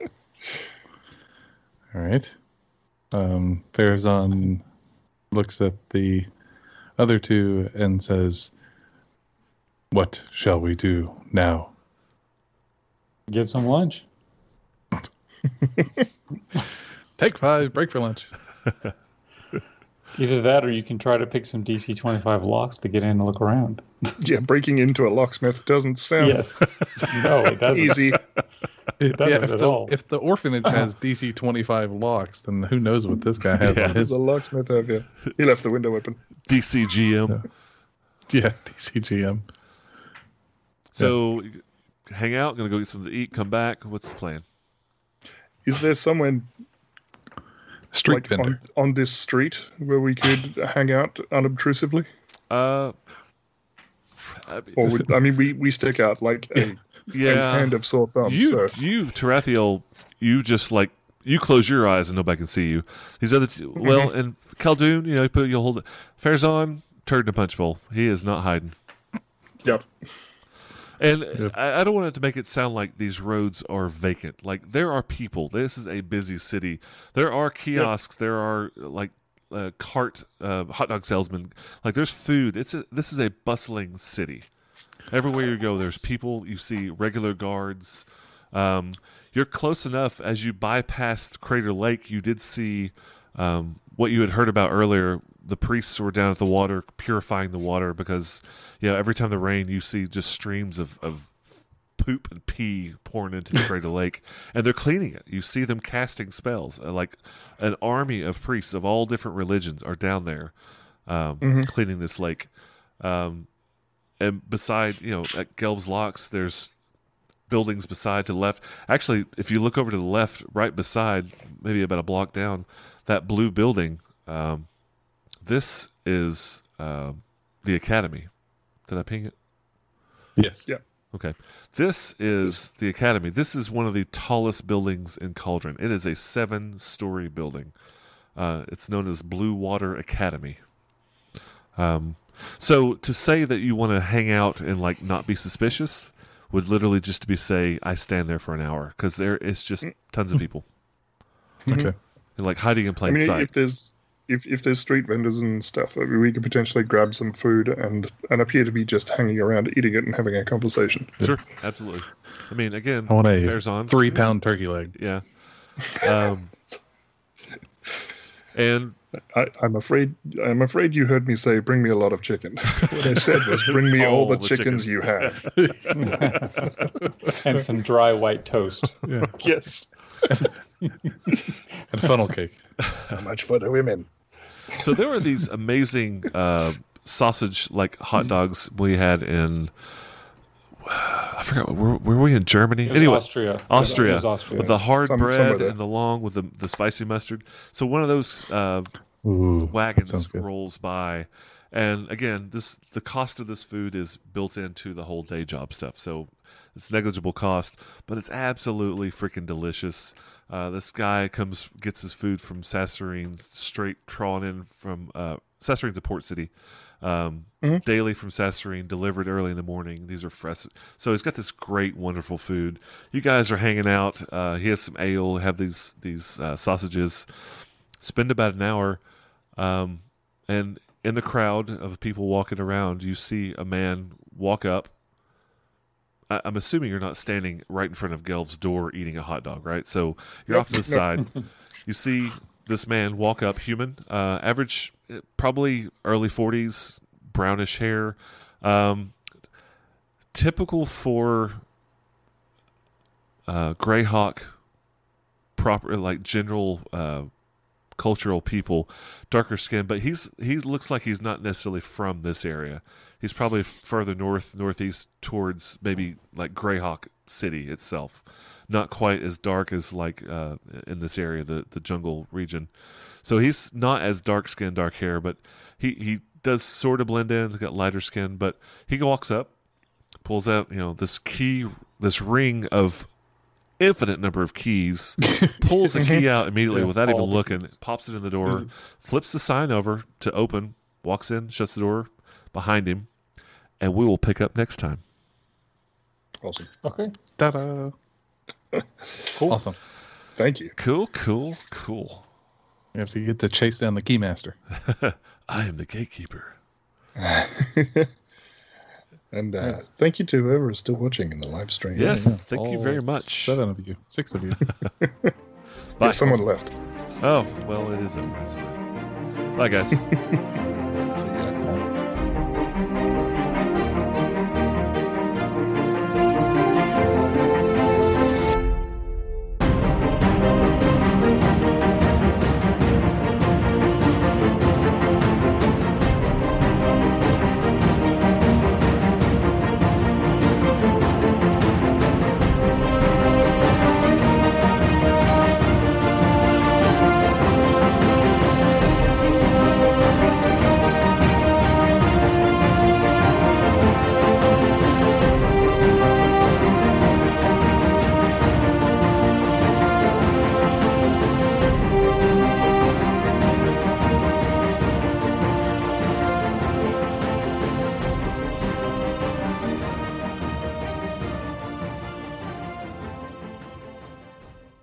All right. Um, Farazan looks at the other two and says, What shall we do now?
Get some lunch.
Take five, break for lunch.
Either that or you can try to pick some DC 25 locks to get in and look around.
Yeah, breaking into a locksmith doesn't sound
Yes. no, it doesn't.
easy.
It doesn't
if,
at
the,
all.
if the orphanage has DC 25 locks, then who knows what this guy has
Yeah.
on his.
The locksmith have you. He left the window open.
DCGM.
Yeah, DCGM.
So hang out. Gonna go get something to eat. Come back. What's the plan?
Is there somewhere
Street
like
vendor.
on, on this street where we could hang out unobtrusively?
Uh, I mean,
Or would, I mean, we, we stick out like a
Yeah.
and hand of sore thumb.
you,
so
you, Tarathiel, you just like you close your eyes and nobody can see you. These other, two, well, and Khaldun, you know, you put you hold it. Farazan, turd in a punch bowl. He is not hiding.
yep.
And I, I don't want it to make it sound like these roads are vacant. Like there are people. This is a busy city. There are kiosks. There are like uh, cart uh, hot dog salesmen. Like there's food. It's a, this is a bustling city. Everywhere you go, there's people. You see regular guards. Um, you're close enough as you bypassed Crater Lake. You did see um, what you had heard about earlier. The priests were down at the water purifying the water because, you know, every time the rain, you see just streams of, of poop and pee pouring into the Crater Lake, and they're cleaning it. You see them casting spells. Uh, like an army of priests of all different religions are down there um, cleaning this lake. Um, and beside, you know, at Gelb's Locks, there's buildings beside to the left. Actually, if you look over to the left, right beside, maybe about a block down, that blue building, um, this is um the academy. Did I ping it?
Yes.
Yeah.
Okay. This is the academy. This is one of the tallest buildings in Cauldron. It is a seven story building. Uh, it's known as Blue Water Academy. Um, so to say that you want to hang out and like not be suspicious would literally just be say I stand there for an hour because there is just mm-hmm. tons of people mm-hmm.
Okay.
and like hiding in
I
plain
mean,
sight.
if there's if, if there's street vendors and stuff, I mean, we could potentially grab some food and and appear to be just hanging around, eating it, and having a conversation.
Sure, absolutely. I mean, again,
I want a
bears on
three pound turkey leg.
Yeah. Um, and
I, I'm afraid I'm afraid you heard me say, "Bring me a lot of chicken." what I said was, "Bring me all,
All
the,
the
chickens
chicken.
you have."
and some dry white toast.
Yeah.
yes.
And funnel cake.
How much for the women?
so there were these amazing uh, sausage like hot dogs we had in I forgot were, were we in Germany?
It was
anyway,
Austria.
Austria,
was Austria.
with the hard
Some-
bread and the long with the the spicy mustard. So one of those uh,
Ooh,
wagons rolls by, and again, this the cost of this food is built into the whole day job stuff. So it's negligible cost, but it's absolutely freaking delicious. Uh, this guy comes gets his food from Sasserine, straight trawling in from uh, Sasserine's a port city. Um, Daily from Sasserine, delivered early in the morning. These are fresh. So he's got this great, wonderful food. You guys are hanging out. Uh, he has some ale. Have these these uh, sausages. Spend about an hour, um, and in the crowd of people walking around, you see a man walk up. I, I'm assuming you're not standing right in front of Gelb's door eating a hot dog, right? So you're off to the side. You see this man walk up, human, uh, average, eh, probably early 40s, brownish hair, um, typical for uh, Greyhawk, proper like general uh, cultural people, darker skin, but he's he looks like he's not necessarily from this area. He's probably further north, northeast towards maybe like Greyhawk City itself. Not quite as dark as like uh, in this area, the the jungle region. So he's not as dark skin, dark hair, but he he does sort of blend in. He's got lighter skin, but he walks up, pulls out you know this key, this ring of infinite number of keys, pulls the key out immediately
Yeah,
without even looking,
keys.
pops it in the door, flips the sign over to open, walks in, shuts the door behind him, and we will pick up next time.
Awesome.
Okay.
Ta-da.
Cool.
Awesome.
Thank you.
Cool, cool, cool.
You have to get to chase down the keymaster.
I am the gatekeeper.
And uh, thank you to whoever is still watching in the live stream.
Yes,
Yeah,
thank you very much.
Seven of you. Six of you.
Bye.
Yeah, someone left.
Oh, well, it is over. It's. Bye, guys.